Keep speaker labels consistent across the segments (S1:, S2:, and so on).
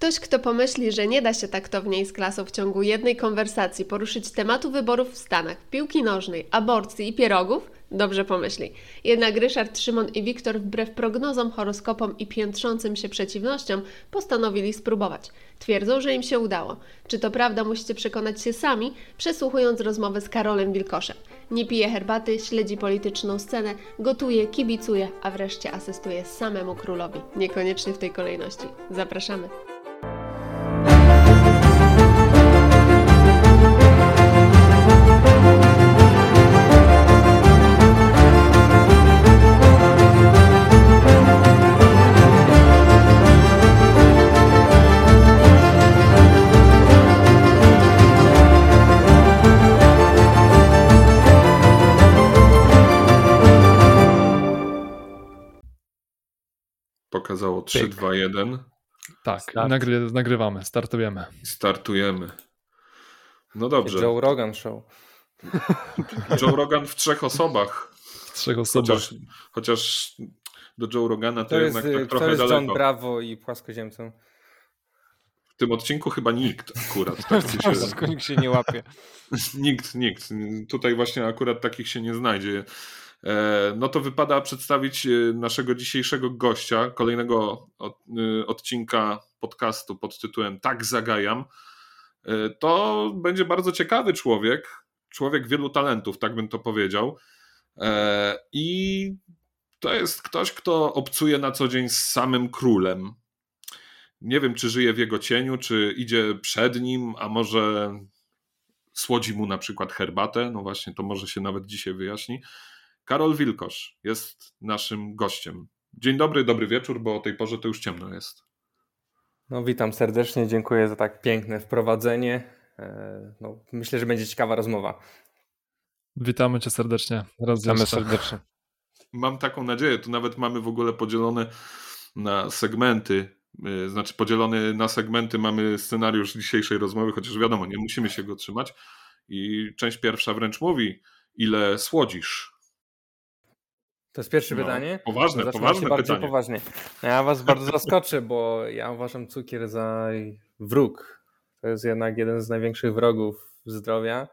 S1: Ktoś, kto pomyśli, że nie da się taktownie i z klasą w ciągu jednej konwersacji poruszyć tematu wyborów w Stanach, piłki nożnej, aborcji i pierogów, dobrze pomyśli. Jednak Ryszard, Szymon i Wiktor wbrew prognozom, horoskopom i piętrzącym się przeciwnościom postanowili spróbować. Twierdzą, że im się udało. Czy to prawda, musicie przekonać się sami, przesłuchując rozmowę z Karolem Wilkoszem. Nie pije herbaty, śledzi polityczną scenę, gotuje, kibicuje, a wreszcie asystuje samemu królowi. Niekoniecznie w tej kolejności. Zapraszamy.
S2: Pokazało 3, 2, 1.
S3: Tak, nagry, nagrywamy, startujemy.
S2: Startujemy. No dobrze.
S4: Joe Rogan Show.
S2: Joe Rogan w trzech osobach.
S3: W trzech osobach.
S2: Chociaż, chociaż do Joe Rogana to,
S4: To
S2: jednak
S4: jest,
S2: tak
S4: to
S2: trochę
S4: jest John
S2: daleko.
S4: Bravo i płaskoziemcą.
S2: W tym odcinku chyba nikt akurat. Tak się,
S5: nikt się nie łapie.
S2: nikt, nikt. Tutaj właśnie akurat takich się nie znajdzie. E, No to wypada przedstawić e, naszego dzisiejszego gościa, kolejnego e, odcinka podcastu pod tytułem Tak zagajam. To będzie bardzo ciekawy człowiek, człowiek wielu talentów, tak bym to powiedział. I to jest ktoś, kto obcuje na co dzień z samym królem. Nie wiem, czy żyje w jego cieniu, czy idzie przed nim, a może słodzi mu na przykład herbatę. No właśnie, to może się nawet dzisiaj wyjaśni. Karol Wilkosz jest naszym gościem. Dzień dobry, dobry wieczór, bo o tej porze to już ciemno jest.
S4: No witam serdecznie, dziękuję za tak piękne wprowadzenie. E, No, myślę, że będzie ciekawa rozmowa.
S3: Witamy cię serdecznie. Raz
S5: Witamy
S3: jeszcze.
S5: serdecznie.
S2: Mam taką nadzieję, tu nawet mamy w ogóle podzielone na segmenty, yy, znaczy podzielony na segmenty mamy scenariusz dzisiejszej rozmowy, chociaż wiadomo, nie musimy się go trzymać. I część pierwsza wręcz mówi, ile słodzisz?
S4: To jest pierwsze
S2: No,
S4: pytanie.
S2: poważne,
S4: zaczynam
S2: poważne
S4: się
S2: pytanie.
S4: poważnie. No ja was bardzo zaskoczę, bo ja uważam cukier za wróg. To jest jednak jeden z największych wrogów zdrowia.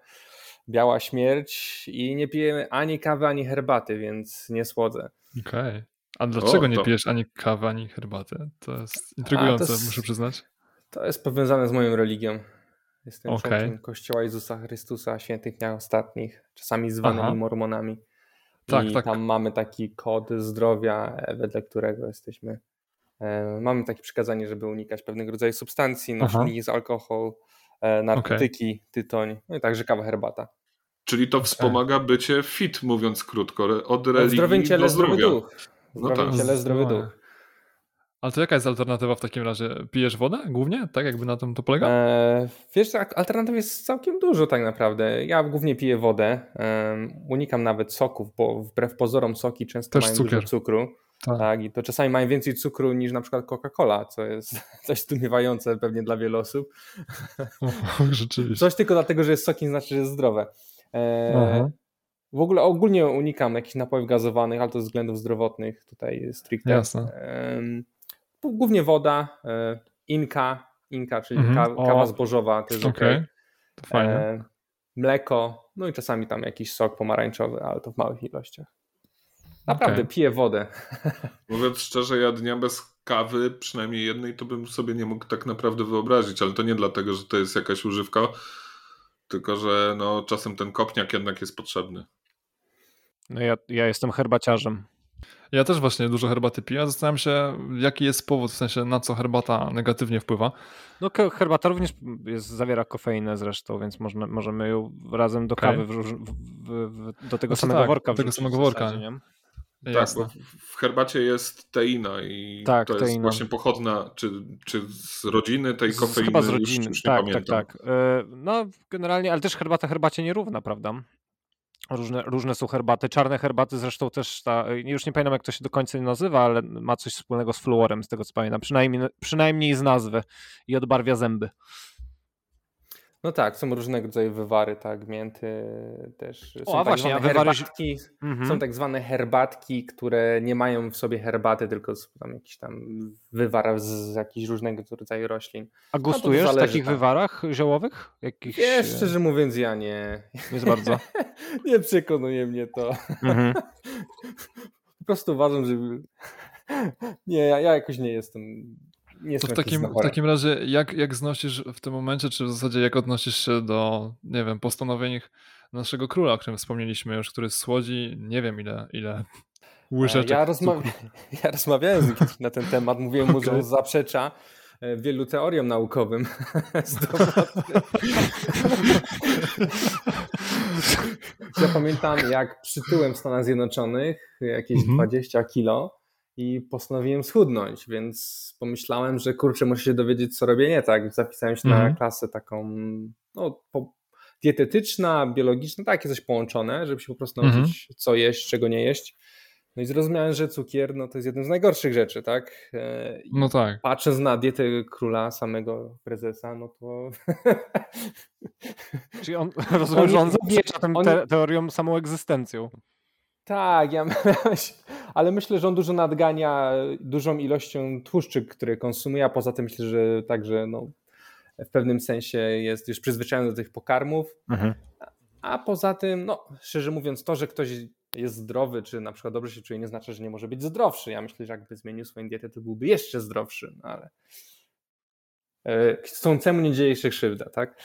S4: Biała śmierć i nie piję ani kawy, ani herbaty, więc nie słodzę.
S3: Okej. A dlaczego
S2: O,
S3: nie pijesz ani kawy, ani herbaty? To jest intrygujące,
S4: to jest-
S3: muszę przyznać.
S4: To jest powiązane z moją religią. Jestem
S3: Okej.
S4: członkiem Kościoła Jezusa Chrystusa, Świętych Dniach Ostatnich, czasami zwanymi
S3: Aha.
S4: mormonami.
S3: Tak,
S4: I
S3: tak.
S4: tam mamy taki kod zdrowia, e, wedle którego jesteśmy. E, mamy takie przykazanie, żeby unikać pewnego rodzaju substancji, no, jest alkohol, e, narkotyki, tytoń, no i także kawa, herbata.
S2: Czyli to wspomaga bycie fit, mówiąc krótko, od religii
S4: zdrowym
S2: do
S4: ciele zdrowy
S2: zdrowia.
S4: duch. W
S2: No tak.
S4: ciele zdrowy duch.
S3: Ale to jaka jest alternatywa w takim razie? Pijesz wodę głównie? Tak jakby na tym to polega?
S4: E, wiesz, tak, alternatyw jest całkiem dużo tak naprawdę. Ja głównie piję wodę, unikam nawet soków, bo wbrew pozorom soki często
S3: Też
S4: mają
S3: cukier.
S4: dużo cukru.
S3: Tak.
S4: Tak, i to czasami mają więcej cukru niż na przykład Coca-Cola, co jest coś zdumiewające pewnie dla wielu osób.
S3: Rzeczywiście.
S4: Coś tylko dlatego, że jest sokiem, znaczy, że jest zdrowe. E,
S3: Aha.
S4: w ogóle ogólnie unikam jakichś napojów gazowanych, ale to ze względów zdrowotnych tutaj stricte.
S3: Jasne.
S4: Głównie woda, e, inka, inka, czyli ka-
S3: O.
S4: kawa zbożowa, to jest
S3: Okej.
S4: okej.
S3: To fajnie.
S4: E, mleko, no i czasami tam jakiś sok pomarańczowy, ale to w małych ilościach. Naprawdę,
S3: Okej.
S4: piję wodę.
S2: Mówiąc szczerze, ja dnia bez kawy, przynajmniej jednej, to bym sobie nie mógł tak naprawdę wyobrazić, ale to nie dlatego, że to jest jakaś używka, tylko że no, czasem ten kopniak jednak jest potrzebny.
S5: No ja, ja jestem herbaciarzem.
S3: Ja też właśnie dużo herbaty piję. Zastanawiam się, jaki jest powód, w sensie na co herbata negatywnie wpływa.
S5: No herbata również jest, zawiera kofeinę zresztą, więc można, możemy ją razem do kawy wróż, w, w, w, do tego
S3: Znaczy
S5: samego
S3: tak,
S5: worka
S3: do tego samego
S5: w
S3: worka.
S5: zasadzie, nie?
S3: Jasne.
S2: Tak, bo w- herbacie jest teina i
S5: Tak,
S2: to jest
S5: teina.
S2: właśnie pochodna czy, czy z rodziny tej
S5: Z-
S2: kofeiny,
S5: Chyba z
S2: już,
S5: rodziny,
S2: już nie
S5: tak, tak, tak. E, No generalnie, ale też herbata herbacie nierówna, prawda? Różne, różne są herbaty. Czarne herbaty zresztą też, ta, już nie pamiętam jak to się do końca nazywa, ale ma coś wspólnego z fluorem, z tego co pamiętam. Przynajmniej, przynajmniej z nazwy i odbarwia zęby.
S4: No tak, są różnego rodzaju wywary, tak, mięty też. Są
S5: O, a
S4: tak
S5: właśnie, a
S4: zwane
S5: wywary-
S4: herbatki,
S5: Mhm.
S4: Są tak zwane herbatki, które nie mają w sobie herbaty, tylko są tam jakiś tam wywar z jakichś różnego rodzaju roślin.
S5: A
S4: to
S5: gustujesz w
S4: zależy,
S5: takich
S4: tak.
S5: wywarach ziołowych? Jakichś,
S4: Wiesz,
S5: e,
S4: szczerze mówiąc, ja nie,
S5: Nie bardzo.
S4: nie przekonuje mnie to.
S5: Mhm.
S4: Po prostu uważam, że. Nie, ja, ja jakoś nie jestem. Nie
S3: To w takim, w takim razie, jak, jak znosisz w tym momencie, czy w zasadzie jak odnosisz się do, nie wiem, postanowień naszego króla, o którym wspomnieliśmy już, który słodzi, nie wiem ile, ile łyżeczek
S4: Ja, ja rozmawiałem z na ten temat. Mówiłem mu, że on zaprzecza e, wielu teoriom naukowym. Ja pamiętam, jak przytyłem w Stanach Zjednoczonych jakieś
S3: Mhm.
S4: 20 kilo i postanowiłem schudnąć, więc pomyślałem, że kurczę, muszę się dowiedzieć, co robię nie tak. Zapisałem się na
S3: Mhm.
S4: klasę taką no, po, dietetyczna, biologiczna, takie coś połączone, żeby się po prostu
S3: Mhm.
S4: nauczyć, co jeść, czego nie jeść. No i zrozumiałem, że cukier no, to jest jedna z najgorszych rzeczy, tak? E, i
S3: No tak.
S4: Patrząc na dietę króla, samego prezesa, no to
S5: Czyli on, rozumiem, że on zaprzecza tym te, teorią samą egzystencją.
S4: Tak, ja ale myślę, że on dużo nadgania dużą ilością tłuszczy, które konsumuje, a poza tym myślę, że także no, w pewnym sensie jest już przyzwyczajony do tych pokarmów, a poza tym, no szczerze mówiąc, to, że ktoś jest zdrowy, czy na przykład dobrze się czuje, nie znaczy, że nie może być zdrowszy. Ja myślę, że jakby zmienił swoją dietę, to byłby jeszcze zdrowszy, no ale e, chcącemu nie dzieje się krzywda, tak?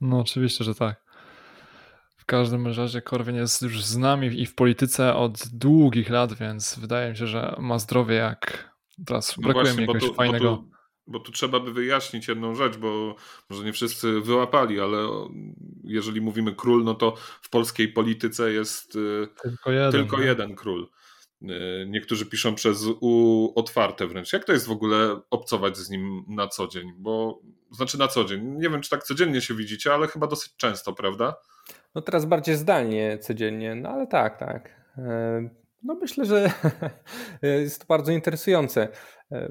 S3: No oczywiście, że tak. W każdym razie Korwin jest już z nami i w polityce od długich lat, więc wydaje mi się, że ma zdrowie jak... Teraz
S2: No
S3: brakuje
S2: właśnie,
S3: mi jakiegoś
S2: tu,
S3: fajnego...
S2: Bo tu, bo tu trzeba by wyjaśnić jedną rzecz, bo może nie wszyscy wyłapali, ale jeżeli mówimy król, no to w polskiej polityce jest y,
S3: Tylko jeden.
S2: tylko jeden król. Y, Niektórzy piszą przez U otwarte wręcz. Jak to jest w ogóle obcować z nim na co dzień? Bo znaczy na co dzień. Nie wiem, czy tak codziennie się widzicie, ale chyba dosyć często, prawda?
S4: No teraz bardziej zdalnie codziennie, no ale tak, tak. E, No myślę, że jest to bardzo interesujące. E,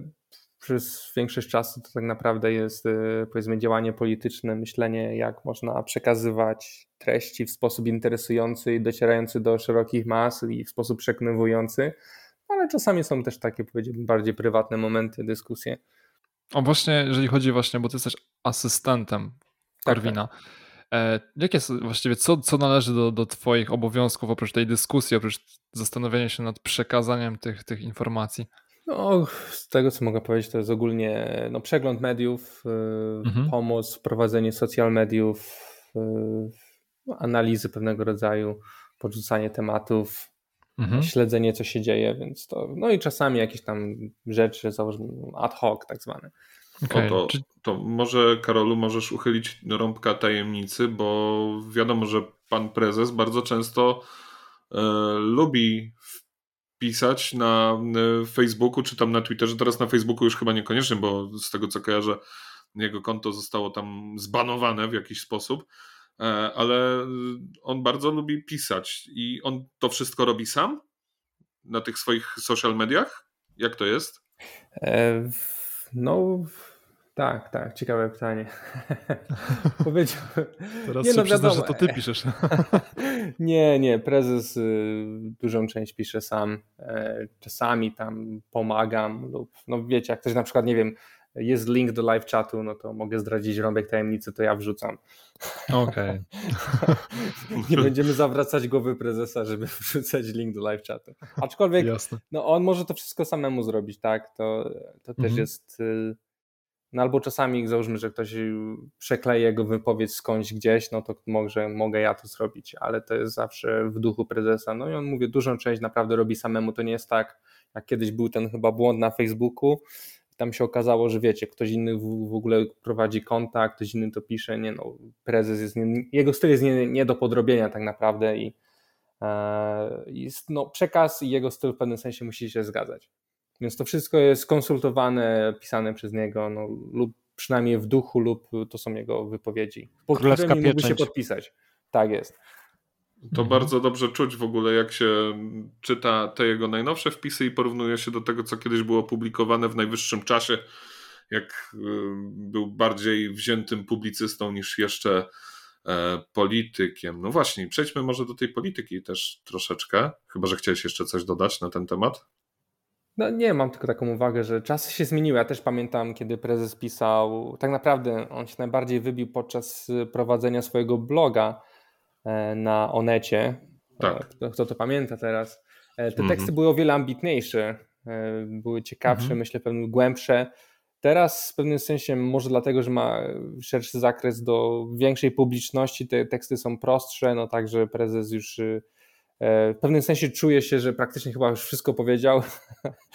S4: Przez większość czasu to tak naprawdę jest e, powiedzmy działanie polityczne, myślenie jak można przekazywać treści w sposób interesujący i docierający do szerokich mas i w sposób przekonywujący, ale czasami są też takie powiedziałbym bardziej prywatne momenty, dyskusje.
S3: O właśnie, jeżeli chodzi właśnie, bo ty jesteś asystentem
S4: Tak,
S3: Korwina. E, jakie właściwie, co, co należy do, do twoich obowiązków oprócz tej dyskusji, oprócz zastanowienia się nad przekazaniem tych, tych informacji?
S4: No, z tego co mogę powiedzieć, to jest ogólnie no, przegląd mediów, yy,
S3: Mhm.
S4: pomoc w prowadzeniu social mediów, yy, no, analizy pewnego rodzaju, podrzucanie tematów,
S3: Mhm.
S4: śledzenie co się dzieje, więc to, no i czasami jakieś tam rzeczy, załóżmy ad hoc tak zwane.
S3: Okej,
S2: O, to,
S3: czy-
S2: to może, Karolu, możesz uchylić rąbka tajemnicy, bo wiadomo, że pan prezes bardzo często e, lubi pisać na e, Facebooku czy tam na Twitterze. Teraz na Facebooku już chyba niekoniecznie, bo z tego co kojarzę, jego konto zostało tam zbanowane w jakiś sposób. E, ale on bardzo lubi pisać i on to wszystko robi sam na tych swoich social mediach? Jak to jest?
S4: No, tak, tak, ciekawe pytanie. Powiedziałbym.
S3: Teraz
S4: Nie,
S3: się
S4: no
S3: przyznasz, że to ty piszesz.
S4: Nie, nie, prezes y, dużą część pisze sam. E, Czasami tam pomagam lub, no wiecie, jak ktoś na przykład, nie wiem, jest link do live chatu, no to mogę zdradzić rąbek tajemnicy, to ja wrzucam.
S3: Okej.
S4: Nie będziemy zawracać głowy prezesa, żeby wrzucać link do live chatu. Aczkolwiek
S3: Jasne.
S4: no on może to wszystko samemu zrobić, tak? To, to też
S3: Mhm.
S4: jest. y, No albo czasami załóżmy, że ktoś przekleje jego wypowiedź skądś gdzieś, no to może mogę ja to zrobić, ale to jest zawsze w duchu prezesa. No i on mówię, dużą część naprawdę robi samemu. To nie jest tak, jak kiedyś był ten chyba błąd na Facebooku. Tam się okazało, że wiecie, ktoś inny w, w ogóle prowadzi kontakt, ktoś inny to pisze. Nie no, prezes jest nie, jego styl jest nie, nie do podrobienia tak naprawdę i e, jest, no, przekaz i jego styl w pewnym sensie musi się zgadzać. Więc to wszystko jest konsultowane, pisane przez niego, no, lub przynajmniej w duchu, lub to są jego wypowiedzi, po
S5: Królewska
S4: którymi mógłby się podpisać. Tak jest.
S2: To
S3: Mhm.
S2: bardzo dobrze czuć w ogóle, jak się czyta te jego najnowsze wpisy i porównuje się do tego, co kiedyś było publikowane w najwyższym czasie. jak y, był bardziej wziętym publicystą niż jeszcze e, politykiem. No właśnie, przejdźmy może do tej polityki też troszeczkę, chyba że chciałeś jeszcze coś dodać na ten temat.
S4: No nie, mam tylko taką uwagę, że czasy się zmieniły. Ja też pamiętam, kiedy prezes pisał, tak naprawdę on się najbardziej wybił podczas prowadzenia swojego bloga na Onecie.
S2: Tak.
S4: E, kto, to pamięta teraz? E, te
S2: Mhm.
S4: teksty były o wiele ambitniejsze, były ciekawsze,
S3: Mhm.
S4: myślę, pewnie głębsze. Teraz w pewnym sensie, może dlatego, że ma szerszy zakres do większej publiczności, te teksty są prostsze, no także prezes już y, e, w pewnym sensie czuje się, że praktycznie chyba już wszystko powiedział,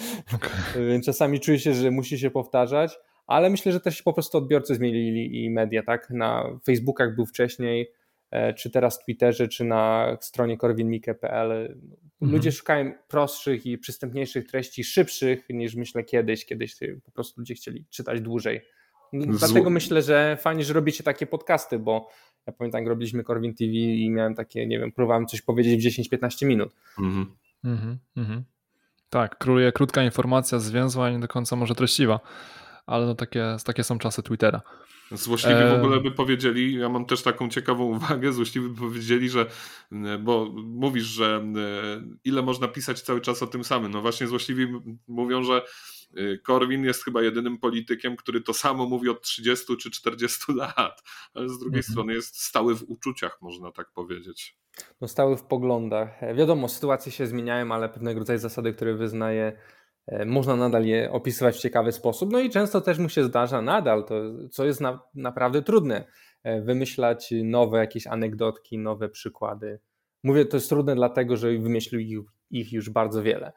S4: więc czasami czuje się, że musi się powtarzać, ale myślę, że też po prostu odbiorcy zmienili i media, tak? Na Facebookach był wcześniej, e, czy teraz w Twitterze, czy na stronie korwinmike.pl. Ludzie szukają prostszych i przystępniejszych treści, szybszych niż myślę kiedyś. Kiedyś po prostu ludzie chcieli czytać dłużej. Dlatego myślę, że fajnie, że robicie takie podcasty, bo ja pamiętam, jak robiliśmy Korwin TV i miałem takie, nie wiem, próbowałem coś powiedzieć w 10-15 minut.
S2: Mhm.
S3: Mhm, mhm. Tak, króluje krótka informacja, zwięzła i nie do końca może treściwa, ale no takie, takie są czasy Twittera.
S2: Złośliwi
S3: E,
S2: w ogóle by powiedzieli, ja mam też taką ciekawą uwagę, złośliwi by powiedzieli, że bo mówisz, że m, ile można pisać cały czas o tym samym. No właśnie złośliwi mówią, że y, Korwin jest chyba jedynym politykiem, który to samo mówi od 30 czy 40 lat, ale z drugiej
S3: Mhm.
S2: strony jest stały w uczuciach, można tak powiedzieć.
S4: no, stały w poglądach. E, Wiadomo, sytuacje się zmieniają, ale pewnego rodzaju zasady, które wyznaje, e, można nadal je opisywać w ciekawy sposób. No i często też mu się zdarza nadal, to, co jest na, naprawdę trudne, e, wymyślać nowe jakieś anegdotki, nowe przykłady. Mówię, to jest trudne dlatego, że wymyślił ich, ich już bardzo wiele.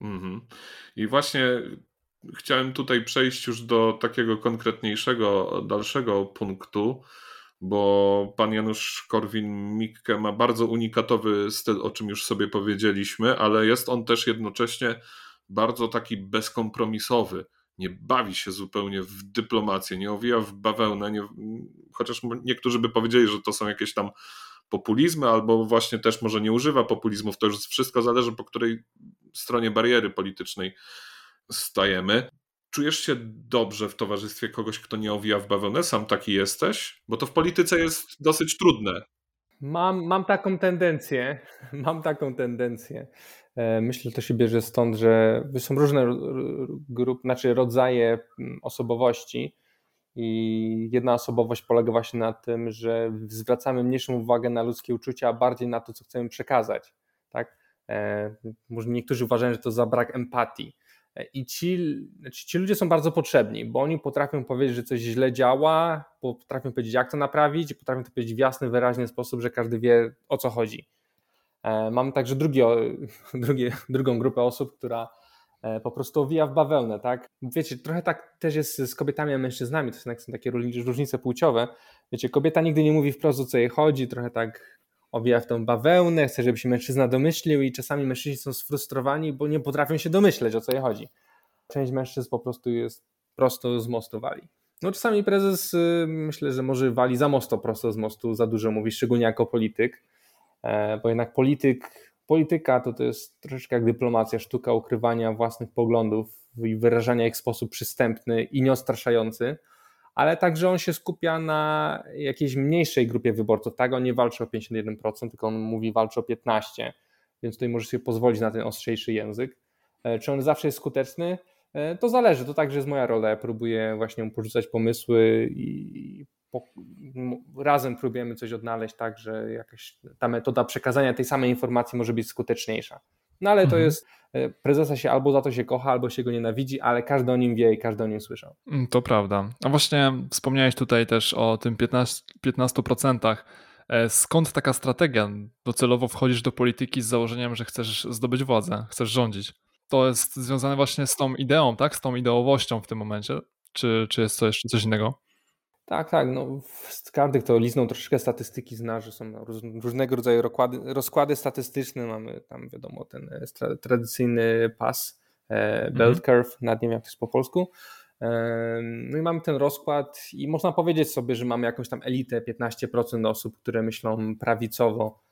S2: Mhm. I właśnie chciałem tutaj przejść już do takiego konkretniejszego, dalszego punktu, bo pan Janusz Korwin-Mikke ma bardzo unikatowy styl, o czym już sobie powiedzieliśmy, ale jest on też jednocześnie bardzo taki bezkompromisowy. Nie bawi się zupełnie w dyplomację, nie owija w bawełnę, nie, chociaż niektórzy by powiedzieli, że to są jakieś tam populizmy, albo właśnie też może nie używa populizmów, to już wszystko zależy po której stronie bariery politycznej stajemy. Czujesz się dobrze w towarzystwie kogoś, kto nie owija w bawełnę? Sam taki jesteś? Bo to w polityce jest dosyć trudne.
S4: Mam, mam taką tendencję, mam taką tendencję. E, Myślę, że to się bierze stąd, że są różne grupy, znaczy rodzaje mm, osobowości i jedna osobowość polega właśnie na tym, że zwracamy mniejszą uwagę na ludzkie uczucia, a bardziej na to, co chcemy przekazać. Tak? E, Może niektórzy uważają, że to za brak empatii. E, I ci, znaczy ci ludzie są bardzo potrzebni, bo oni potrafią powiedzieć, że coś źle działa, potrafią powiedzieć, jak to naprawić, potrafią to powiedzieć w jasny, wyraźny sposób, że każdy wie o co chodzi. E, Mamy także drugi, drugie, drugą grupę osób, która e, po prostu owija w bawełnę, tak? Wiecie, trochę tak też jest z kobietami a mężczyznami, to są, są takie różni- różnice płciowe. Wiecie, kobieta nigdy nie mówi wprost o co jej chodzi, trochę tak owija w tą bawełnę, chce, żeby się mężczyzna domyślił i czasami mężczyźni są sfrustrowani, bo nie potrafią się domyśleć o co jej chodzi. Część mężczyzn po prostu jest prosto z mostu wali. No czasami prezes y, myślę, że może wali za mocno prosto z mostu, za dużo mówi, szczególnie jako polityk, e, bo jednak polityk, polityka to, to jest troszeczkę jak dyplomacja, sztuka ukrywania własnych poglądów i wyrażania ich w sposób przystępny i nieostraszający, ale także on się skupia na jakiejś mniejszej grupie wyborców. Tak, on nie walczy o 51%, tylko on mówi walczy o 15%, więc tutaj może sobie pozwolić na ten ostrzejszy język. E, Czy on zawsze jest skuteczny? E, To zależy, to także jest moja rola. Ja próbuję właśnie porzucać pomysły i po, razem próbujemy coś odnaleźć tak, że jakaś ta metoda przekazania tej samej informacji może być skuteczniejsza. No ale to
S3: Mhm.
S4: jest, e, prezesa się albo za to się kocha, albo się go nienawidzi, ale każdy o nim wie i każdy o nim słyszał.
S3: Mm, To prawda. A właśnie wspomniałeś tutaj też o tym 15%. 15%. E, Skąd taka strategia? Docelowo wchodzisz do polityki z założeniem, że chcesz zdobyć władzę, chcesz rządzić. To jest związane właśnie z tą ideą, tak? Z tą ideowością w tym momencie. Czy, czy jest to jeszcze coś innego?
S4: Tak, tak. No, każdy, kto liznął troszeczkę statystyki, zna, że są róż, różnego rodzaju rozkłady, rozkłady statystyczne. Mamy tam, wiadomo, ten e, tradycyjny pas, e, belt curve, nawet nie wiem, jak to jest po polsku. E, No i mamy ten rozkład i można powiedzieć sobie, że mamy jakąś tam elitę, 15% osób, które myślą prawicowo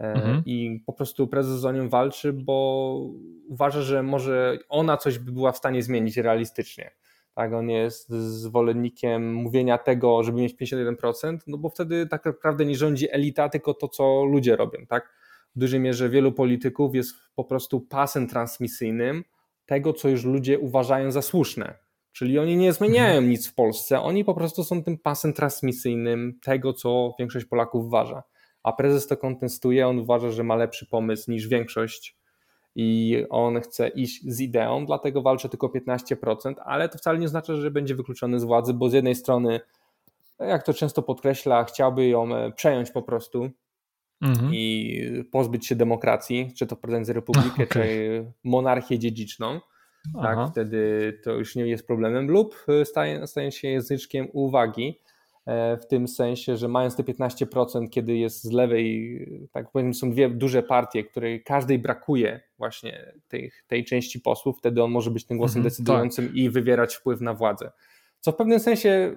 S4: e,
S3: Mhm.
S4: i po prostu prezes o nią walczy, bo uważa, że może ona coś by była w stanie zmienić realistycznie. Tak, on jest zwolennikiem mówienia tego, żeby mieć 51%, no bo wtedy tak naprawdę nie rządzi elita, tylko to, co ludzie robią. Tak? W dużej mierze wielu polityków jest po prostu pasem transmisyjnym tego, co już ludzie uważają za słuszne. Czyli oni nie zmieniają mhm. nic w Polsce, oni po prostu są tym pasem transmisyjnym tego, co większość Polaków uważa. A prezes to kontestuje, on uważa, że ma lepszy pomysł niż większość i on chce iść z ideą, dlatego walczy tylko 15%, ale to wcale nie oznacza, że będzie wykluczony z władzy, bo z jednej strony, jak to często podkreśla, chciałby ją e, przejąć po prostu mhm. i pozbyć się demokracji, czy to wprowadzić republikę, okay. czy monarchię dziedziczną. Tak, wtedy to już nie jest problemem, lub staje, staje się języczkiem uwagi, E, w tym sensie, że mając te 15%, kiedy jest z lewej, tak powiem, są dwie duże partie, której każdej brakuje właśnie tej, tej części posłów, wtedy on może być tym głosem mhm, decydującym tak. i wywierać wpływ na władzę. Co w pewnym sensie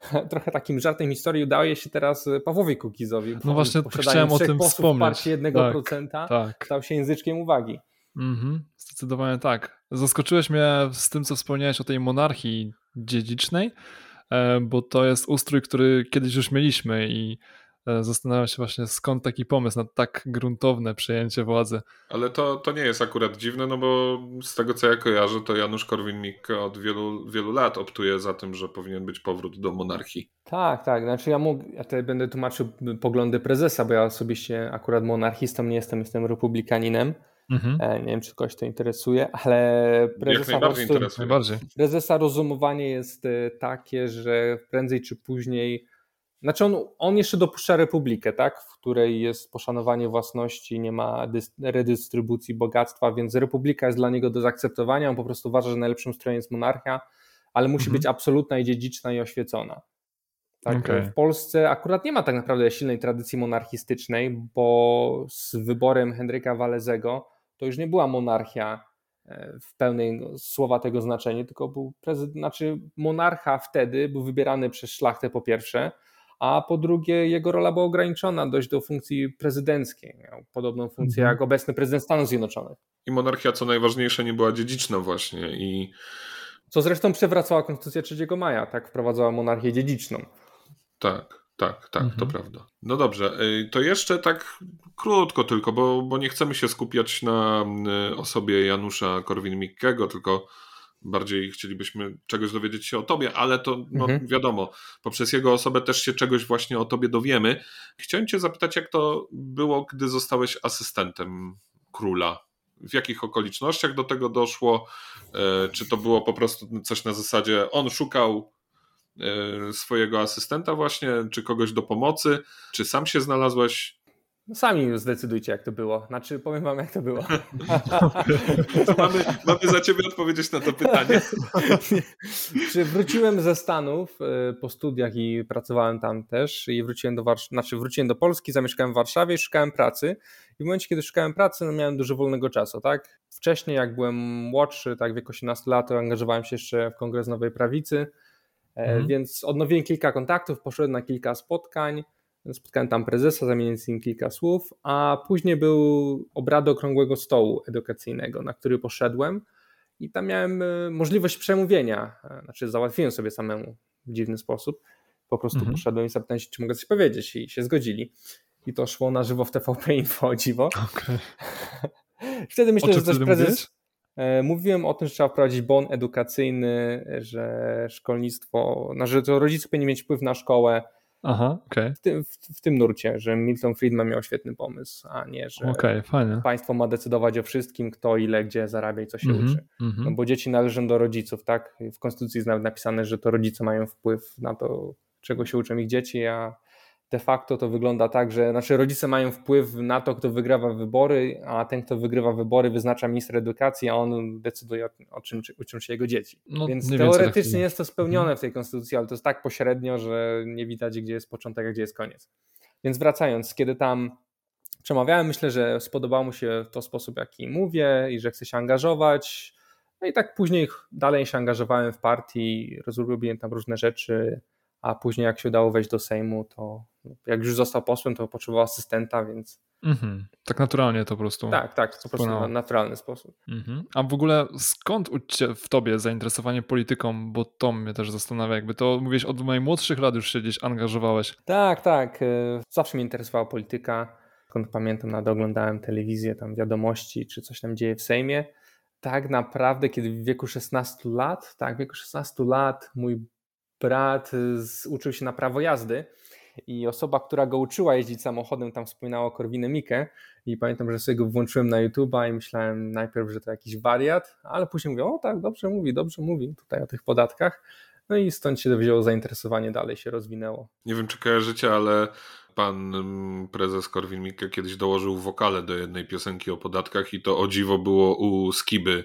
S4: trochę takim żartem historii udaje się teraz Pawłowi Kukizowi.
S3: No właśnie chciałem o tym wspomnieć.
S4: jednego procenta tak. stał się języczkiem uwagi.
S3: Mhm, zdecydowanie tak. Zaskoczyłeś mnie z tym, co wspomniałeś o tej monarchii dziedzicznej, E, bo to jest ustrój, który kiedyś już mieliśmy i e, zastanawiam się właśnie skąd taki pomysł na tak gruntowne przejęcie władzy.
S2: Ale to, to nie jest akurat dziwne, no bo z tego co ja kojarzę, to Janusz Korwin-Mikke od wielu, wielu lat optuje za tym, że powinien być powrót do monarchii.
S4: Tak, tak. Znaczy ja, mógł, ja tutaj będę tłumaczył poglądy prezesa, bo ja osobiście akurat monarchistą nie jestem, jestem republikaninem. Mhm. E, nie wiem, czy kogoś to interesuje, ale prezesa,
S2: Jak najbardziej interesuje. Najbardziej.
S4: prezesa rozumowanie jest e, takie, że prędzej czy później, znaczy on, on jeszcze dopuszcza republikę, tak, w której jest poszanowanie własności, nie ma redystrybucji bogactwa, więc republika jest dla niego do zaakceptowania, on po prostu uważa, że najlepszym strojem jest monarchia, ale musi mhm. być absolutna i dziedziczna i oświecona. Tak, okay. W Polsce akurat nie ma tak naprawdę silnej tradycji monarchistycznej, bo z wyborem Henryka Walezego to już nie była monarchia e, w pełnej słowa tego znaczenia, tylko był prezydent, znaczy monarcha wtedy był wybierany przez szlachtę po pierwsze, a po drugie jego rola była ograniczona dość do funkcji prezydenckiej. Miał podobną funkcję mhm. jak obecny prezydent Stanów Zjednoczonych.
S2: I monarchia, co najważniejsze, nie była dziedziczna właśnie i
S4: co zresztą przewracała Konstytucja 3 maja, tak wprowadzała monarchię dziedziczną.
S2: Tak. Tak, tak, mhm. to prawda. No dobrze, y, to jeszcze tak krótko tylko, bo, bo nie chcemy się skupiać na y, osobie Janusza Korwin-Mikkego, tylko bardziej chcielibyśmy czegoś dowiedzieć się o tobie, ale to no, mhm. wiadomo, poprzez jego osobę też się czegoś właśnie o tobie dowiemy. Chciałem cię zapytać, jak to było, gdy zostałeś asystentem króla? W jakich okolicznościach do tego doszło? Y, czy to było po prostu coś na zasadzie on szukał E, swojego asystenta właśnie, czy kogoś do pomocy, czy sam się znalazłeś?
S4: No sami zdecydujcie, jak to było. Znaczy, powiem wam, jak to było.
S2: mamy, mamy za ciebie odpowiedzieć na to pytanie.
S4: czy wróciłem ze Stanów e, po studiach i pracowałem tam też i wróciłem do Warsz- znaczy wróciłem do Polski, zamieszkałem w Warszawie i szukałem pracy. I w momencie, kiedy szukałem pracy, no miałem dużo wolnego czasu, tak? Wcześniej, jak byłem młodszy, tak w wieku 18 lat, to angażowałem się jeszcze w Kongres Nowej Prawicy E, mhm. Więc odnowiłem kilka kontaktów, poszedłem na kilka spotkań. Spotkałem tam prezesa, zamieniłem z nim kilka słów, a później był obrady okrągłego stołu edukacyjnego, na który poszedłem i tam miałem e, możliwość przemówienia. E, znaczy, załatwiłem sobie samemu w dziwny sposób. Po prostu mhm. poszedłem i zapytałem się, czy mogę coś powiedzieć, i się zgodzili. I to szło na żywo w TVP Info, dziwo. Okay. Wtedy myślę, że też prezes. Mówisz? E, mówiłem o tym, że trzeba wprowadzić bon edukacyjny, że szkolnictwo, no, że to rodzice powinni mieć wpływ na szkołę.
S3: Aha, okay.
S4: w, tym, w, w, tym nurcie, że Milton Friedman miał świetny pomysł, a nie, że
S3: okay, państwo
S4: ma decydować o wszystkim, kto ile, gdzie zarabia i co się mm -hmm, uczy. Mm -hmm. No bo dzieci należą do rodziców, tak? W konstytucji jest nawet napisane, że to rodzice mają wpływ na to, czego się uczą ich dzieci, a de facto to wygląda tak, że nasze rodzice mają wpływ na to, kto wygrywa wybory, a ten, kto wygrywa wybory, wyznacza minister edukacji, a on decyduje o czym uczą się jego dzieci. No, Więc teoretycznie tak jest to spełnione mhm. w tej konstytucji, ale to jest tak pośrednio, że nie widać, gdzie jest początek, a gdzie jest koniec. Więc wracając, kiedy tam przemawiałem, myślę, że spodobało mu się to sposób, jaki mówię i że chcę się angażować. No i tak później dalej się angażowałem w partii, rozrobiłem tam różne rzeczy, a później jak się udało wejść do Sejmu, to jak już został posłem, to potrzebował asystenta, więc
S3: Mhm. Tak naturalnie to po prostu.
S4: tak, tak, to po prostu na naturalny sposób.
S3: Mhm. A w ogóle skąd w tobie zainteresowanie polityką, bo to mnie też zastanawia, jakby to mówisz od najmłodszych lat już się gdzieś angażowałeś.
S4: Tak, tak. e, Zawsze mnie interesowała polityka. Skąd pamiętam, nawet oglądałem telewizję, tam wiadomości, czy coś tam dzieje w Sejmie. Tak naprawdę, kiedy w wieku 16 lat, tak, w wieku 16 lat mój brat y, z, uczył się na prawo jazdy i osoba, która go uczyła jeździć samochodem, tam wspominała o Korwinę Mikke i pamiętam, że sobie go włączyłem na YouTube'a i myślałem najpierw, że to jakiś wariat, ale później mówię, o tak, dobrze mówi, dobrze mówi tutaj o tych podatkach. No i stąd się wzięło zainteresowanie, dalej się rozwinęło.
S2: Nie wiem, czy kojarzycie, ale pan mm, prezes Korwin-Mikke kiedyś dołożył wokale do jednej piosenki o podatkach i to o dziwo było u Skiby.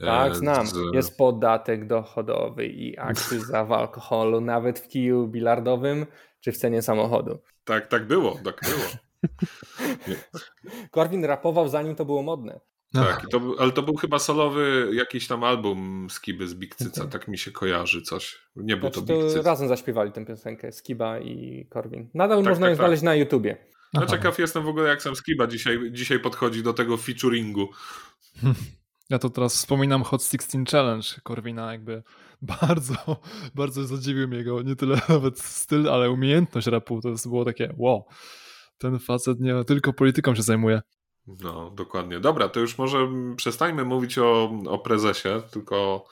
S2: E,
S4: Tak, znam.
S2: z-
S4: Jest podatek dochodowy i akcyza w alkoholu, nawet w kiju bilardowym czy w cenie samochodu.
S2: Tak, tak było, tak było.
S4: Korwin rapował zanim to było modne.
S2: Tak, to, ale to był chyba solowy jakiś tam album Skiby z Big Cyca, tak mi się kojarzy coś. Nie był to
S4: Znaczy,
S2: Big
S4: to
S2: Cyc.
S4: razem zaśpiewali tę piosenkę, Skiba i Korwin. Nadal
S2: Tak,
S4: można
S2: tak,
S4: ją
S2: tak.
S4: znaleźć na YouTubie.
S2: Ja
S3: Aha.
S2: ciekaw jestem w ogóle jak sam Skiba dzisiaj, dzisiaj podchodzi do tego featuringu.
S3: Ja to teraz wspominam Hot 16 Challenge Korwina, jakby bardzo, bardzo zadziwił mnie jego, nie tyle nawet styl, ale umiejętność rapu, to było takie wow, ten facet nie tylko polityką się zajmuje.
S2: No, dokładnie. Dobra, to już może przestańmy mówić o, o prezesie, tylko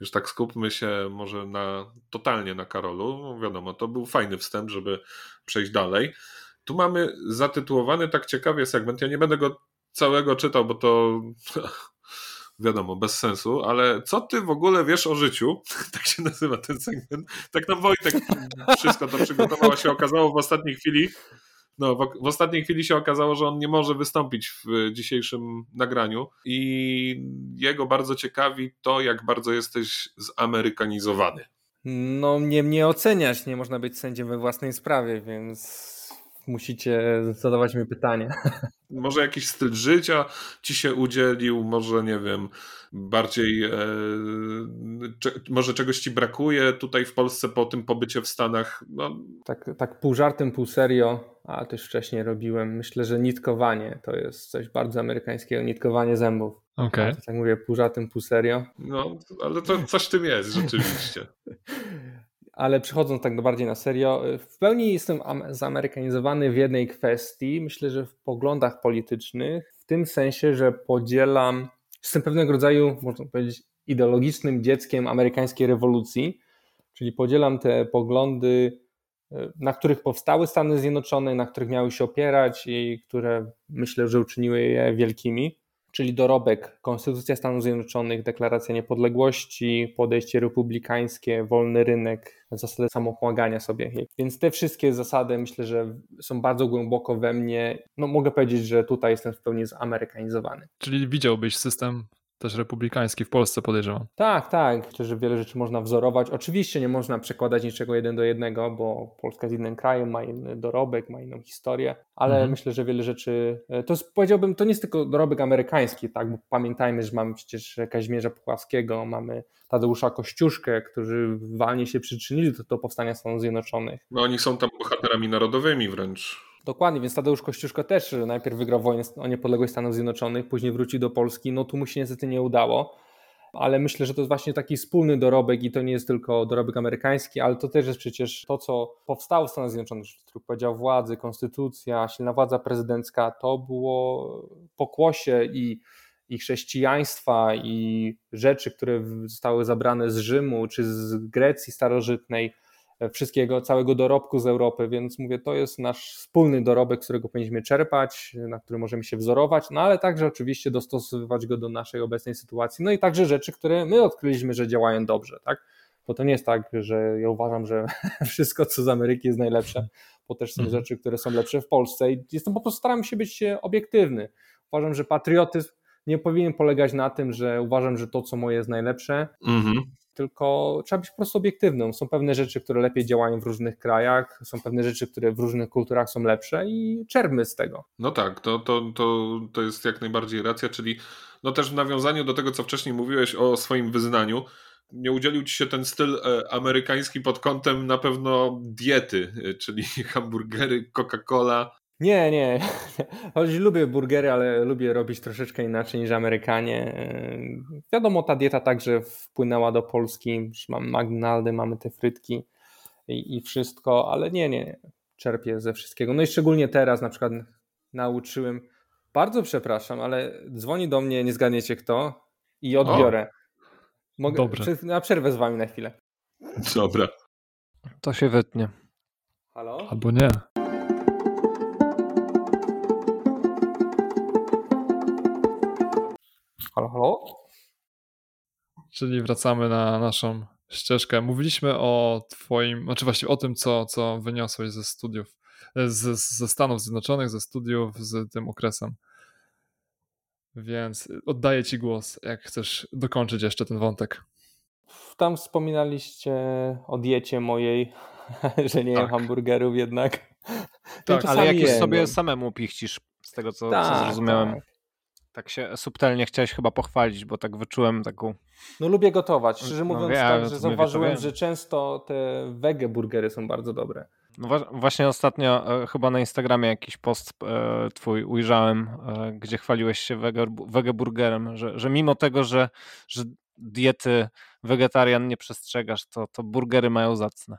S2: już tak skupmy się może na totalnie na Karolu. No, wiadomo, to był fajny wstęp, żeby przejść dalej. Tu mamy zatytułowany tak ciekawie segment. Ja nie będę go całego czytał, bo to wiadomo, bez sensu, ale co ty w ogóle wiesz o życiu? Tak się nazywa ten segment. Tak nam Wojtek wszystko to przygotował, a się okazało w ostatniej chwili, no, w, w ostatniej chwili się okazało, że on nie może wystąpić w dzisiejszym nagraniu i jego bardzo ciekawi to, jak bardzo jesteś zamerykanizowany.
S4: No nie mnie oceniać, nie można być sędziem we własnej sprawie, więc musicie zadawać mi pytania.
S2: Może jakiś styl życia ci się udzielił, może nie wiem, bardziej, e, cze, może czegoś ci brakuje tutaj w Polsce po tym pobycie w Stanach. No,
S4: Tak, tak pół żartem, pół serio, a już wcześniej robiłem. Myślę, że nitkowanie to jest coś bardzo amerykańskiego, nitkowanie zębów. To tak mówię, pół żartem, pół serio.
S2: no ale to coś w tym jest rzeczywiście.
S4: Ale przechodząc tak bardziej na serio, w pełni jestem am- zamerykanizowany w jednej kwestii. Myślę, że w poglądach politycznych, w tym sensie, że podzielam, jestem pewnego rodzaju, można powiedzieć, ideologicznym dzieckiem amerykańskiej rewolucji, czyli podzielam te poglądy, e, na których powstały Stany Zjednoczone, na których miały się opierać i które myślę, że uczyniły je wielkimi czyli dorobek Konstytucja Stanów Zjednoczonych, Deklaracja Niepodległości, podejście republikańskie, wolny rynek, zasady samopomagania sobie. Więc te wszystkie zasady myślę, że są bardzo głęboko we mnie. No mogę powiedzieć, że tutaj jestem w pełni zamerykanizowany.
S3: Czyli widziałbyś system też republikański w Polsce, podejrzewam.
S4: Tak, tak. Myślę, że wiele rzeczy można wzorować. Oczywiście nie można przekładać niczego jeden do jednego, bo Polska jest innym krajem, ma inny dorobek, ma inną historię, ale
S3: Mhm.
S4: myślę, że wiele rzeczy, e, to jest, powiedziałbym, to nie jest tylko dorobek amerykański, tak, bo pamiętajmy, że mamy przecież Kazimierza Puławskiego, mamy Tadeusza Kościuszkę, którzy walnie się przyczynili do, do powstania Stanów Zjednoczonych.
S2: No oni są tam bohaterami narodowymi wręcz.
S4: Dokładnie, więc Tadeusz Kościuszko też najpierw wygrał wojnę o niepodległość Stanów Zjednoczonych, później wrócił do Polski, no tu mu się niestety nie udało, ale myślę, że to jest właśnie taki wspólny dorobek i to nie jest tylko dorobek amerykański, ale to też jest przecież to, co powstało w Stanach Zjednoczonych, trójpodział władzy, konstytucja, silna władza prezydencka, to było pokłosie i, i chrześcijaństwa i rzeczy, które zostały zabrane z Rzymu czy z Grecji starożytnej, wszystkiego, całego dorobku z Europy, więc mówię, to jest nasz wspólny dorobek, którego powinniśmy czerpać, na który możemy się wzorować, no ale także oczywiście dostosowywać go do naszej obecnej sytuacji, no i także rzeczy, które my odkryliśmy, że działają dobrze, tak? Bo to nie jest tak, że ja uważam, że wszystko, co z Ameryki jest najlepsze, bo też są
S3: Mhm.
S4: rzeczy, które są lepsze w Polsce i jestem po prostu staram się być obiektywny. Uważam, że patriotyzm nie powinien polegać na tym, że uważam, że to, co moje jest najlepsze,
S2: Mhm.
S4: Tylko trzeba być po prostu obiektywnym. Są pewne rzeczy, które lepiej działają w różnych krajach, są pewne rzeczy, które w różnych kulturach są lepsze i czerpmy z tego.
S2: No tak, to, to, to, to jest jak najbardziej racja, czyli no też w nawiązaniu do tego, co wcześniej mówiłeś o swoim wyznaniu, nie udzielił ci się ten styl e, amerykański pod kątem na pewno diety, e, czyli hamburgery, Coca-Cola.
S4: Nie, nie. Choć lubię burgery, ale lubię robić troszeczkę inaczej niż Amerykanie. Wiadomo, ta dieta także wpłynęła do Polski. Mamy McDonaldy, mamy te frytki i, i wszystko, ale nie, nie. Czerpię ze wszystkiego. No i szczególnie teraz na przykład nauczyłem. Bardzo przepraszam, ale dzwoni do mnie, nie zgadniecie kto, i odbiorę. Mogę
S3: Dobrze.
S4: na przerwę z wami na chwilę.
S2: Dobra.
S5: To się wytnie.
S4: Halo?
S3: Albo nie. Czyli wracamy na naszą ścieżkę. Mówiliśmy o twoim, znaczy właściwie o tym, co, co wyniosłeś ze studiów, z, ze Stanów Zjednoczonych, ze studiów z tym okresem. Więc oddaję ci głos, jak chcesz dokończyć jeszcze ten wątek.
S4: Tam wspominaliście o diecie mojej, że nie jem
S3: Tak.
S4: hamburgerów jednak.
S3: Tak,
S5: Ale jakieś
S4: jem,
S5: sobie samemu pichcisz, z tego co, co
S4: Tak,
S5: zrozumiałem.
S4: tak.
S5: Tak się subtelnie chciałeś chyba pochwalić, bo tak wyczułem taką.
S4: No lubię gotować. Szczerze
S5: No
S4: mówiąc, tak,
S5: to
S4: że
S5: my
S4: zauważyłem,
S5: wiem.
S4: że często te wege burgery są bardzo dobre.
S5: No właśnie ostatnio e, chyba na Instagramie jakiś post e, twój ujrzałem, e, gdzie chwaliłeś się wege, że, że mimo tego, że, że diety wegetarian nie przestrzegasz, to, to burgery mają zacne.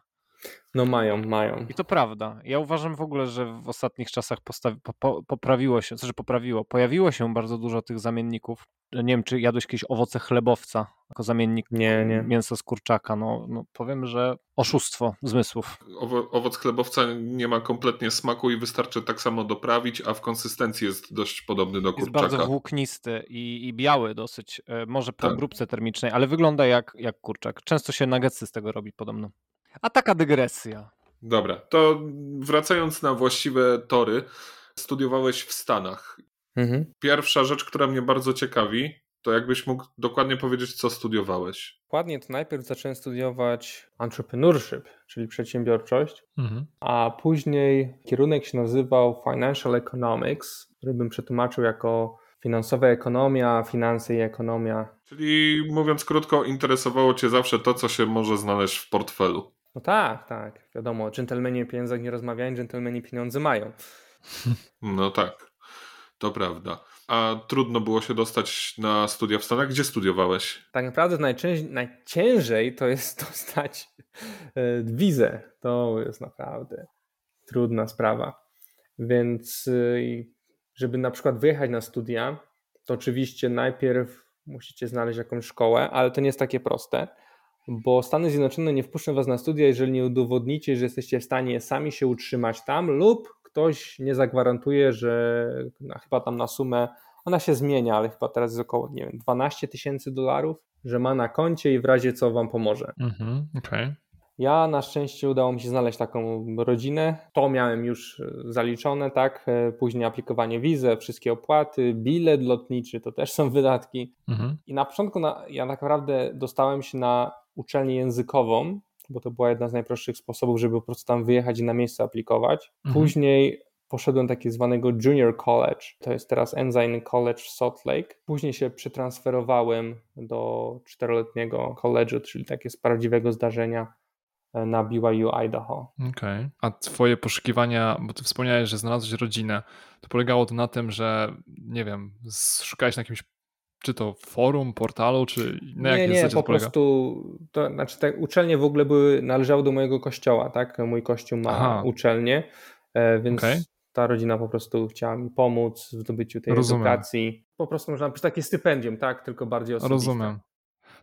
S4: No mają, mają.
S5: I to prawda. Ja uważam w ogóle, że w ostatnich czasach postawi- po, po, poprawiło się, co że poprawiło, pojawiło się bardzo dużo tych zamienników. Nie wiem, czy jadłeś kiedyś owoce chlebowca jako zamiennik
S4: Nie, nie.
S5: mięsa z kurczaka. No, no powiem, że oszustwo zmysłów.
S2: Owo, owoc chlebowca nie ma kompletnie smaku i wystarczy tak samo doprawić, a w konsystencji jest dość podobny do
S5: Jest
S2: kurczaka.
S5: bardzo włóknisty i, i biały dosyć, e, może po
S2: Tak.
S5: grupce termicznej, ale wygląda jak, jak kurczak. Często się nuggetsy z tego robi podobno. A taka dygresja.
S2: Dobra, to wracając na właściwe tory, studiowałeś w Stanach.
S4: Mhm.
S2: Pierwsza rzecz, która mnie bardzo ciekawi, to jakbyś mógł dokładnie powiedzieć, co studiowałeś.
S4: Dokładnie to najpierw zacząłem studiować entrepreneurship, czyli przedsiębiorczość,
S3: Mhm.
S4: a później kierunek się nazywał Financial Economics, który bym przetłumaczył jako finansowa ekonomia, finanse i ekonomia.
S2: Czyli mówiąc krótko, interesowało Cię zawsze to, co się może znaleźć w portfelu.
S4: No tak, tak, wiadomo, dżentelmeni o pieniądzach nie rozmawiają, dżentelmeni pieniądze mają.
S2: No tak, to prawda. A trudno było się dostać na studia w Stanach? Gdzie studiowałeś?
S4: Tak naprawdę najciężej to jest dostać e, wizę. To jest naprawdę trudna sprawa. Więc y, żeby na przykład wyjechać na studia, to oczywiście najpierw musicie znaleźć jakąś szkołę, ale to nie jest takie proste, bo Stany Zjednoczone nie wpuszczą was na studia, jeżeli nie udowodnicie, że jesteście w stanie sami się utrzymać tam lub ktoś nie zagwarantuje, że no, chyba tam na sumę, ona się zmienia, ale chyba teraz jest około, nie wiem, 12 tysięcy dolarów, że ma na koncie i w razie co wam pomoże.
S3: Mhm. Okej.
S4: Ja na szczęście udało mi się znaleźć taką rodzinę. To miałem już e, zaliczone, tak? E, Później aplikowanie wizy, wszystkie opłaty, bilet lotniczy to też są wydatki.
S3: Mhm.
S4: I na początku na, ja tak naprawdę dostałem się na uczelnię językową, bo to była jedna z najprostszych sposobów, żeby po prostu tam wyjechać i na miejsce aplikować.
S3: Mhm.
S4: Później poszedłem do tak zwanego Junior College, to jest teraz Ensign College w Salt Lake. Później się przetransferowałem do czteroletniego college'u, czyli takie z prawdziwego zdarzenia e, na BYU Idaho.
S3: Okej. A twoje poszukiwania, bo ty wspomniałeś, że znalazłeś rodzinę, to polegało to na tym, że nie wiem, szukałeś na jakimś czy to forum, portalu, czy na
S4: nie,
S3: jakiej
S4: nie,
S3: zasadzie
S4: po prostu, to znaczy te uczelnie w ogóle były, należały do mojego kościoła, tak? Mój kościół ma
S3: Aha.
S4: uczelnię, e, więc
S3: Okej.
S4: ta rodzina po prostu chciała mi pomóc w zdobyciu tej
S3: Rozumiem.
S4: edukacji. Po prostu można napisać takie stypendium, tak? Tylko bardziej osobiste.
S3: Rozumiem.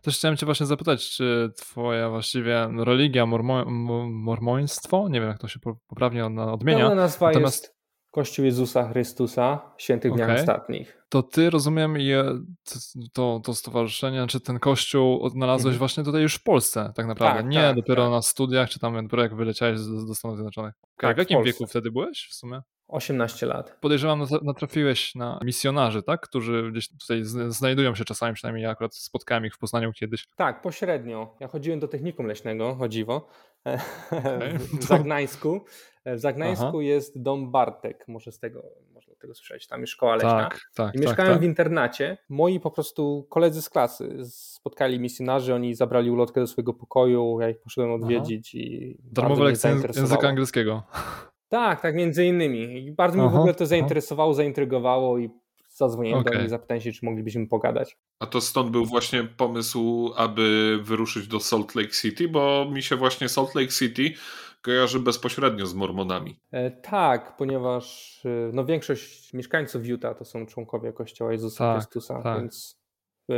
S3: Też chciałem cię właśnie zapytać, czy twoja właściwie religia, mormo, mo- mormoństwo, nie wiem jak to się po- poprawnie odmienia,
S4: Pełna nazwa
S3: Natomiast-
S4: jest Kościół Jezusa Chrystusa, świętych dniach
S3: Okej.
S4: ostatnich.
S3: to ty rozumiem to, to stowarzyszenie, czy ten kościół odnalazłeś
S4: Mhm.
S3: właśnie tutaj już w Polsce tak naprawdę,
S4: Tak,
S3: nie
S4: tak,
S3: dopiero
S4: tak.
S3: na studiach, czy tam dopiero jak wyleciałeś do, do Stanów Zjednoczonych.
S4: Tak,
S3: w
S4: w
S3: jakim
S4: Polsce.
S3: wieku wtedy byłeś w sumie?
S4: 18 lat.
S3: Podejrzewam, nat- natrafiłeś na misjonarzy, tak? Którzy gdzieś tutaj znajdują się czasami, przynajmniej ja akurat spotkałem ich w Poznaniu kiedyś.
S4: Tak, pośrednio. Ja chodziłem do technikum leśnego, o dziwo,
S3: Okej.
S4: w Zagnańsku. W Zagnańsku jest dom Bartek, może z tego pewnie tego słyszałeś, tam jest szkoła leśna.
S3: Tak, tak.
S4: I
S3: tak,
S4: mieszkałem
S3: tak.
S4: w internacie. Moi po prostu koledzy z klasy spotkali misjonarzy, oni zabrali ulotkę do swojego pokoju, ja ich poszedłem odwiedzić i
S3: Darmowe lekcje języka angielskiego.
S4: Tak, tak, między innymi. Bardzo mnie w
S3: Aha,
S4: ogóle to
S3: aha.
S4: zainteresowało, zaintrygowało i zadzwoniłem do
S3: Okej.
S4: nich, zapytałem się, czy moglibyśmy pogadać.
S2: A to stąd był właśnie pomysł, aby wyruszyć do Salt Lake City, bo mi się właśnie Salt Lake City kojarzy bezpośrednio z Mormonami.
S4: E, tak, ponieważ e, no, większość mieszkańców Utah to są członkowie Kościoła Jezusa
S3: Tak,
S4: Chrystusa,
S3: tak.
S4: więc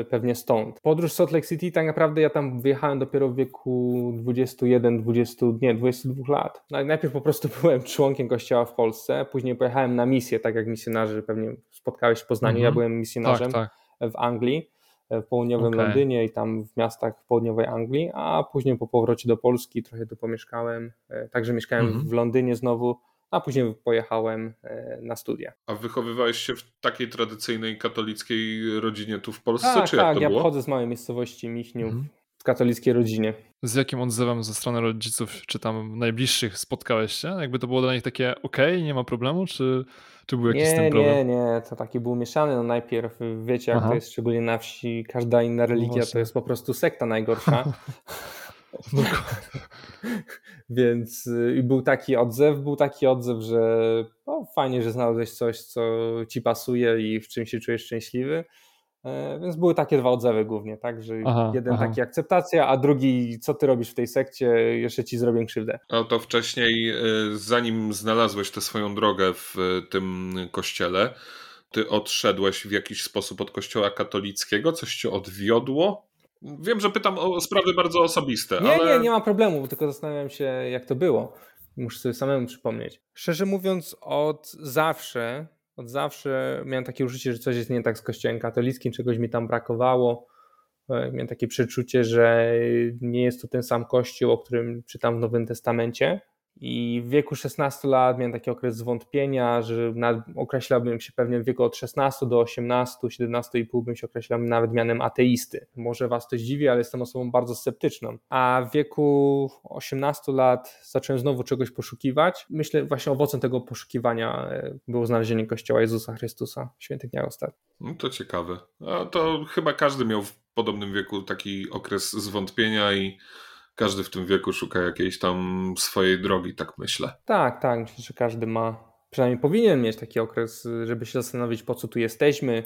S4: pewnie stąd. Podróż Salt Lake City, tak naprawdę ja tam wyjechałem dopiero w wieku 21, 20, nie, 22 lat. Najpierw po prostu byłem członkiem Kościoła w Polsce, później pojechałem na misję, tak jak misjonarzy pewnie spotkałeś w Poznaniu, ja
S3: Mhm.
S4: byłem misjonarzem
S3: Tak, tak.
S4: w Anglii, w południowym
S3: Okej.
S4: Londynie i tam w miastach w południowej Anglii, a później po powrocie do Polski trochę tu pomieszkałem, e, także mieszkałem
S3: Mhm.
S4: w Londynie znowu, a później pojechałem e, na studia.
S2: A wychowywałeś się w takiej tradycyjnej katolickiej rodzinie tu w Polsce,
S4: Tak,
S2: czy jak
S4: tak,
S2: to
S4: ja
S2: było?
S4: pochodzę z małej miejscowości Michniów,
S3: Mhm.
S4: w katolickiej rodzinie.
S3: Z jakim odzewem ze strony rodziców, czy tam najbliższych spotkałeś się? Jakby to było dla nich takie okej, nie ma problemu, czy, czy był jakiś z
S4: Nie,
S3: tym problem?
S4: nie, nie, to taki był mieszany. No najpierw wiecie, jak
S3: Aha.
S4: to jest szczególnie na wsi, każda inna religia to
S3: właśnie.
S4: jest po prostu sekta najgorsza. Więc y, i był taki odzew, był taki odzew, że no, fajnie, że znalazłeś coś, co ci pasuje i w czym się czujesz szczęśliwy. E, Więc były takie dwa odzewy głównie, tak? Że
S3: Aha,
S4: jeden
S3: aha.
S4: taki akceptacja, a drugi, co ty robisz w tej sekcie, jeszcze ci zrobię krzywdę.
S2: A to wcześniej, y, zanim znalazłeś tę swoją drogę w y, tym kościele, ty odszedłeś w jakiś sposób od kościoła katolickiego? Coś cię odwiodło? Wiem, że pytam o sprawy bardzo osobiste,
S4: Nie,
S2: ale
S4: nie, nie ma problemu, tylko zastanawiam się, jak to było. Muszę sobie samemu przypomnieć. Szczerze mówiąc, od zawsze, od zawsze miałem takie uczucie, że coś jest nie tak z kościołem katolickim, czegoś mi tam brakowało. E, Miałem takie przeczucie, że nie jest to ten sam kościół, o którym czytam w Nowym Testamencie. I w wieku 16 lat miałem taki okres zwątpienia, że określałbym się pewnie w wieku od 16 do 18, 17,5 bym się określał nawet mianem ateisty. Może was to zdziwi, ale jestem osobą bardzo sceptyczną. A w wieku 18 lat zacząłem znowu czegoś poszukiwać. Myślę, właśnie owocem tego poszukiwania e, było znalezienie Kościoła Jezusa Chrystusa świętych dniach ostatnich.
S2: No to ciekawe. A to chyba każdy miał w podobnym wieku taki okres zwątpienia i każdy w tym wieku szuka jakiejś tam swojej drogi, tak myślę.
S4: Tak, tak. Myślę, że każdy ma, przynajmniej powinien mieć taki okres, żeby się zastanowić, po co tu jesteśmy,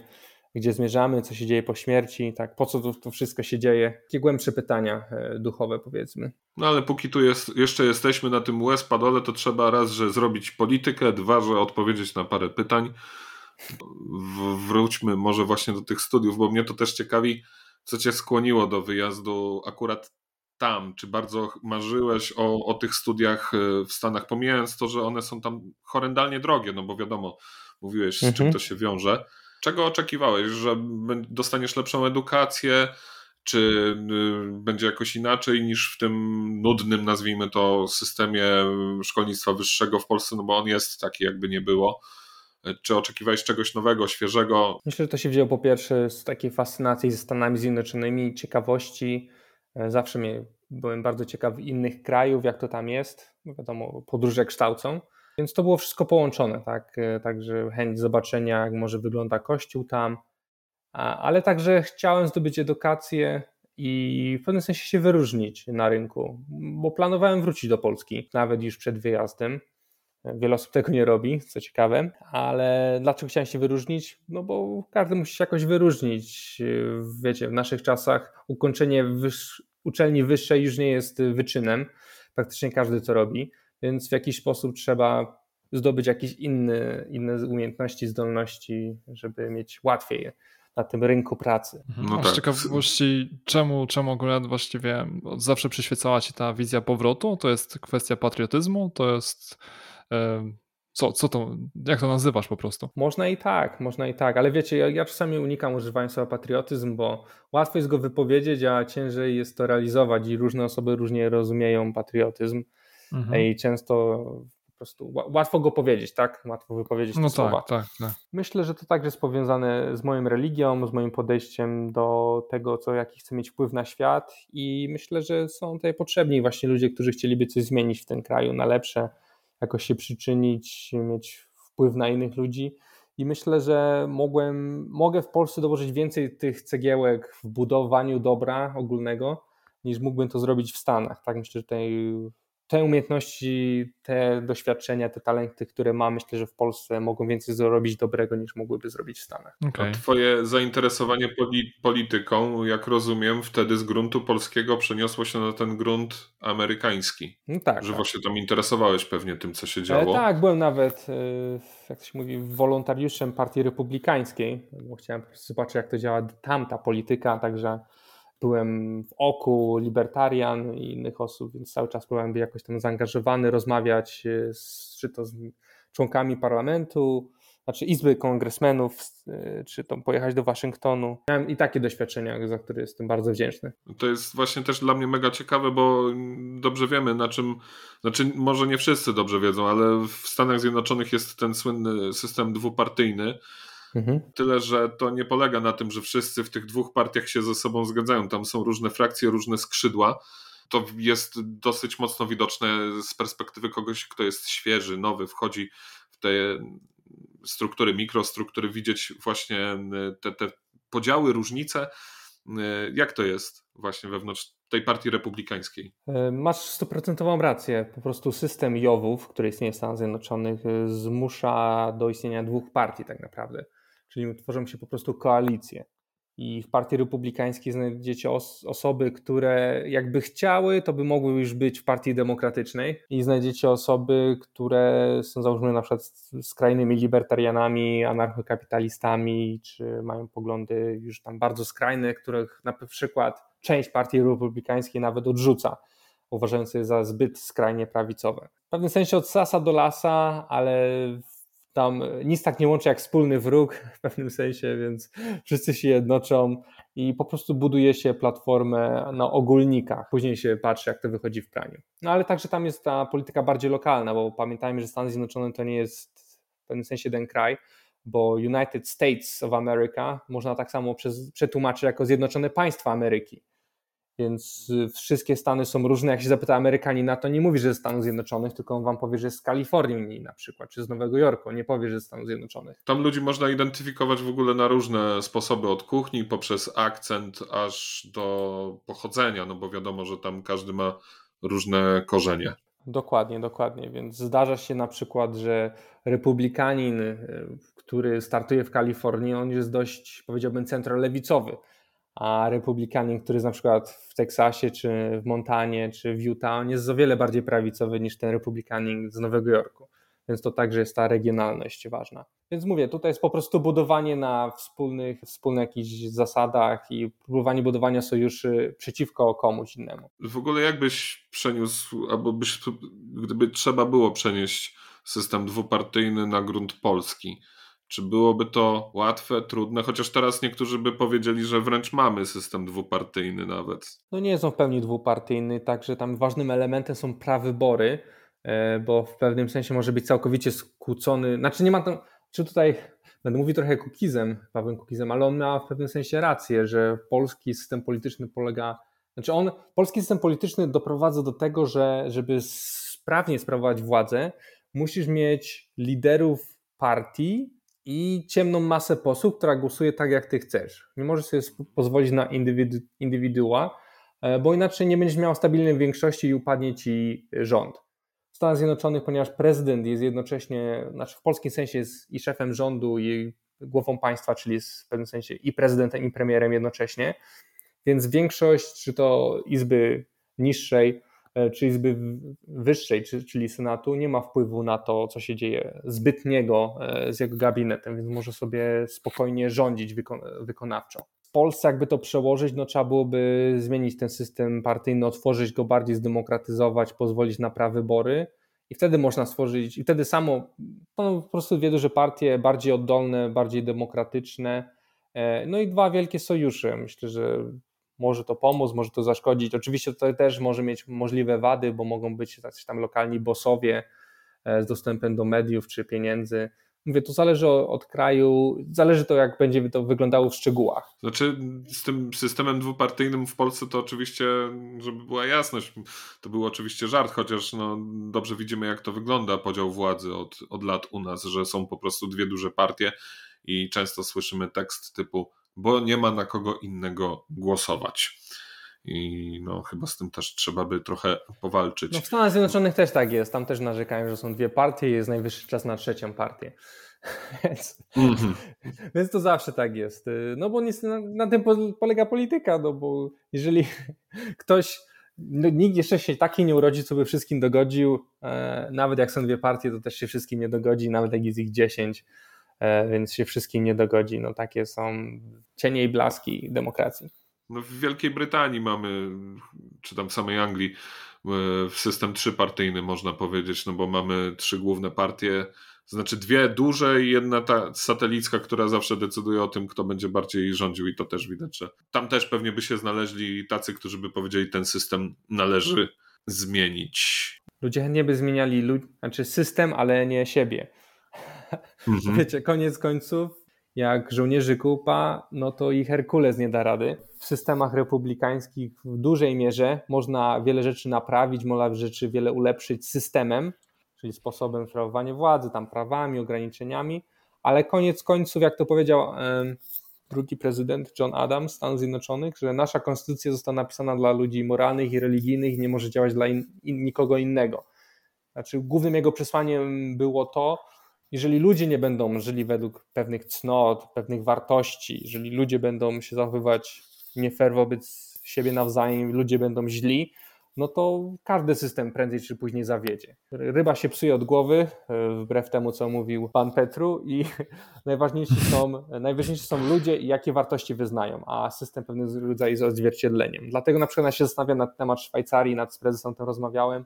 S4: gdzie zmierzamy, co się dzieje po śmierci, tak, po co to, to wszystko się dzieje. Takie głębsze pytania e, duchowe, powiedzmy.
S2: No ale póki tu jest, jeszcze jesteśmy na tym łez padole, to trzeba raz, że zrobić politykę, dwa, że odpowiedzieć na parę pytań. Wróćmy może właśnie do tych studiów, bo mnie to też ciekawi, co cię skłoniło do wyjazdu akurat tam. Czy bardzo marzyłeś o, o tych studiach y, w Stanach, pomijając to, że one są tam horrendalnie drogie, no bo wiadomo, mówiłeś, z
S4: Mhm.
S2: czym to się wiąże. Czego oczekiwałeś? Że dostaniesz lepszą edukację? Czy y, będzie jakoś inaczej niż w tym nudnym, nazwijmy to, systemie y, szkolnictwa wyższego w Polsce, no bo on jest taki, jakby nie było. Y, Czy oczekiwałeś czegoś nowego, świeżego?
S4: Myślę, że to się wzięło po pierwsze z takiej fascynacji ze Stanami Zjednoczonymi, ciekawości. E, Zawsze mnie, byłem bardzo ciekaw innych krajów, jak to tam jest. Bo Wiadomo, podróże kształcą. Więc to było wszystko połączone, tak? E, Także chęć zobaczenia, jak może wygląda kościół tam, ale także chciałem zdobyć edukację i w pewnym sensie się wyróżnić na rynku, bo planowałem wrócić do Polski, nawet już przed wyjazdem. Wiele osób tego nie robi, co ciekawe, ale dlaczego chciałem się wyróżnić? No bo każdy musi się jakoś wyróżnić. Wiecie, w naszych czasach ukończenie wyż... uczelni wyższej już nie jest wyczynem. Praktycznie każdy to robi, więc w jakiś sposób trzeba zdobyć jakieś inne, inne umiejętności, zdolności, żeby mieć łatwiej na tym rynku pracy.
S2: No
S3: A
S2: tak.
S3: z ciekawości, czemu, czemu akurat właściwie zawsze przyświecała Ci ta wizja powrotu? To jest kwestia patriotyzmu? To jest. Co, co to, jak to nazywasz po prostu?
S4: Można i tak, można i tak, ale wiecie, ja, ja czasami unikam używania słowa patriotyzm, bo łatwo jest go wypowiedzieć, a ciężej jest to realizować i różne osoby różnie rozumieją patriotyzm
S3: Mhm.
S4: i często po prostu ła- łatwo go powiedzieć, tak? Łatwo wypowiedzieć te
S3: No
S4: słowa.
S3: tak, tak, tak.
S4: Myślę, że to także jest powiązane z moją religią, z moim podejściem do tego, co, jaki chcę mieć wpływ na świat i myślę, że są tutaj potrzebni właśnie ludzie, którzy chcieliby coś zmienić w tym kraju na lepsze, jakoś się przyczynić, mieć wpływ na innych ludzi i myślę, że mogłem, mogę w Polsce dołożyć więcej tych cegiełek w budowaniu dobra ogólnego, niż mógłbym to zrobić w Stanach. Tak myślę, że tej te umiejętności, te doświadczenia, te talenty, które mam, myślę, że w Polsce mogą więcej zrobić dobrego niż mogłyby zrobić w Stanach.
S2: Okay. A twoje zainteresowanie polityką, jak rozumiem, wtedy z gruntu polskiego przeniosło się na ten grunt amerykański. No tak. Żywo tak. się tam interesowałeś pewnie tym, co się działo.
S4: E, tak, byłem nawet, e, jak to się mówi, wolontariuszem Partii Republikańskiej, bo chciałem zobaczyć, jak to działa tam ta polityka, także byłem w oku libertarian i innych osób, więc cały czas byłem jakoś tam zaangażowany, rozmawiać e, z, czy to z członkami parlamentu, znaczy Izby Kongresmenów, e, czy to pojechać do Waszyngtonu. Miałem i takie doświadczenia, za które jestem bardzo wdzięczny.
S2: To jest właśnie też dla mnie mega ciekawe, bo dobrze wiemy, na czym, znaczy może nie wszyscy dobrze wiedzą, ale w Stanach Zjednoczonych jest ten słynny system dwupartyjny, Mhm. Tyle, że to nie polega na tym, że wszyscy w tych dwóch partiach się ze sobą zgadzają. Tam są różne frakcje, różne skrzydła. To jest dosyć mocno widoczne z perspektywy kogoś, kto jest świeży, nowy, wchodzi w te struktury, mikrostruktury, widzieć właśnie te, te podziały, różnice. Jak to jest właśnie wewnątrz tej partii republikańskiej?
S4: E, masz stuprocentową rację. Po prostu system Jowów, który istnieje w Stanach Zjednoczonych, zmusza do istnienia dwóch partii tak naprawdę czyli tworzą się po prostu koalicje. I w Partii Republikańskiej znajdziecie os osoby, które jakby chciały, to by mogły już być w Partii Demokratycznej. I znajdziecie osoby, które są załóżmy na przykład skrajnymi libertarianami, anarchokapitalistami, czy mają poglądy już tam bardzo skrajne, których na przykład część Partii Republikańskiej nawet odrzuca, uważając je za zbyt skrajnie prawicowe. W pewnym sensie od sasa do lasa, ale tam nic tak nie łączy jak wspólny wróg w pewnym sensie, więc wszyscy się jednoczą i po prostu buduje się platformę na ogólnikach. Później się patrzy, jak to wychodzi w praniu. No ale także tam jest ta polityka bardziej lokalna, bo pamiętajmy, że Stany Zjednoczone to nie jest w pewnym sensie ten kraj, bo United States of America można tak samo przetłumaczyć jako Zjednoczone Państwa Ameryki. Więc y, wszystkie Stany są różne. Jak się zapyta Amerykanin na to, nie mówi, że ze Stanów Zjednoczonych, tylko on wam powie, że z Kalifornii na przykład, czy z Nowego Jorku. Nie powie, że ze Stanów Zjednoczonych.
S2: Tam ludzi można identyfikować w ogóle na różne sposoby od kuchni, poprzez akcent, aż do pochodzenia, no bo wiadomo, że tam każdy ma różne korzenie.
S4: Dokładnie, dokładnie. Więc zdarza się na przykład, że republikanin, y, który startuje w Kalifornii, on jest dość, powiedziałbym, centrolewicowy a republikanin, który jest na przykład w Teksasie, czy w Montanie, czy w Utah, on jest o wiele bardziej prawicowy niż ten republikanin z Nowego Jorku. Więc to także jest ta regionalność ważna. Więc mówię, tutaj jest po prostu budowanie na wspólnych, wspólnych jakichś zasadach i próbowanie budowania sojuszy przeciwko komuś innemu.
S2: W ogóle jakbyś przeniósł, albo byś, gdyby trzeba było przenieść system dwupartyjny na grunt polski, czy byłoby to łatwe, trudne? Chociaż teraz niektórzy by powiedzieli, że wręcz mamy system dwupartyjny nawet.
S4: No nie są w pełni dwupartyjny, także tam ważnym elementem są prawybory, e, bo w pewnym sensie może być całkowicie skłócony. Znaczy nie ma tam, czy tutaj będę mówił trochę Kukizem, Pawłem Kukizem, ale on ma w pewnym sensie rację, że polski system polityczny polega, znaczy on, polski system polityczny doprowadza do tego, że żeby sprawnie sprawować władzę, musisz mieć liderów partii, i ciemną masę posłów, która głosuje tak, jak ty chcesz. Nie możesz sobie pozwolić na indywidu indywidua, e, bo inaczej nie będziesz miał stabilnej większości i upadnie ci rząd. W Stanach Zjednoczonych, ponieważ prezydent jest jednocześnie, znaczy w polskim sensie jest i szefem rządu, i głową państwa, czyli jest w pewnym sensie i prezydentem, i premierem jednocześnie, więc większość, czy to izby niższej, czy Izby Wyższej, czyli Senatu, nie ma wpływu na to, co się dzieje zbytniego e, z jego gabinetem, więc może sobie spokojnie rządzić wykonawczo. W Polsce, jakby to przełożyć, no trzeba byłoby zmienić ten system partyjny, otworzyć go bardziej, zdemokratyzować, pozwolić na prawybory i wtedy można stworzyć, i wtedy samo, no, po prostu dwie duże partie, bardziej oddolne, bardziej demokratyczne, e, no i dwa wielkie sojusze. Myślę, że może to pomóc, może to zaszkodzić. Oczywiście to też może mieć możliwe wady, bo mogą być jacyś tam lokalni bossowie e, z dostępem do mediów czy pieniędzy, Mówię, to zależy od kraju, zależy to, jak będzie to wyglądało w szczegółach.
S2: Znaczy, z tym systemem dwupartyjnym w Polsce to oczywiście, żeby była jasność, to był oczywiście żart, chociaż no, dobrze widzimy, jak to wygląda, podział władzy od, od lat u nas, że są po prostu dwie duże partie i często słyszymy tekst typu, bo nie ma na kogo innego głosować. I no, chyba z tym też trzeba by trochę powalczyć.
S4: No w Stanach Zjednoczonych też tak jest. Tam też narzekają, że są dwie partie i jest najwyższy czas na trzecią partię. Więc, mm -hmm. więc to zawsze tak jest. No bo na, na tym polega polityka, no bo jeżeli ktoś, no, nikt jeszcze się taki nie urodzi, co by wszystkim dogodził, e, nawet jak są dwie partie, to też się wszystkim nie dogodzi, nawet jak jest ich dziesięć, więc się wszystkim nie dogodzi. No takie są cienie i blaski demokracji.
S2: No w Wielkiej Brytanii mamy, czy tam w samej Anglii, e, system trzypartyjny można powiedzieć, no bo mamy trzy główne partie, znaczy dwie duże i jedna ta satelicka, która zawsze decyduje o tym, kto będzie bardziej rządził i to też widać, że tam też pewnie by się znaleźli tacy, którzy by powiedzieli, ten system należy zmienić.
S4: Ludzie chętnie by zmieniali znaczy system, ale nie siebie. Mhm. Wiecie, koniec końców jak żołnierzy kupa, no to i Herkules nie da rady. W systemach republikańskich w dużej mierze można wiele rzeczy naprawić, można rzeczy wiele ulepszyć systemem, czyli sposobem sprawowania władzy, tam prawami, ograniczeniami, ale koniec końców, jak to powiedział drugi prezydent John Adams Stanów Zjednoczonych, że nasza konstytucja została napisana dla ludzi moralnych i religijnych nie może działać dla in, in, nikogo innego. Znaczy, głównym jego przesłaniem było to, jeżeli ludzie nie będą żyli według pewnych cnot, pewnych wartości, jeżeli ludzie będą się zachowywać nie fair wobec siebie nawzajem, ludzie będą źli, no to każdy system prędzej czy później zawiedzie. Ryba się psuje od głowy, e, wbrew temu, co mówił pan Petru, i najważniejsi są, najważniejsi są ludzie i jakie wartości wyznają, a system pewnego rodzaju jest odzwierciedleniem. Dlatego na przykład ja się zastanawiam nad temat Szwajcarii, nad prezesem tym rozmawiałem,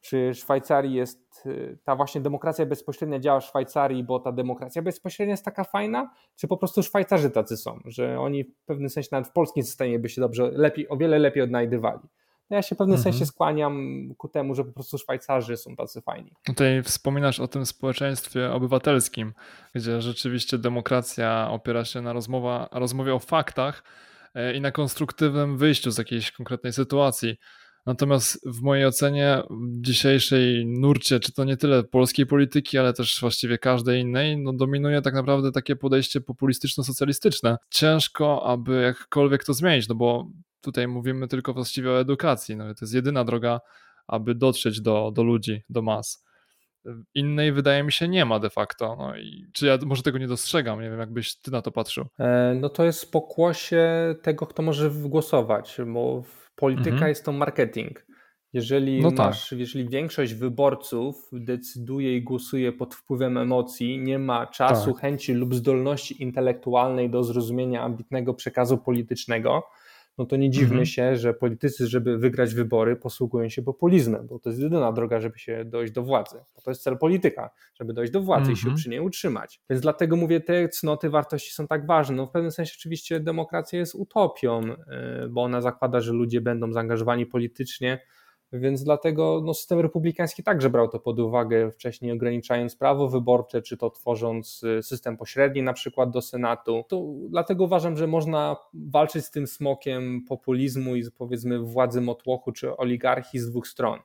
S4: czy Szwajcarii jest y, ta właśnie demokracja bezpośrednia działa w Szwajcarii, bo ta demokracja bezpośrednia jest taka fajna, czy po prostu Szwajcarzy tacy są, że oni w pewnym sensie nawet w polskim systemie by się dobrze, lepiej, o wiele lepiej odnajdywali. No ja się w pewnym mhm. sensie skłaniam ku temu, że po prostu Szwajcarzy są tacy fajni.
S3: Tutaj wspominasz o tym społeczeństwie obywatelskim, gdzie rzeczywiście demokracja opiera się na rozmowa, rozmowie o faktach e, i na konstruktywnym wyjściu z jakiejś konkretnej sytuacji. Natomiast w mojej ocenie w dzisiejszej nurcie, czy to nie tyle polskiej polityki, ale też właściwie każdej innej, no dominuje tak naprawdę takie podejście populistyczno-socjalistyczne. Ciężko, aby jakkolwiek to zmienić, no bo tutaj mówimy tylko właściwie o edukacji. No, to jest jedyna droga, aby dotrzeć do, do ludzi, do mas. Innej wydaje mi się nie ma de facto. No i czy ja może tego nie dostrzegam? Nie wiem, jakbyś ty na to patrzył.
S4: E, no to jest pokłosie tego, kto może głosować, bo polityka mhm. jest to marketing. Jeżeli, no masz, tak. jeżeli większość wyborców decyduje i głosuje pod wpływem emocji, nie ma czasu, tak. chęci lub zdolności intelektualnej do zrozumienia ambitnego przekazu politycznego, no to nie dziwmy mhm. się, że politycy, żeby wygrać wybory, posługują się populizmem, bo to jest jedyna droga, żeby się dojść do władzy. Bo to jest cel polityka, żeby dojść do władzy mhm. i się mhm. przy niej utrzymać. Więc dlatego mówię, te cnoty, wartości są tak ważne. No w pewnym sensie oczywiście demokracja jest utopią, y, bo ona zakłada, że ludzie będą zaangażowani politycznie, więc dlatego no, system republikański także brał to pod uwagę wcześniej, ograniczając prawo wyborcze, czy to tworząc y, system pośredni, na przykład do Senatu. To dlatego uważam, że można walczyć z tym smokiem populizmu i powiedzmy władzy motłochu czy oligarchii z dwóch stron,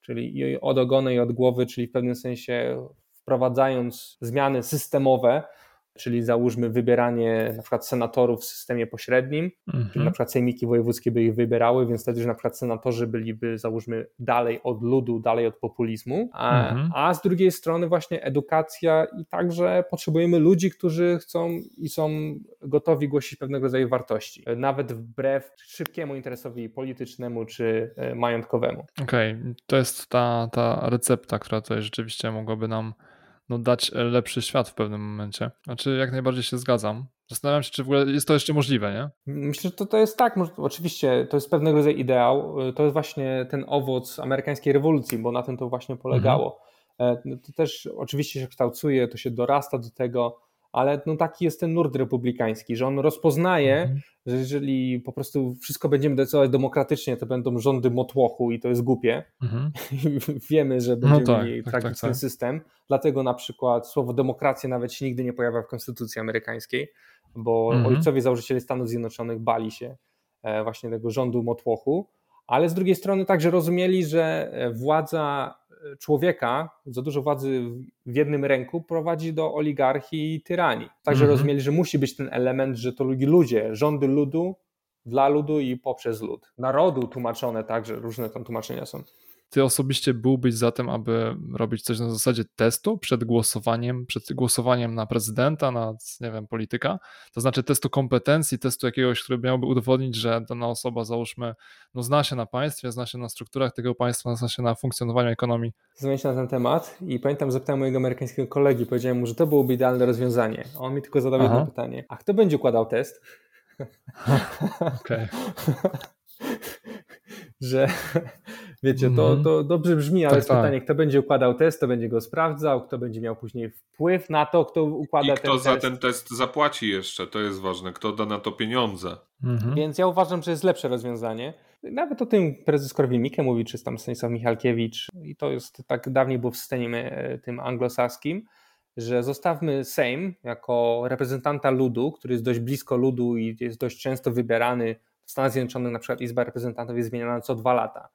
S4: czyli od ogona i od głowy, czyli w pewnym sensie wprowadzając zmiany systemowe, czyli załóżmy wybieranie na przykład senatorów w systemie pośrednim, mhm. czyli na przykład sejmiki wojewódzkie by ich wybierały, więc wtedy, że na przykład senatorzy byliby załóżmy dalej od ludu, dalej od populizmu, a, mhm. a z drugiej strony właśnie edukacja i także potrzebujemy ludzi, którzy chcą i są gotowi głosić pewnego rodzaju wartości, nawet wbrew szybkiemu interesowi politycznemu czy e, majątkowemu.
S3: Okej, okay. to jest ta, ta recepta, która tutaj rzeczywiście mogłaby nam no, dać e, lepszy świat w pewnym momencie. Znaczy, jak najbardziej się zgadzam. Zastanawiam się, czy w ogóle jest to jeszcze możliwe, nie?
S4: Myślę, że to, to jest tak, oczywiście to jest pewnego rodzaju ideał. E, to jest właśnie ten owoc amerykańskiej rewolucji, bo na tym to właśnie polegało. Mhm. E, no, to też oczywiście się kształcuje, to się dorasta do tego, ale no taki jest ten nurt republikański, że on rozpoznaje, mhm. że jeżeli po prostu wszystko będziemy decydować demokratycznie, to będą rządy motłochu i to jest głupie. Mhm. Wiemy, że no będziemy no tak, mieli tak, tak, tak, system, dlatego na przykład słowo demokracja nawet się nigdy nie pojawia w konstytucji amerykańskiej, bo mhm. ojcowie założyciele Stanów Zjednoczonych bali się e, właśnie tego rządu motłochu, ale z drugiej strony także rozumieli, że e, władza człowieka, za dużo władzy w jednym ręku prowadzi do oligarchii i tyranii. Także mhm. rozumieli, że musi być ten element, że to ludzie, rządy ludu, dla ludu i poprzez lud. Narodu tłumaczone także, różne tam tłumaczenia są.
S3: Ty osobiście byłbyś za tym, aby robić coś na zasadzie testu przed głosowaniem, przed głosowaniem na prezydenta, na, nie wiem, polityka? To znaczy testu kompetencji, testu jakiegoś, który miałby udowodnić, że dana osoba, załóżmy, no zna się na państwie, zna się na strukturach tego państwa, zna się na funkcjonowaniu ekonomii.
S4: Zastanawiałem się na ten temat i pamiętam, zapytałem mojego amerykańskiego kolegi, powiedziałem mu, że to byłoby idealne rozwiązanie. On mi tylko zadał Aha. jedno pytanie. A kto będzie układał test?
S3: Okej.
S4: że wiecie, to, mhm. to dobrze brzmi, ale tak, jest tak. pytanie, kto będzie układał test, kto będzie go sprawdzał, kto będzie miał później wpływ na to, kto układa
S2: I kto za ten test zapłaci jeszcze, to jest ważne, kto da na to pieniądze.
S4: Mhm. Więc ja uważam, że jest lepsze rozwiązanie. Nawet o tym prezes Korwin-Mikke mówi, czy tam Stanisław Michalkiewicz i to jest tak dawniej było w systemie e, tym anglosaskim, że zostawmy Sejm jako reprezentanta ludu, który jest dość blisko ludu i jest dość często wybierany Stanach Zjednoczonych na przykład Izba Reprezentantów jest zmieniana co dwa lata.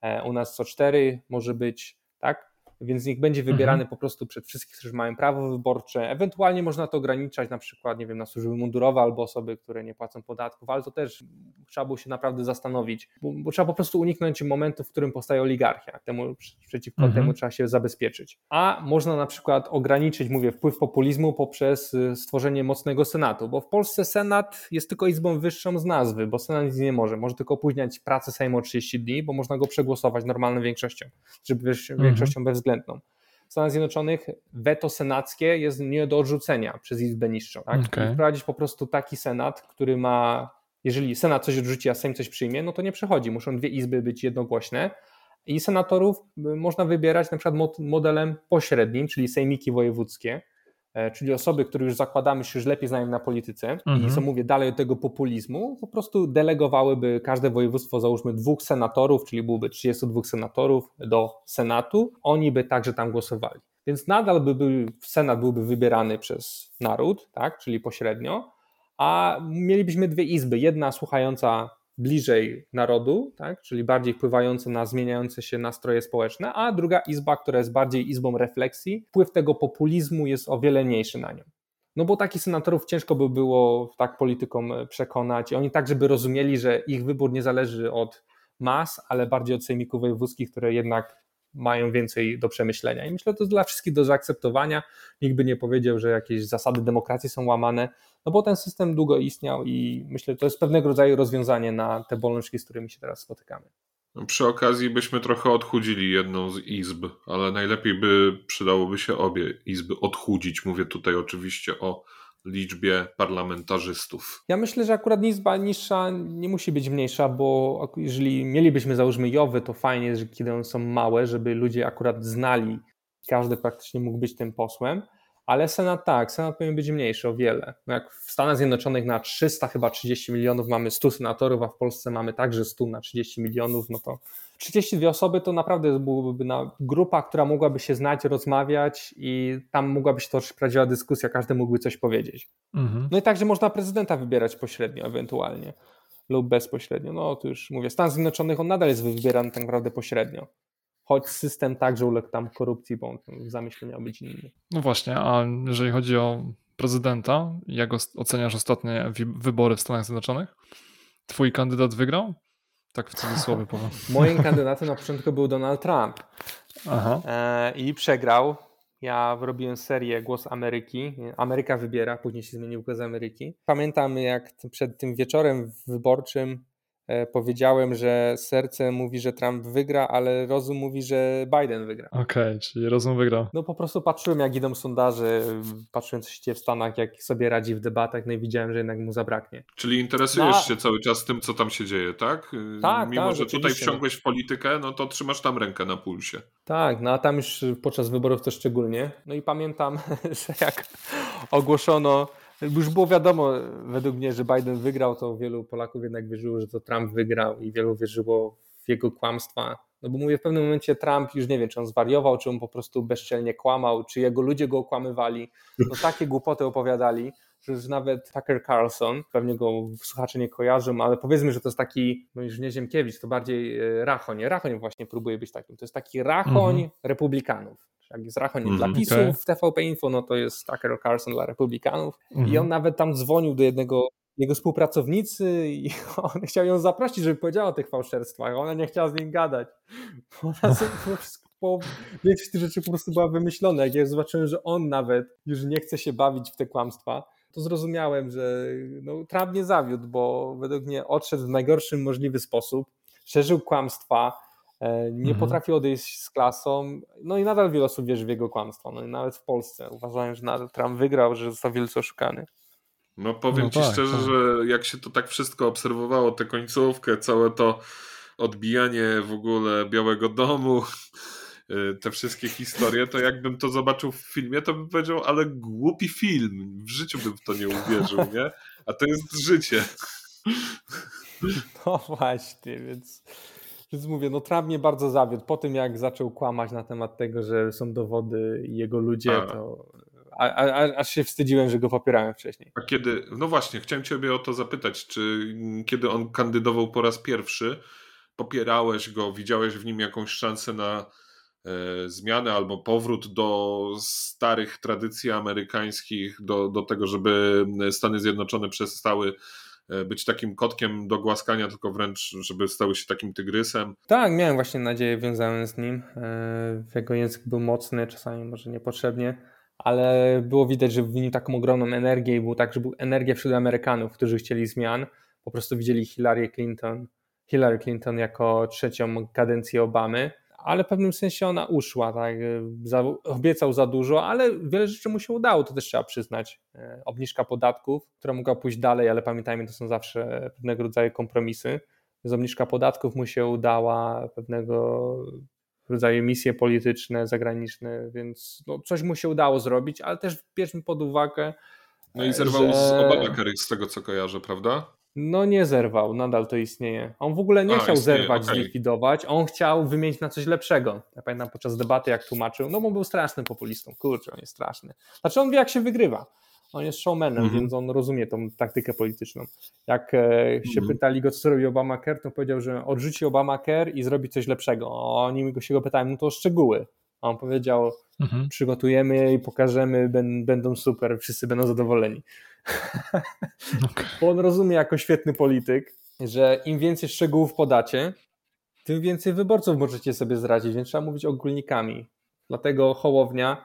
S4: E, u nas co cztery może być, tak? Więc niech będzie wybierany mhm. po prostu przed wszystkich, którzy mają prawo wyborcze. Ewentualnie można to ograniczać na przykład, nie wiem, na służby mundurowe albo osoby, które nie płacą podatków, ale to też trzeba było się naprawdę zastanowić, bo, bo trzeba po prostu uniknąć momentu, w którym powstaje oligarchia. Temu, przeciwko mhm. temu trzeba się zabezpieczyć. A można na przykład ograniczyć, mówię, wpływ populizmu poprzez y, stworzenie mocnego Senatu, bo w Polsce Senat jest tylko izbą wyższą z nazwy, bo Senat nic nie może. Może tylko opóźniać pracę Sejmu o 30 dni, bo można go przegłosować normalną większością, czy mhm. większością bezwzględną. W Stanach Zjednoczonych weto senackie jest nie do odrzucenia przez Izbę Niższą. Tak? Okay. Wprowadzić po prostu taki senat, który ma, jeżeli senat coś odrzuci, a Sejm coś przyjmie, no to nie przechodzi. Muszą dwie izby być jednogłośne i senatorów można wybierać na przykład modelem pośrednim, czyli sejmiki wojewódzkie, czyli osoby, które już zakładamy się już lepiej znają na polityce mhm. i co mówię dalej od tego populizmu, po prostu delegowałyby każde województwo, załóżmy dwóch senatorów, czyli byłoby 32 senatorów do Senatu, oni by także tam głosowali. Więc nadal by był, Senat byłby wybierany przez naród, tak, czyli pośrednio, a mielibyśmy dwie izby, jedna słuchająca bliżej narodu, tak, czyli bardziej wpływające na zmieniające się nastroje społeczne, a druga izba, która jest bardziej izbą refleksji, wpływ tego populizmu jest o wiele mniejszy na nią. No bo takich senatorów ciężko by było tak politykom przekonać i oni tak, żeby rozumieli, że ich wybór nie zależy od mas, ale bardziej od sejmików wojewódzkich, które jednak mają więcej do przemyślenia. I myślę, że to dla wszystkich do zaakceptowania. Nikt by nie powiedział, że jakieś zasady demokracji są łamane, no bo ten system długo istniał i myślę, że to jest pewnego rodzaju rozwiązanie na te bolączki, z którymi się teraz spotykamy.
S2: No, przy okazji byśmy trochę odchudzili jedną z izb, ale najlepiej by przydałoby się obie izby odchudzić. Mówię tutaj oczywiście o liczbie parlamentarzystów.
S4: Ja myślę, że akurat izba niższa nie musi być mniejsza, bo jeżeli mielibyśmy załóżmy Jowy, to fajnie, że kiedy one są małe, żeby ludzie akurat znali, każdy praktycznie mógł być tym posłem, ale Senat tak, Senat powinien być mniejszy o wiele. No jak w Stanach Zjednoczonych na 300 chyba 30 milionów mamy 100 senatorów, a w Polsce mamy także 100 na 30 milionów, no to 32 osoby to naprawdę byłaby grupa, która mogłaby się znać, rozmawiać i tam mogłaby się toczyć prawdziwa dyskusja, każdy mógłby coś powiedzieć. Mhm. No i także można prezydenta wybierać pośrednio ewentualnie lub bezpośrednio. No to już mówię, Stan Zjednoczonych on nadal jest wybierany tak naprawdę pośrednio choć system także uległ tam korupcji, bo on w zamyśle miał być inny.
S3: No właśnie, a jeżeli chodzi o prezydenta, jak oceniasz ostatnie wybory w Stanach Zjednoczonych? Twój kandydat wygrał? Tak w cudzysłowie powiem.
S4: Moim kandydatem na początku był Donald Trump Aha. E, i przegrał. Ja robiłem serię Głos Ameryki. Ameryka wybiera, później się zmienił Głos Ameryki. Pamiętam jak przed tym wieczorem wyborczym powiedziałem, że serce mówi, że Trump wygra, ale rozum mówi, że Biden wygra.
S3: Okej, okay, czyli rozum wygrał.
S4: No po prostu patrzyłem, jak idą sondaże, patrzyłem, co się dzieje w Stanach, jak sobie radzi w debatach, no i widziałem, że jednak mu zabraknie.
S2: Czyli interesujesz no. się cały czas tym, co tam się dzieje, tak?
S4: Tak,
S2: Mimo,
S4: tak,
S2: że tutaj wsiągłeś w politykę, no to trzymasz tam rękę na pulsie.
S4: Tak, no a tam już podczas wyborów to szczególnie. No i pamiętam, że jak ogłoszono już było wiadomo według mnie, że Biden wygrał, to wielu Polaków jednak wierzyło, że to Trump wygrał i wielu wierzyło w jego kłamstwa. No bo mówię, w pewnym momencie Trump już nie wiem, czy on zwariował, czy on po prostu bezczelnie kłamał, czy jego ludzie go okłamywali. No takie głupoty opowiadali, już nawet Tucker Carlson, pewnie go słuchacze nie kojarzą, ale powiedzmy, że to jest taki, no już nie Ziemkiewicz, to bardziej e, Rachoń. Rachoń właśnie próbuje być takim. To jest taki Rachoń mhm. republikanów jak jest Rachoń mm, dla PiSu okay. w TVP Info, no to jest Tucker Carlson dla Republikanów. Mm. I mhm. on nawet tam dzwonił do jednego jego współpracownicy i on chciał ją zaprosić, żeby powiedziała o tych fałszerstwach, a ona nie chciała z nim gadać. Ona po, większość tych rzeczy po prostu była wymyślona. Jak ja zobaczyłem, że on nawet już nie chce się bawić w te kłamstwa, to zrozumiałem, że no, Trump nie zawiódł, bo według mnie odszedł w najgorszy możliwy sposób, szerzył kłamstwa, E, nie mhm. potrafi odejść z klasą, no i nadal wiele osób wierzy w jego kłamstwo, no i nawet w Polsce uważają, że nadal Trump wygrał, że został wielce oszukany.
S2: No powiem no ci tak, szczerze, tak. że jak się to tak wszystko obserwowało, tę końcówkę, całe to odbijanie w ogóle Białego Domu, te wszystkie historie, to jakbym to zobaczył w filmie, to bym powiedział, ale głupi film, w życiu bym w to nie uwierzył, nie? A to jest życie.
S4: No właśnie, więc więc mówię, no Trump mnie bardzo zawiódł. Po tym, jak zaczął kłamać na temat tego, że są dowody i jego ludzie, a. to a, a, aż się wstydziłem, że go popierałem wcześniej.
S2: A kiedy, no właśnie, chciałem Ciebie o to zapytać, czy kiedy on kandydował po raz pierwszy, popierałeś go, widziałeś w nim jakąś szansę na zmianę albo powrót do starych tradycji amerykańskich, do, do tego, żeby Stany Zjednoczone przestały E, być takim kotkiem do głaskania, tylko wręcz, żeby stały się takim tygrysem.
S4: Tak, miałem właśnie nadzieję, wiązałem z nim. E, jego język był mocny, czasami może niepotrzebnie, ale było widać, że nim taką ogromną energię i było tak, że był energia wśród Amerykanów, którzy chcieli zmian. Po prostu widzieli Hillary Clinton, Hillary Clinton jako trzecią kadencję Obamy ale w pewnym sensie ona uszła, tak? Obiecał za dużo, ale wiele rzeczy mu się udało, to też trzeba przyznać. E, obniżka podatków, która mogła pójść dalej, ale pamiętajmy, to są zawsze pewnego rodzaju kompromisy. Z obniżka podatków mu się udała, pewnego rodzaju misje polityczne, zagraniczne, więc no, coś mu się udało zrobić, ale też bierzmy pod uwagę.
S2: No i zerwał że... z Obamacare, z tego co kojarzę, prawda?
S4: No nie zerwał, nadal to istnieje. On w ogóle nie A, chciał istnieje, zerwać, okay. zlikwidować, on chciał wymienić na coś lepszego. Ja pamiętam podczas debaty, jak tłumaczył, no bo był strasznym populistą, kurczę, on jest straszny. Znaczy on wie, jak się wygrywa. On jest showmanem, mm -hmm. więc on rozumie tą taktykę polityczną. Jak e, się mm -hmm. pytali go, co zrobi Obamacare, to powiedział, że odrzuci Obamacare i zrobi coś lepszego. Oni go się go pytają, no to szczegóły. A on powiedział, mhm. przygotujemy je i pokażemy, będą super, wszyscy będą zadowoleni. Bo on rozumie jako świetny polityk, że im więcej szczegółów podacie, tym więcej wyborców możecie sobie zrazić, więc trzeba mówić ogólnikami. Dlatego Hołownia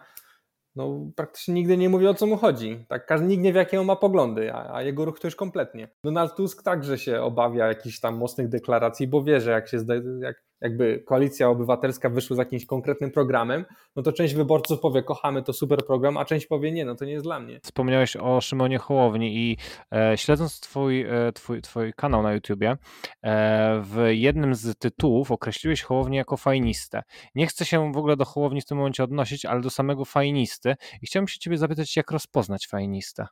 S4: no, praktycznie nigdy nie mówi o co mu chodzi. Tak, każdy, nikt nie wie, jakie on ma poglądy, a, a, jego ruch to już kompletnie. Donald Tusk także się obawia jakichś tam mocnych deklaracji, bo wie, że jak się jak jakby koalicja obywatelska wyszła z jakimś konkretnym programem, no to część wyborców powie, kochamy to super program, a część powie, nie, no to nie jest dla mnie.
S5: Wspomniałeś o Szymonie Hołowni i e, śledząc twój, e, twój, twój kanał na YouTubie, e, w jednym z tytułów określiłeś Hołownię jako fajnistę. Nie chcę się w ogóle do Hołowni w tym momencie odnosić, ale do samego fajnisty i chciałbym się ciebie zapytać, jak rozpoznać fajnistę?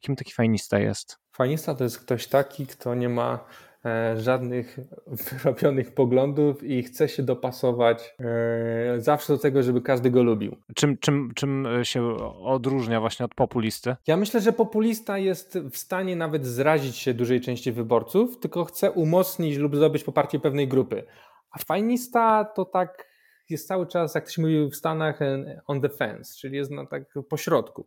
S5: Kim taki fajnista jest?
S4: Fajnista to jest ktoś taki, kto nie ma żadnych wyrobionych poglądów i chce się dopasować e, zawsze do tego, żeby każdy go lubił.
S5: Czym, czym, czym się odróżnia właśnie od populisty?
S4: Ja myślę, że populista jest w stanie nawet zrazić się dużej części wyborców, tylko chce umocnić lub zdobyć poparcie pewnej grupy. A fajnista to tak jest cały czas, jak to się mówi w Stanach, on the fence, czyli jest na tak pośrodku.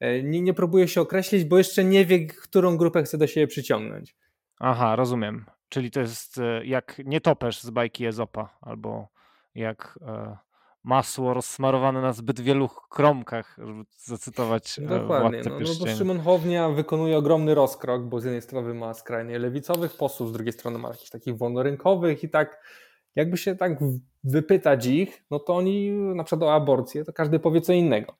S4: E, nie, nie próbuje się określić, bo jeszcze nie wie, którą grupę chce do siebie przyciągnąć.
S5: Aha, rozumiem. Czyli to jest e, jak nietoperz z bajki Ezopa, albo jak e, masło rozsmarowane na zbyt wielu kromkach, żeby zacytować
S4: no Dokładnie, no, no bo Szymon Hołownia wykonuje ogromny rozkrok, bo z jednej strony ma skrajnie lewicowych posłów, z drugiej strony ma jakichś takich wolnorynkowych i tak jakby się tak wypytać ich, no to oni na przykład o aborcję, to każdy powie co innego.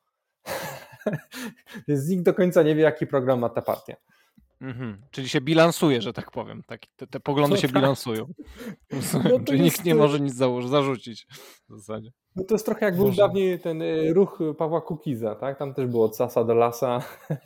S4: Więc nikt do końca nie wie, jaki program ma ta partia.
S5: Mhm. Czyli się bilansuje, że tak powiem. Tak, te, te poglądy no się tak. bilansują. No Czyli nikt nie może nic zarzucić w zasadzie.
S4: No to jest trochę jak był dawniej ten y, ruch Pawła Kukiza, tak? Tam też było od sasa do lasa.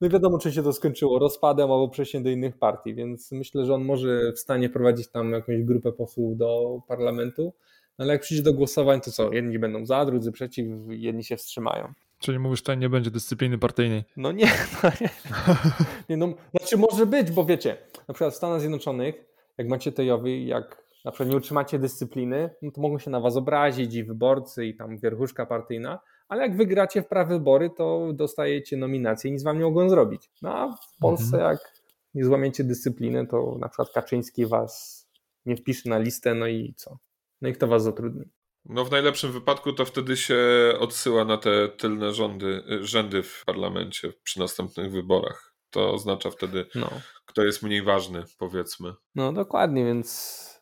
S4: No i wiadomo, czy się to skończyło rozpadem albo przejściem do innych partii, więc myślę, że on może w stanie prowadzić tam jakąś grupę posłów do parlamentu, no ale jak przyjdzie do głosowań, to co? Jedni będą za, drudzy przeciw, jedni się wstrzymają.
S3: Czyli mówisz, że nie będzie dyscypliny partyjnej?
S4: No nie, no nie. nie no, znaczy może być, bo wiecie, na przykład w Stanach Zjednoczonych, jak macie tejowy, jak na przykład nie utrzymacie dyscypliny, no to mogą się na was obrazić i wyborcy, i tam wierchuszka partyjna, ale jak wygracie w prawe wybory, to dostajecie nominację i nic wam nie mogą zrobić. No a w Polsce mhm. jak nie złamiecie dyscypliny, to na przykład Kaczyński was nie wpisze na listę, no i co? No i kto was zatrudni?
S2: No w najlepszym wypadku to wtedy się odsyła na te tylne rządy, rzędy w parlamencie przy następnych wyborach. To oznacza wtedy, no. kto jest mniej ważny, powiedzmy.
S4: No dokładnie, więc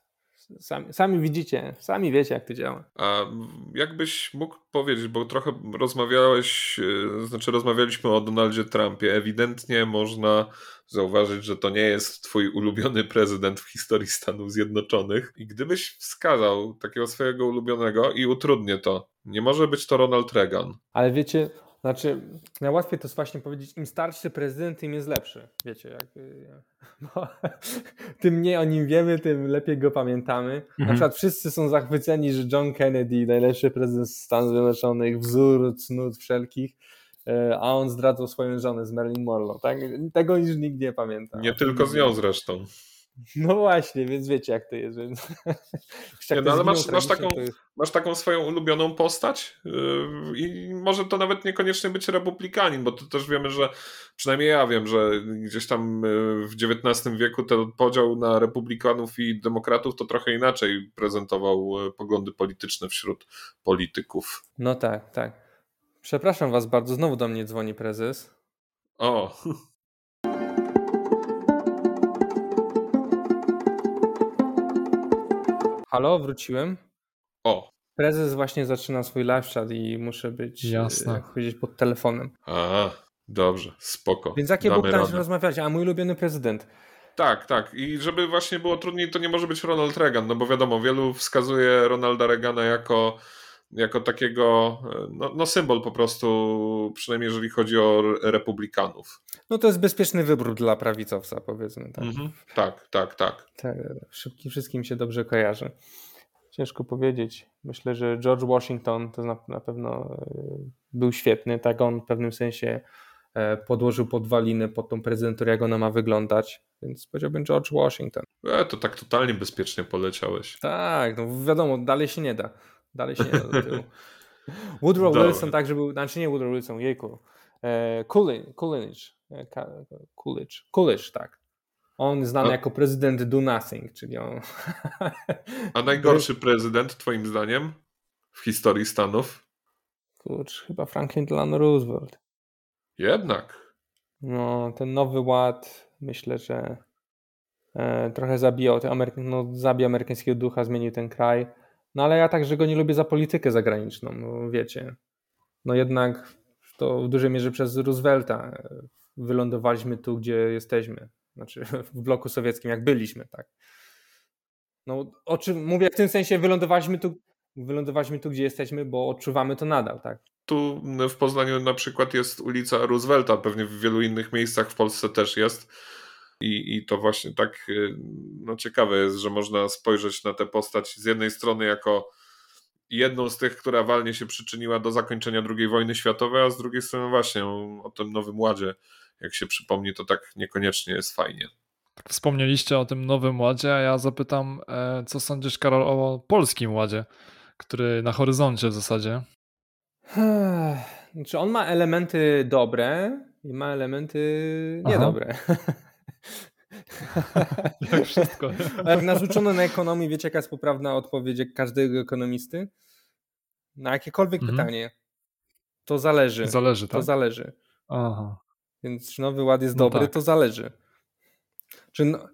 S4: Sami, sami, widzicie, sami wiecie, jak to działa.
S2: A jakbyś mógł powiedzieć, bo trochę rozmawiałeś, e, znaczy rozmawialiśmy o Donaldzie Trumpie. Ewidentnie można zauważyć, że to nie jest twój ulubiony prezydent w historii Stanów Zjednoczonych. I gdybyś wskazał takiego swojego ulubionego i utrudnię to, nie może być to Ronald Reagan.
S4: Ale wiecie, znaczy, najłatwiej to jest właśnie powiedzieć, im starszy prezydent, tym jest lepszy. Wiecie, jak, y, no, tym mniej o nim wiemy, tym lepiej go pamiętamy. Mhm. Na przykład wszyscy są zachwyceni, że John Kennedy, najlepszy prezydent Stanów Zjednoczonych, wzór cnót wszelkich, e, a on zdradzał swoją żonę z Marilyn Monroe. Tak? Tego już nikt nie pamięta.
S2: Nie tylko z nią zresztą.
S4: No właśnie, więc wiecie jak to jest. Więc...
S2: Nie, no, ale masz, masz, taką, jest... masz taką swoją ulubioną postać yy, i może to nawet niekoniecznie być republikanin, bo to też wiemy, że przynajmniej ja wiem, że gdzieś tam yy, w XIX wieku ten podział na republikanów i demokratów to trochę inaczej prezentował yy, poglądy polityczne wśród polityków.
S4: No tak, tak. Przepraszam was bardzo, znowu do mnie dzwoni prezes.
S2: O,
S4: Halo, wróciłem.
S2: O.
S4: Prezes właśnie zaczyna swój live chat i muszę być, Jasne. jak powiedzieć, pod telefonem.
S2: A, dobrze, spoko.
S4: Więc jakie Bóg rozmawiać? A mój ulubiony prezydent.
S2: Tak, tak. I żeby właśnie było trudniej, to nie może być Ronald Reagan, no bo wiadomo, wielu wskazuje Ronalda Reagana jako, jako takiego no, no symbol po prostu, przynajmniej jeżeli chodzi o republikanów.
S4: No to jest bezpieczny wybór dla prawicowca, powiedzmy. Tak,
S2: mhm. tak, tak, tak.
S4: tak szybki, wszystkim się dobrze kojarzy. Ciężko powiedzieć. Myślę, że George Washington to na, na pewno e, był świetny. Tak, on w pewnym sensie e, podłożył podwaliny pod tą prezydenturę, jak ona ma wyglądać. Więc powiedziałbym George Washington.
S2: E, to tak totalnie bezpiecznie poleciałeś.
S4: Tak, no wiadomo, dalej się nie da. Dalej się nie da do tyłu. Woodrow. Wilson także był, znaczy nie Woodrow Wilson, jejku. Coolidge, Coolidge. Coolidge, tak. On znany jako prezydent do nothing, czyli on...
S2: A najgorszy prezydent twoim zdaniem w historii Stanów?
S4: Kurcz, chyba Franklin Delano Roosevelt.
S2: Jednak.
S4: No, ten nowy ład, myślę, że e, trochę zabijał, Ameryk no, zabijał amerykańskiego ducha, zmienił ten kraj. No ale ja także go nie lubię za politykę zagraniczną, no, wiecie. No jednak to w dużej mierze przez Roosevelta wylądowaliśmy tu, gdzie jesteśmy. Znaczy w bloku sowieckim, jak byliśmy, tak. No, o czym mówię w tym sensie, wylądowaliśmy tu, wylądowaliśmy tu, gdzie jesteśmy, bo odczuwamy to nadal, tak.
S2: Tu w Poznaniu na przykład jest ulica Roosevelta, pewnie w wielu innych miejscach w Polsce też jest. I, I to właśnie tak y, no, ciekawe jest, że można spojrzeć na tę postać z jednej strony jako jedną z tych, która walnie się przyczyniła do zakończenia II wojny światowej, a z drugiej strony właśnie o, tym nowym ładzie jak się przypomni, to tak niekoniecznie jest fajnie.
S3: Tak wspomnieliście o tym nowym ładzie, a ja zapytam, e, co sądzisz, Karol, o polskim ładzie, który na horyzoncie w zasadzie?
S4: Znaczy on ma elementy dobre i ma elementy niedobre.
S3: Jak wszystko.
S4: Jak narzucono na ekonomii, wiecie jaka jest poprawna odpowiedź każdego ekonomisty? Na jakiekolwiek mhm. pytanie. To zależy.
S3: Zależy, tak?
S4: To zależy. Aha. Więc czy Nowy Ład jest no dobry, tak. to zależy. Czy no...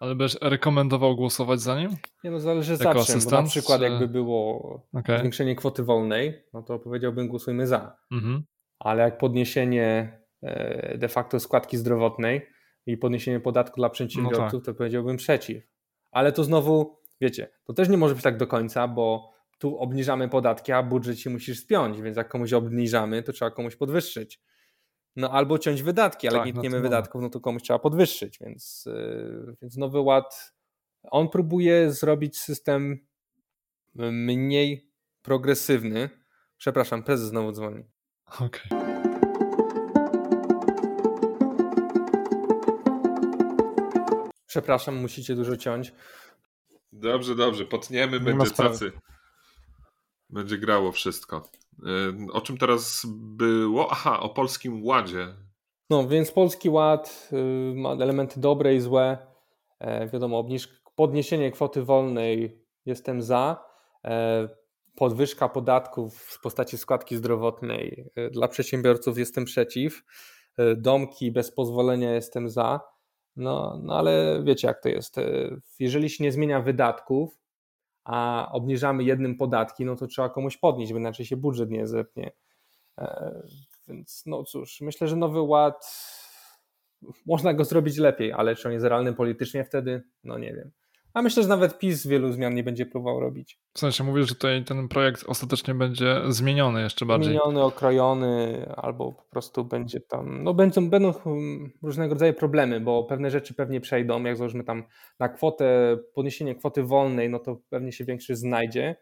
S3: Ale byś rekomendował głosować za nim?
S4: Nie no, zależy jako za czym, asystent, bo na przykład czy... jakby było okay. zwiększenie kwoty wolnej, no to powiedziałbym głosujmy za. Mhm. Ale jak podniesienie e, de facto składki zdrowotnej i podniesienie podatku dla przedsiębiorców, no tak. to powiedziałbym przeciw. Ale to znowu, wiecie, to też nie może być tak do końca, bo tu obniżamy podatki, a budżet się musisz spiąć, więc jak komuś obniżamy, to trzeba komuś podwyższyć. No albo ciąć wydatki, ale tak, jak nie no wydatków, no to komuś trzeba podwyższyć, więc, yy, więc Nowy Ład, on próbuje zrobić system mniej progresywny. Przepraszam, prezes znowu dzwoni.
S3: Okej. Okay.
S4: Przepraszam, musicie dużo ciąć.
S2: Dobrze, dobrze, potniemy, będzie cacy. Będzie grało wszystko. O czym teraz było? Aha, o Polskim Ładzie.
S4: No, więc Polski Ład ma elementy dobre i złe. E, wiadomo, podniesienie kwoty wolnej jestem za. E, podwyżka podatków w postaci składki zdrowotnej y, dla przedsiębiorców jestem przeciw. E, domki bez pozwolenia jestem za. No, no ale wiecie, jak to jest. Jeżeli się nie zmienia wydatków, a obniżamy jednym podatki, no to trzeba komuś podnieść, bo inaczej się budżet nie zepnie. E, więc no cóż, myślę, że nowy ład można go zrobić lepiej, ale czy on jest realny politycznie wtedy? No nie wiem. A myślę, że nawet PiS wielu zmian nie będzie próbował robić.
S3: W sensie mówisz, że tutaj ten projekt ostatecznie będzie zmieniony jeszcze bardziej.
S4: Zmieniony, okrojony, albo po prostu będzie tam, no będą, będą różnego rodzaju problemy, bo pewne rzeczy pewnie przejdą, jak załóżmy tam na kwotę, podniesienie kwoty wolnej, no to pewnie się większy znajdzie,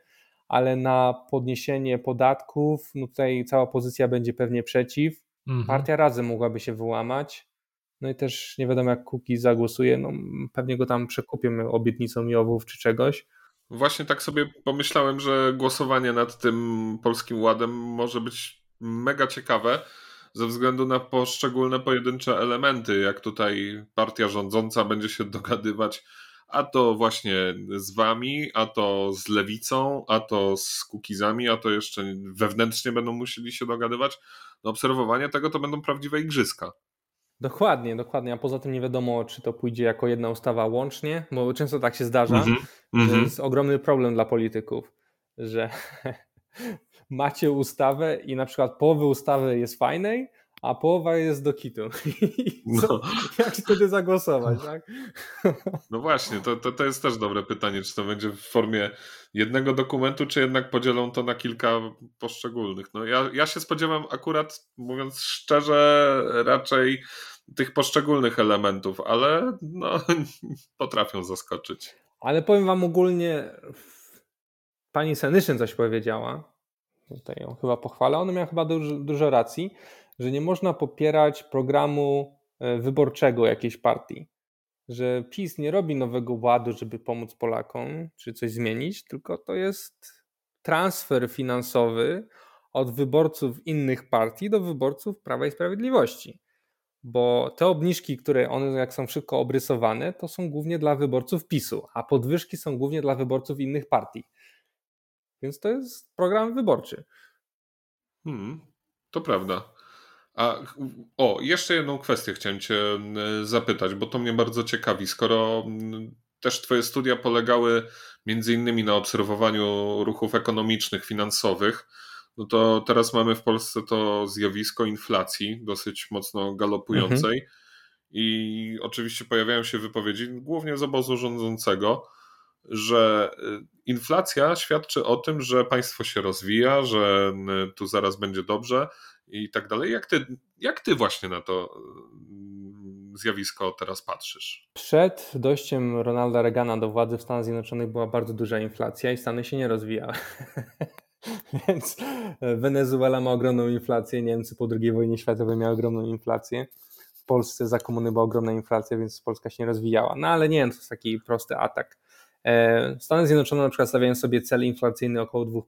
S4: ale na podniesienie podatków, no tutaj cała pozycja będzie pewnie przeciw. Mhm. Partia Razem mogłaby się wyłamać, no i też nie wiadomo, jak Kuki zagłosuje. No, pewnie go tam przekupię obietnicą Jowów czy czegoś.
S2: Właśnie tak sobie pomyślałem, że głosowanie nad tym polskim ładem może być mega ciekawe ze względu na poszczególne pojedyncze elementy, jak tutaj partia rządząca będzie się dogadywać, a to właśnie z wami, a to z lewicą, a to z kukizami, a to jeszcze wewnętrznie będą musieli się dogadywać. No obserwowanie tego to będą prawdziwe igrzyska.
S4: Dokładnie, dokładnie. A poza tym nie wiadomo, czy to pójdzie jako jedna ustawa łącznie, bo często tak się zdarza, mm -hmm, że jest ogromny problem dla polityków, że macie ustawę i na przykład połowy ustawy jest fajnej, a połowa jest do kitu. No. Jak wtedy zagłosować, tak?
S2: No właśnie, to, to, to jest też dobre pytanie, czy to będzie w formie jednego dokumentu, czy jednak podzielą to na kilka poszczególnych. No ja, ja się spodziewam akurat, mówiąc szczerze, raczej tych poszczególnych elementów, ale no, potrafią zaskoczyć.
S4: Ale powiem wam ogólnie, pani Senyszyn coś powiedziała, tutaj ją chyba pochwalę, ona miała chyba dużo, dużo racji, że nie można popierać programu e, wyborczego jakiejś partii. Że PiS nie robi nowego ładu, żeby pomóc Polakom czy coś zmienić, tylko to jest transfer finansowy od wyborców innych partii do wyborców Prawa i Sprawiedliwości. Bo te obniżki, które one jak są szybko obrysowane, to są głównie dla wyborców PiSu, a podwyżki są głównie dla wyborców innych partii. Więc to jest program wyborczy.
S2: Hmm, to prawda. A o, jeszcze jedną kwestię chciałem Cię zapytać, bo to mnie bardzo ciekawi. Skoro też Twoje studia polegały między innymi na obserwowaniu ruchów ekonomicznych, finansowych, no to teraz mamy w Polsce to zjawisko inflacji dosyć mocno galopującej. Mhm. I oczywiście pojawiają się wypowiedzi, głównie z obozu rządzącego, że y, inflacja świadczy o tym, że państwo się rozwija, że tu zaraz będzie dobrze i tak dalej. Jak ty, jak ty właśnie na to mm, zjawisko teraz patrzysz?
S4: Przed dojściem Ronalda Reagana do władzy w Stanach Zjednoczonych była bardzo duża inflacja i Stany się nie rozwijały. Więc Wenezuela ma ogromną inflację, Niemcy po II wojnie światowej miały ogromną inflację. W Polsce za komuny była ogromna inflacja, więc Polska się nie rozwijała. No ale nie, to jest taki prosty atak. E, Stany Zjednoczone na przykład stawiają sobie cel inflacyjny około 2%.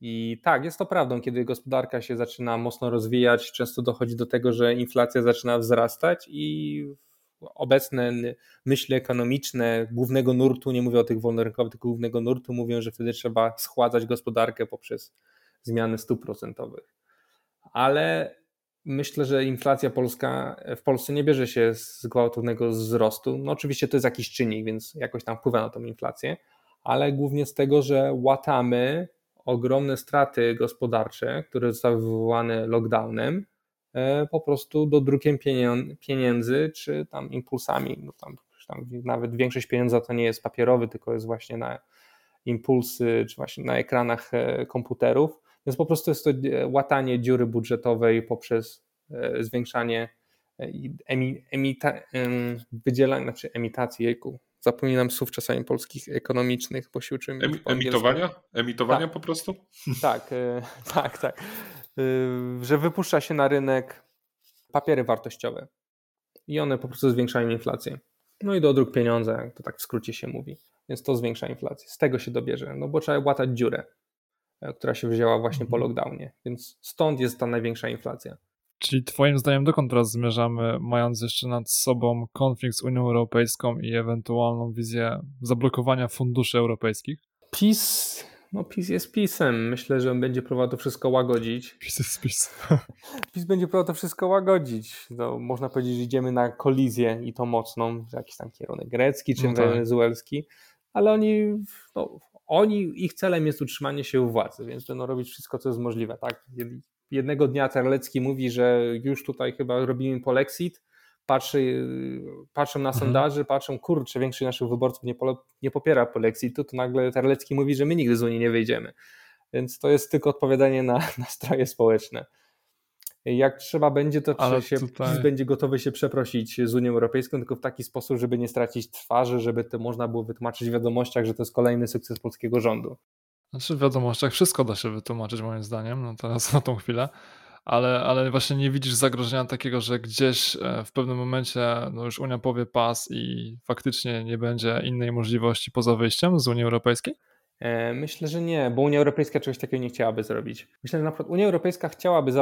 S4: I tak, jest to prawdą, kiedy gospodarka się zaczyna mocno rozwijać, często dochodzi do tego, że inflacja zaczyna wzrastać i obecne myśli ekonomiczne głównego nurtu, nie mówię o tych wolnorynkowych, tylko głównego nurtu, mówią, że wtedy trzeba schładzać gospodarkę poprzez zmiany stóp procentowych. Ale myślę, że inflacja polska w Polsce nie bierze się z gwałtownego wzrostu. No oczywiście to jest jakiś czynnik, więc jakoś tam wpływa na tą inflację, ale głównie z tego, że łatamy ogromne straty gospodarcze, które zostały wywołane lockdownem, e, po prostu dodrukiem pieniędzy czy tam impulsami. No tam, tam nawet większość pieniądza to nie jest papierowy, tylko jest właśnie na impulsy, czy właśnie na ekranach e, komputerów. Więc po prostu jest to e, łatanie dziury budżetowej poprzez zwiększanie emita, wydzielania, znaczy emitacji, jejku, zapominam słów czasami polskich ekonomicznych, bo się uczymy
S2: Em, Emitowania? Emitowania tak. po prostu?
S4: Tak, e, tak, tak. E, że wypuszcza się na rynek papiery wartościowe i one po prostu zwiększają inflację. No i dodruk pieniądza, jak to tak w skrócie się mówi. Więc to zwiększa inflację. Z tego się dobierze, no bo trzeba łatać dziurę, e, która się wzięła właśnie po mhm. lockdownie. Więc stąd jest ta największa inflacja.
S3: Czyli Twoim zdaniem dokąd teraz zmierzamy, mając jeszcze nad sobą konflikt z Unią Europejską i ewentualną wizję zablokowania funduszy europejskich?
S4: PiS, no PiS jest PiSem. Myślę, że on będzie próbował to wszystko łagodzić.
S3: PiS jest PiS.
S4: PiS będzie próbował to wszystko łagodzić. No, można powiedzieć, że idziemy na kolizję i to mocną, jakiś tam kierunek grecki czy no tak. wenezuelski, ale oni, no, oni, ich celem jest utrzymanie się u władzy, więc będą robić wszystko, co jest możliwe. Tak? Jednego dnia Terlecki mówi, że już tutaj chyba robimy polexit, patrzy, patrzą na mhm. sondaży, patrzą, kurczę, większość naszych wyborców nie, po, nie popiera polexitu, to nagle Terlecki mówi, że my nigdy z Unii nie wyjdziemy. Więc to jest tylko odpowiadanie na nastroje społeczne. Jak trzeba będzie, to Ale się, tutaj... będzie gotowy się przeprosić z Unią Europejską, tylko w taki sposób, żeby nie stracić twarzy, żeby to można było wytłumaczyć w wiadomościach, że to jest kolejny sukces polskiego rządu.
S3: Znaczy w wiadomościach wszystko da się wytłumaczyć moim zdaniem, no teraz na tą chwilę, ale, ale właśnie nie widzisz zagrożenia takiego, że gdzieś e, w pewnym momencie no już Unia powie pas i faktycznie nie będzie innej możliwości poza wyjściem z Unii Europejskiej?
S4: E, myślę, że nie, bo Unia Europejska czegoś takiego nie chciałaby zrobić. Myślę, że na przykład Unia Europejska chciałaby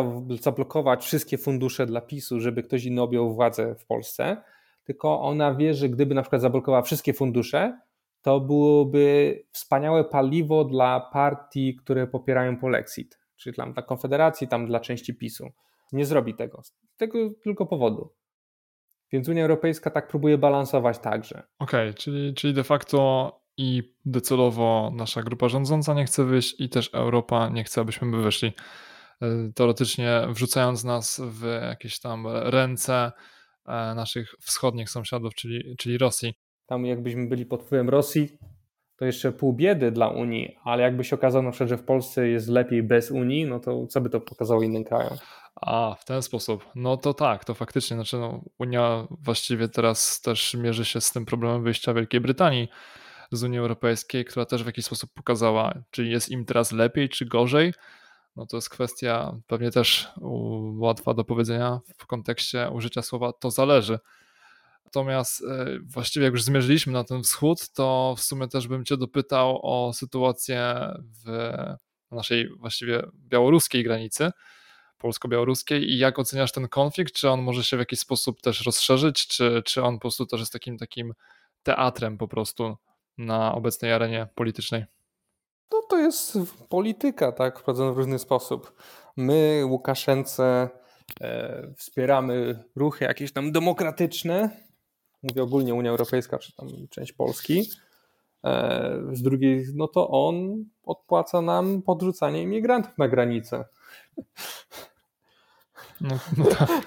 S4: zablokować wszystkie fundusze dla PiSu, żeby ktoś inny objął władzę w Polsce, tylko ona wie, że gdyby na przykład zablokowała wszystkie fundusze, to byłoby wspaniałe paliwo dla partii, które popierają polexit, czyli tam dla Konfederacji, tam dla części PiSu. Nie zrobi tego, z tego tylko powodu. Więc Unia Europejska tak próbuje balansować także.
S3: Okej, okay, czyli, czyli de facto i docelowo nasza grupa rządząca nie chce wyjść i też Europa nie chce, abyśmy by wyszli. E, teoretycznie wrzucając nas w jakieś tam ręce e, naszych wschodnich sąsiadów, czyli, czyli Rosji.
S4: Tam jakbyśmy byli pod wpływem Rosji, to jeszcze pół biedy dla Unii, ale jakby się okazało że w Polsce jest lepiej bez Unii, no to co by to pokazało innym krajom?
S3: A, w ten sposób. No to tak, to faktycznie. Znaczy, no, Unia właściwie teraz też mierzy się z tym problemem wyjścia Wielkiej Brytanii z Unii Europejskiej, która też w jakiś sposób pokazała, czy jest im teraz lepiej, czy gorzej. No to jest kwestia pewnie też łatwa do powiedzenia w kontekście użycia słowa to zależy. Natomiast e, właściwie jak już zmierzyliśmy na ten wschód, to w sumie też bym Cię dopytał o sytuację w naszej właściwie białoruskiej granicy, polsko-białoruskiej i jak oceniasz ten konflikt? Czy on może się w jakiś sposób też rozszerzyć, czy, czy on po prostu też jest takim takim teatrem po prostu na obecnej arenie politycznej?
S4: No to jest polityka, tak, wprowadzona w różny sposób. My Łukaszence e, wspieramy ruchy jakieś tam demokratyczne, mówię ogólnie Unia Europejska, czy tam część Polski, e, z drugiej, no to on odpłaca nam podrzucanie imigrantów na granicę.
S3: No, no tak.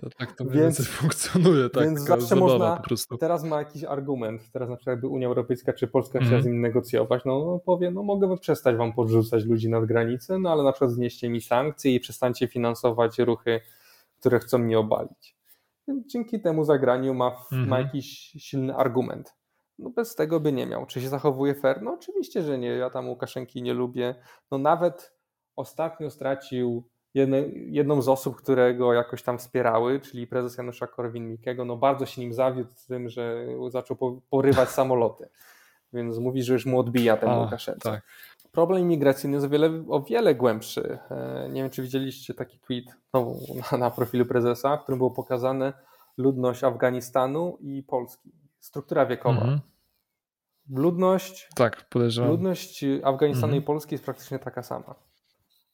S3: To tak to więc, funkcjonuje. Tak,
S4: więc zawsze można, po prostu. teraz ma jakiś argument, teraz na przykład jakby Unia Europejska czy Polska chciała mm. z nim negocjować, no, no powie, no mogę przestać wam podrzucać ludzi nad granicę, no ale na przykład znieście mi sankcje i przestańcie finansować ruchy, które chcą mnie obalić dzięki temu zagraniu ma, mhm. ma jakiś silny argument. No bez tego by nie miał. Czy się zachowuje fair? No oczywiście, że nie. Ja tam Łukaszenki nie lubię. No nawet ostatnio stracił jedne, jedną z osób, które go jakoś tam wspierały, czyli prezes Janusza Korwin-Mikkego. No bardzo się nim zawiódł tym, że zaczął porywać samoloty. Więc mówi, że już mu odbija ten Łukaszence. Tak. Problem imigracyjny jest o wiele, o wiele głębszy. E, nie wiem, czy widzieliście taki tweet no, na, na profilu prezesa, w którym było pokazane, ludność Afganistanu i Polski. Struktura wiekowa. Mhm. Ludność,
S3: tak, podejrzewam.
S4: ludność Afganistanu mhm. i Polski jest praktycznie taka sama.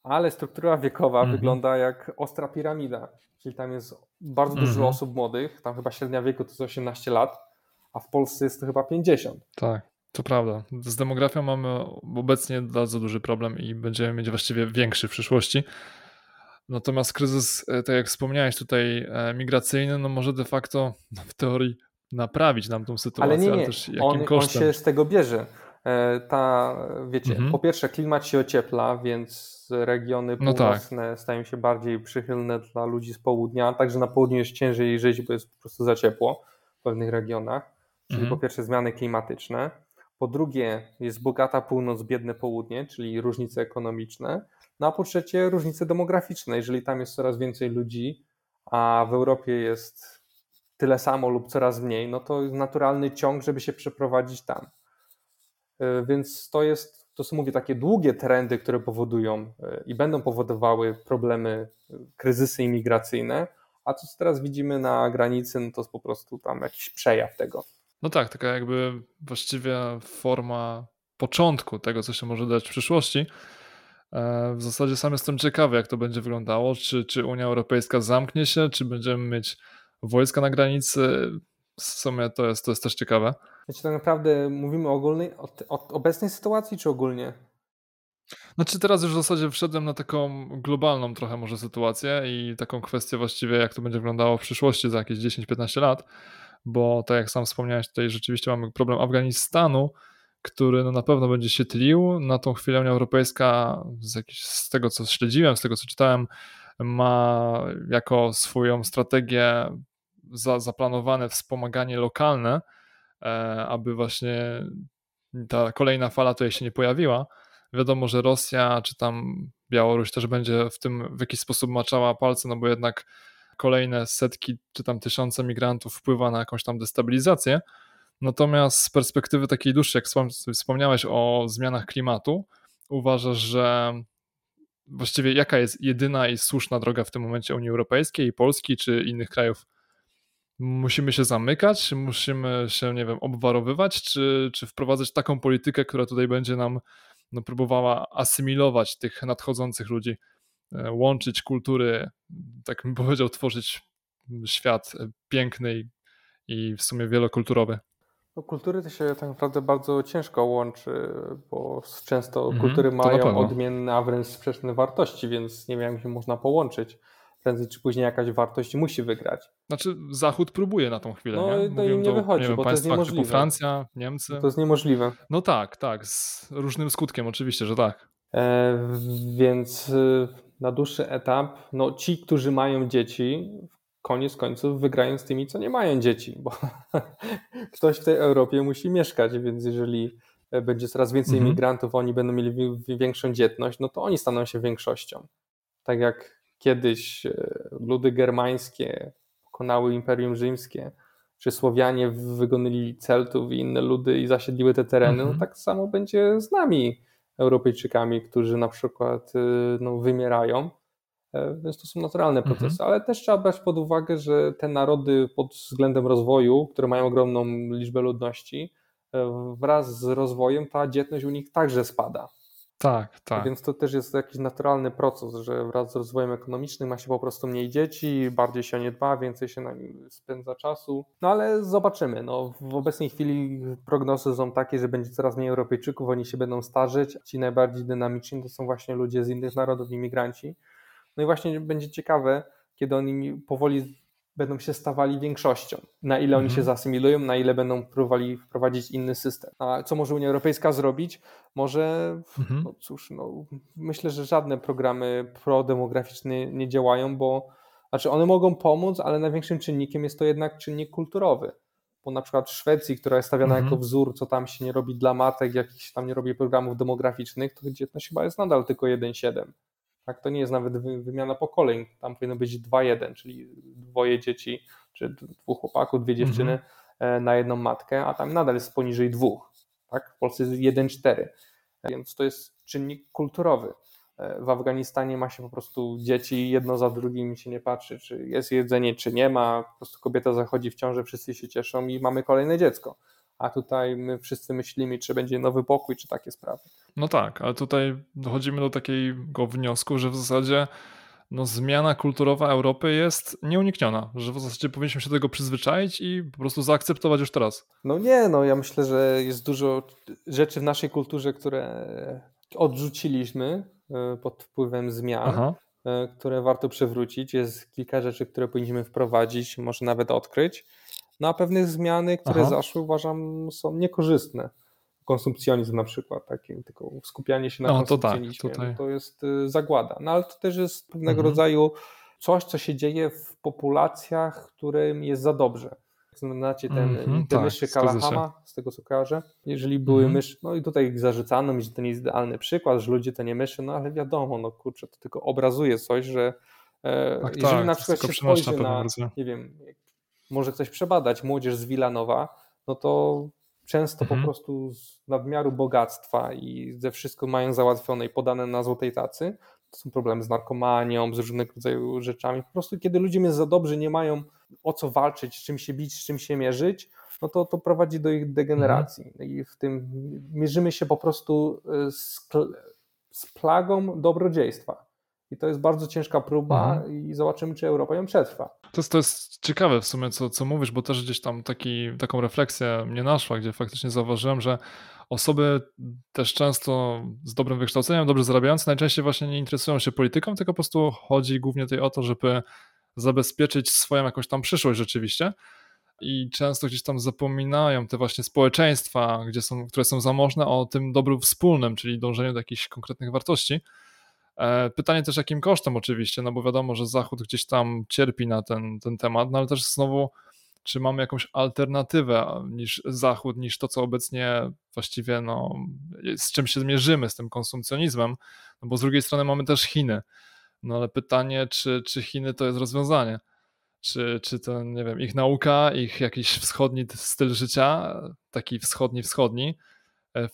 S4: Ale struktura wiekowa mhm. wygląda jak ostra piramida. Czyli tam jest bardzo dużo mhm. osób młodych, tam chyba średnia wieku to jest 18 lat, a w Polsce jest to chyba 50.
S3: Tak, to prawda. Z demografią mamy obecnie bardzo duży problem i będziemy mieć właściwie większy w przyszłości. Natomiast kryzys, e, tak jak wspomniałeś tutaj, e, migracyjny, no może de facto w teorii naprawić nam tą sytuację,
S4: ale, nie, nie.
S3: ale też jakim
S4: on,
S3: kosztem?
S4: On się z tego bierze. E, ta, wiecie, mhm. po pierwsze klimat się ociepla, więc regiony północne no tak. stają się bardziej przychylne dla ludzi z południa, także na południu jest ciężej żyć, bo jest po prostu za ciepło w pewnych regionach. Czyli mhm. po pierwsze zmiany klimatyczne, po drugie jest bogata północ, biedne południe, czyli różnice ekonomiczne, no a po trzecie różnice demograficzne. Jeżeli tam jest coraz więcej ludzi, a w Europie jest tyle samo lub coraz mniej, no to jest naturalny ciąg, żeby się przeprowadzić tam. E, więc to jest, to są mówię, takie długie trendy, które powodują e, i będą powodowały problemy, e, kryzysy imigracyjne, a co teraz widzimy na granicy, no to jest po prostu tam jakiś przejaw tego.
S3: No tak, taka jakby właściwie forma początku tego, co się może dać w przyszłości. W zasadzie sam jestem ciekawy, jak to będzie wyglądało. Czy, czy Unia Europejska zamknie się, czy będziemy mieć wojska na granicy? W sumie to jest, to jest też ciekawe.
S4: Znaczy tak naprawdę mówimy o ogólnej, o, o obecnej sytuacji, czy ogólnie?
S3: Znaczy teraz już w zasadzie wszedłem na taką globalną trochę może sytuację i taką kwestię właściwie jak to będzie wyglądało w przyszłości za jakieś 10-15 lat, bo tak jak sam wspomniałeś tutaj rzeczywiście mamy problem Afganistanu, który no na pewno będzie się tlił. Na tą chwilę Unia Europejska z, z tego co śledziłem, z tego co czytałem ma jako swoją strategię za, zaplanowane wspomaganie lokalne, e, aby właśnie ta kolejna fala tutaj się nie pojawiła. Wiadomo, że Rosja czy tam Białoruś też będzie w tym w jakiś sposób maczała palce, no bo jednak kolejne setki czy tam tysiące migrantów wpływa na jakąś tam destabilizację. Natomiast z perspektywy takiej dłuższej, jak wspomniałeś o zmianach klimatu, uważasz, że właściwie jaka jest jedyna i słuszna droga w tym momencie Unii Europejskiej, Polski czy innych krajów? Musimy się zamykać, musimy się, nie wiem, obwarowywać, czy, czy wprowadzać taką politykę, która tutaj będzie nam no, próbowała asymilować tych nadchodzących ludzi, łączyć kultury, tak bym powiedział, tworzyć świat piękny i w sumie wielokulturowy.
S4: No, kultury to się tak naprawdę bardzo ciężko łączy, bo często mm -hmm, kultury mają odmienne, a wręcz sprzeczne wartości, więc nie wiem, jak się można połączyć prędzej czy później jakaś wartość musi wygrać.
S3: Znaczy Zachód próbuje na tą chwilę.
S4: No
S3: nie?
S4: to im nie wychodzi, nie wiem, bo to jest niemożliwe. Typu
S3: Francja, Niemcy.
S4: To jest niemożliwe.
S3: No tak, tak, z różnym skutkiem oczywiście, że tak.
S4: E, więc y, na dłuższy etap, no ci, którzy mają dzieci, koniec końców wygrają z tymi, co nie mają dzieci, bo ktoś w tej Europie musi mieszkać, więc jeżeli będzie coraz więcej mhm. imigrantów, oni będą mieli większą dzietność, no to oni staną się większością. Tak jak kiedyś e, ludy germańskie pokonały Imperium Rzymskie, czy Słowianie wygonili Celtów i inne ludy i zasiedliły te tereny, no mhm. tak samo będzie z nami, Europejczykami, którzy na przykład e, no, wymierają. E, więc to są naturalne mhm. procesy, ale też trzeba brać pod uwagę, że te narody pod względem rozwoju, które mają ogromną liczbę ludności, wraz z rozwojem ta dzietność u nich także spada.
S3: Tak, tak.
S4: Więc to też jest jakiś naturalny proces, że wraz z rozwojem ekonomicznym ma się po prostu mniej dzieci, bardziej się nie dba, więcej się na nim spędza czasu. No ale zobaczymy. No, w obecnej chwili prognozy są takie, że będzie coraz mniej Europejczyków, oni się będą starzeć. Ci najbardziej dynamiczni to są właśnie ludzie z innych narodów, imigranci. No i właśnie będzie ciekawe, kiedy oni powoli będą się stawali większością. Na ile oni się mhm. zasymilują, na ile będą próbowali wprowadzić inny system. A co może Unia Europejska zrobić? Może, mhm. no cóż, no, myślę, że żadne programy prodemograficzne nie działają, bo znaczy one mogą pomóc, ale największym czynnikiem jest to jednak czynnik kulturowy. Bo na przykład w Szwecji, która jest stawiana mhm. jako wzór, co tam się nie robi dla matek, jakichś tam nie robi programów demograficznych, to dzietność chyba jest nadal tylko 1,7. Tak, to nie jest nawet wymiana pokoleń. Tam powinno być 2-1, czyli dwoje dzieci, czy dwóch chłopaków, dwie dziewczyny mhm. na jedną matkę, a tam nadal jest poniżej dwóch. Tak? W Polsce jest 1-4. Więc to jest czynnik kulturowy. w Afganistanie ma się po prostu dzieci, jedno za drugim się nie patrzy, czy jest jedzenie, czy nie ma. Po prostu kobieta zachodzi w ciążę, wszyscy się cieszą i mamy kolejne dziecko. A tutaj my wszyscy myślimy, czy będzie nowy pokój, czy takie sprawy.
S3: No tak, ale tutaj dochodzimy do takiego wniosku, że w zasadzie no, zmiana kulturowa Europy jest nieunikniona, że w zasadzie powinniśmy się do tego przyzwyczaić i po prostu zaakceptować już teraz.
S4: No nie, no ja myślę, że jest dużo rzeczy w naszej kulturze, które odrzuciliśmy e, pod wpływem zmian, Aha. E, które warto przywrócić. Jest kilka rzeczy, które powinniśmy wprowadzić, może nawet odkryć. No a pewne zmiany, które Aha. zaszły, uważam, są niekorzystne konsumpcjonizm na przykład, taki, tylko skupianie się na no, konsumpcjonizmie, to, tak, tutaj... to jest y, zagłada. No ale to też jest pewnego mhm. rodzaju coś, co się dzieje w populacjach, którym jest za dobrze. Znacie ten, mm-hmm, te tak, myszy Kalahama, z tego co kojarzę. Jeżeli były mm-hmm. myszy, no i tutaj zarzucano mi, że to nie jest idealny przykład, że ludzie to nie myszy, no ale wiadomo, no kurczę, to tylko obrazuje coś, że e, tak, jeżeli tak, na przykład się spojrzy na, nie wiem, może ktoś przebadać młodzież z Wilanowa, no to często mhm. po prostu z nadmiaru bogactwa i ze wszystko mają załatwione i podane na złotej tacy. To są problemy z narkomanią, z różnego rodzaju rzeczami. Po prostu kiedy ludziom jest za dobrze, nie mają o co walczyć, z czym się bić, z czym się mierzyć, no to to prowadzi do ich degeneracji. Mhm. I w tym mierzymy się po prostu e, z, z plagą dobrodziejstwa. I to jest bardzo ciężka próba mhm. i zobaczymy, czy Europa ją przetrwa.
S3: To jest, to jest ciekawe w sumie, co, co mówisz, bo też gdzieś tam taki, taką refleksję mnie naszła, gdzie faktycznie zauważyłem, że osoby też często z dobrym wykształceniem, dobrze zarabiające, najczęściej właśnie nie interesują się polityką, tylko po prostu chodzi głównie tutaj o to, żeby zabezpieczyć swoją jakąś tam przyszłość rzeczywiście. I często gdzieś tam zapominają te właśnie społeczeństwa, gdzie są, które są zamożne o tym dobru wspólnym, czyli dążeniu do jakichś konkretnych wartości. E, pytanie też jakim kosztem oczywiście, no bo wiadomo, że Zachód gdzieś tam cierpi na ten, ten temat, no ale też znowu, czy mamy jakąś alternatywę niż Zachód, niż to, co obecnie właściwie, no, z czym się zmierzymy, z tym konsumpcjonizmem, no bo z drugiej strony mamy też Chiny, no ale pytanie, czy, czy Chiny to jest rozwiązanie? Czy, czy to, nie wiem, ich nauka, ich jakiś wschodni styl życia, taki wschodni-wschodni,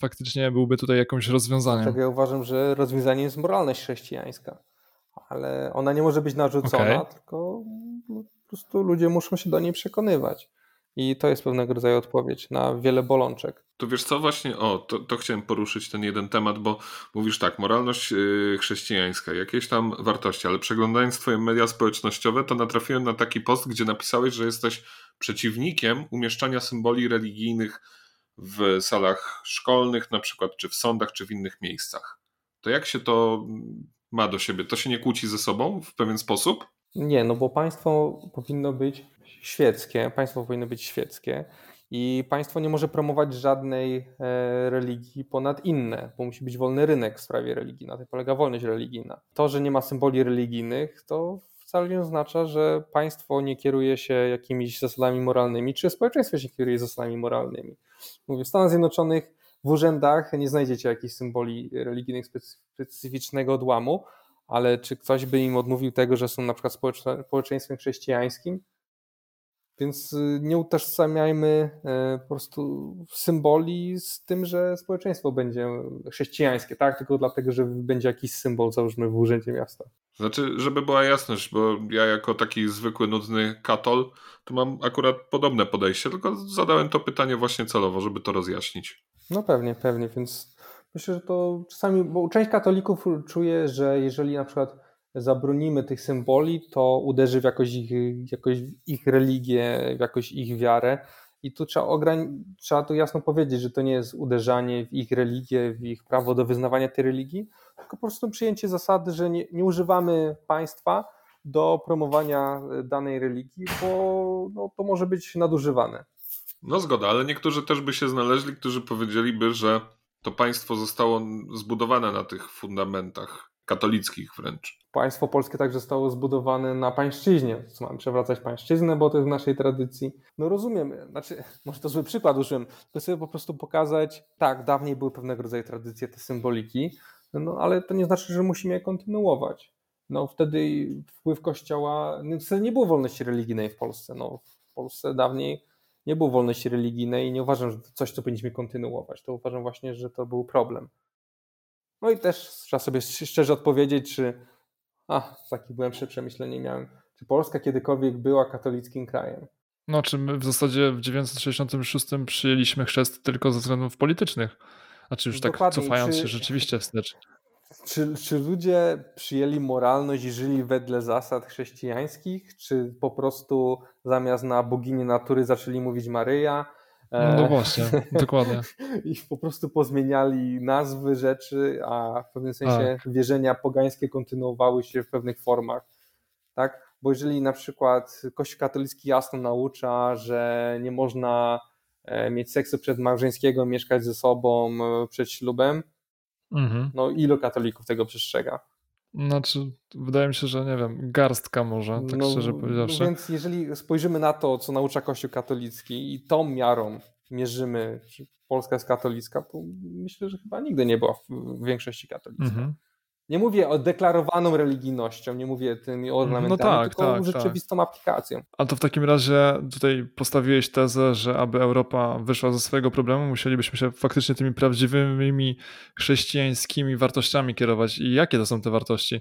S3: faktycznie byłby tutaj jakimś rozwiązaniem.
S4: Tak, ja uważam, że rozwiązaniem jest moralność chrześcijańska, ale ona nie może być narzucona, okay. tylko po prostu ludzie muszą się do niej przekonywać. I to jest pewnego rodzaju odpowiedź na wiele bolączek.
S2: To wiesz co, właśnie, o, to, to chciałem poruszyć ten jeden temat, bo mówisz tak, moralność yy, chrześcijańska, jakieś tam wartości, ale przeglądając twoje media społecznościowe, to natrafiłem na taki post, gdzie napisałeś, że jesteś przeciwnikiem umieszczania symboli religijnych w salach szkolnych, na przykład, czy w sądach, czy w innych miejscach. To jak się to ma do siebie? To się nie kłóci ze sobą w pewien sposób?
S4: Nie, no bo państwo powinno być świeckie, państwo powinno być świeckie i państwo nie może promować żadnej e, religii ponad inne, bo musi być wolny rynek w sprawie religii, na tym polega wolność religijna. To, że nie ma symboli religijnych, to wcale nie oznacza, że państwo nie kieruje się jakimiś zasadami moralnymi, czy społeczeństwo się kieruje zasadami moralnymi. Mówię, w Stanach Zjednoczonych w urzędach nie znajdziecie jakichś symboli religijnych specyficznego odłamu, ale czy ktoś by im odmówił tego, że są na przykład społeczeństwem chrześcijańskim? Więc y, nie utożsamiajmy e, po prostu symboli z tym, że społeczeństwo będzie chrześcijańskie, tak? Tylko dlatego, że będzie jakiś symbol, załóżmy, w urzędzie miasta.
S2: Znaczy, żeby była jasność, bo ja jako taki zwykły, nudny katol, to mam akurat podobne podejście, tylko zadałem to pytanie właśnie celowo, żeby to rozjaśnić.
S4: No pewnie, pewnie, więc myślę, że to czasami, bo część katolików czuje, że jeżeli na przykład zabronimy tych symboli, to uderzy w jakoś ich, jakoś ich religię, w jakoś ich wiarę. I tu trzeba, ograni- trzeba tu jasno powiedzieć, że to nie jest uderzanie w ich religię, w ich prawo do wyznawania tej religii, tylko po prostu przyjęcie zasady, że nie, nie używamy państwa do promowania danej religii, bo no, to może być nadużywane.
S2: No zgoda, ale niektórzy też by się znaleźli, którzy powiedzieliby, że to państwo zostało zbudowane na tych fundamentach katolickich wręcz.
S4: Państwo polskie także zostało zbudowane na pańszczyźnie. Co mamy przewracać pańszczyznę, bo to jest w naszej tradycji. No rozumiem, znaczy, może to zły przykład użyłem, by sobie po prostu pokazać, tak, dawniej były pewnego rodzaju tradycje, te symboliki, no ale to nie znaczy, że musimy je kontynuować. No wtedy wpływ kościoła, no, wtedy nie było wolności religijnej w Polsce. No, w Polsce dawniej nie było wolności religijnej i nie uważam, że to coś, co powinniśmy kontynuować. To uważam właśnie, że to był problem. No i też trzeba sobie szczerze odpowiedzieć, czy a, takie głębsze przemyślenie miałem, czy Polska kiedykolwiek była katolickim krajem?
S3: No, czy my w zasadzie w 1966 przyjęliśmy chrzest tylko ze względów politycznych? Znaczy już tak
S4: Dokładnie,
S3: cofając
S4: czy-
S3: się rzeczywiście wstecz.
S4: Czy, czy ludzie przyjęli moralność i żyli wedle zasad chrześcijańskich, czy po prostu zamiast na boginię natury zaczęli mówić Maryja? e,
S3: No właśnie, dokładnie.
S4: I po prostu pozmieniali nazwy rzeczy, a w pewnym sensie
S3: Tak.
S4: wierzenia pogańskie kontynuowały się w pewnych formach. Tak? Bo jeżeli na przykład Kościół katolicki jasno naucza, że nie można e, mieć seksu przedmałżeńskiego, mieszkać ze sobą e, przed ślubem,
S3: Mhm.
S4: no ilu katolików tego przestrzega?
S3: Znaczy, wydaje mi się, że nie wiem, garstka może, tak szczerze powiedziawszy.
S4: No więc jeżeli spojrzymy na to, co naucza Kościół katolicki i tą miarą mierzymy, czy Polska jest katolicka, to myślę, że chyba nigdy nie była w, w większości katolicka.
S3: Mhm.
S4: Nie mówię o deklarowaną religijnością, nie mówię tymi ornamentami,
S3: tak,
S4: tylko
S3: tak,
S4: rzeczywistą aplikacją.
S3: A to w takim razie tutaj postawiłeś tezę, że aby Europa wyszła ze swojego problemu, musielibyśmy się faktycznie tymi prawdziwymi chrześcijańskimi wartościami kierować. I jakie to są te wartości?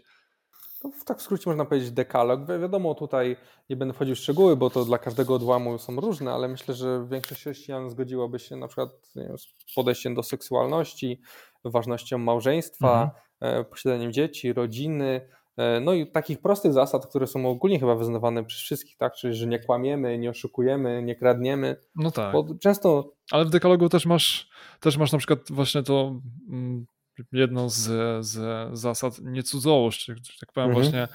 S4: To w tak w skrócie można powiedzieć dekalog. Wi- Wiadomo, tutaj nie będę wchodził w szczegóły, bo to dla każdego odłamu są różne, ale myślę, że większość chrześcijan zgodziłaby się na przykład wiem, z podejściem do seksualności, ważnością małżeństwa, e, posiadaniem dzieci, rodziny, e, no i takich prostych zasad, które są ogólnie chyba wyznawane przez wszystkich, tak? Czyli, że nie kłamiemy, nie oszukujemy, nie kradniemy,
S3: No tak.
S4: bo często
S3: Ale w dekalogu też masz, też masz na przykład właśnie to mm, jedną z, z zasad nie cudzołóż, czy, czy tak powiem
S4: Mhm.
S3: właśnie,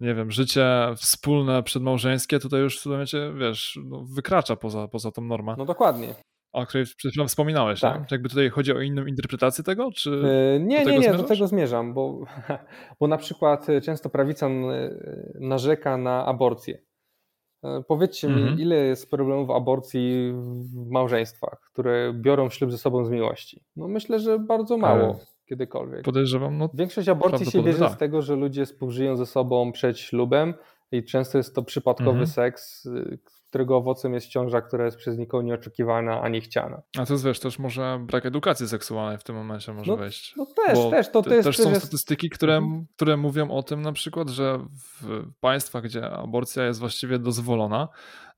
S3: nie wiem, życie wspólne przedmałżeńskie tutaj już w momencie, wiesz, no, wykracza poza, poza tą normę,
S4: no dokładnie.
S3: O której przed chwilą wspominałeś,
S4: Tak.
S3: nie? Jakby tutaj chodzi o inną interpretację tego, czy...
S4: E, Nie,
S3: do
S4: nie,
S3: tego
S4: nie, do
S3: zmierzasz?
S4: tego zmierzam, bo, bo na przykład e, często prawica n- narzeka na aborcję. E, Powiedzcie
S3: Mhm.
S4: mi, ile jest problemów aborcji w małżeństwach, które biorą ślub ze sobą z miłości? No myślę, że bardzo mało
S3: E,
S4: kiedykolwiek.
S3: Podejrzewam, no
S4: Większość aborcji się bierze z
S3: tak.
S4: tego, że ludzie współżyją ze sobą przed ślubem i często jest to przypadkowy
S3: Mhm.
S4: seks, którego owocem jest ciąża, która jest przez nikogo nieoczekiwana ani chciana.
S3: A to jest, wiesz, też może brak edukacji seksualnej w tym momencie może
S4: No,
S3: wejść.
S4: No też,
S3: Bo
S4: też, to, to jest
S3: też są
S4: jest-
S3: statystyki, które,
S4: Mhm.
S3: które mówią o tym na przykład, że w państwach, gdzie aborcja jest właściwie dozwolona,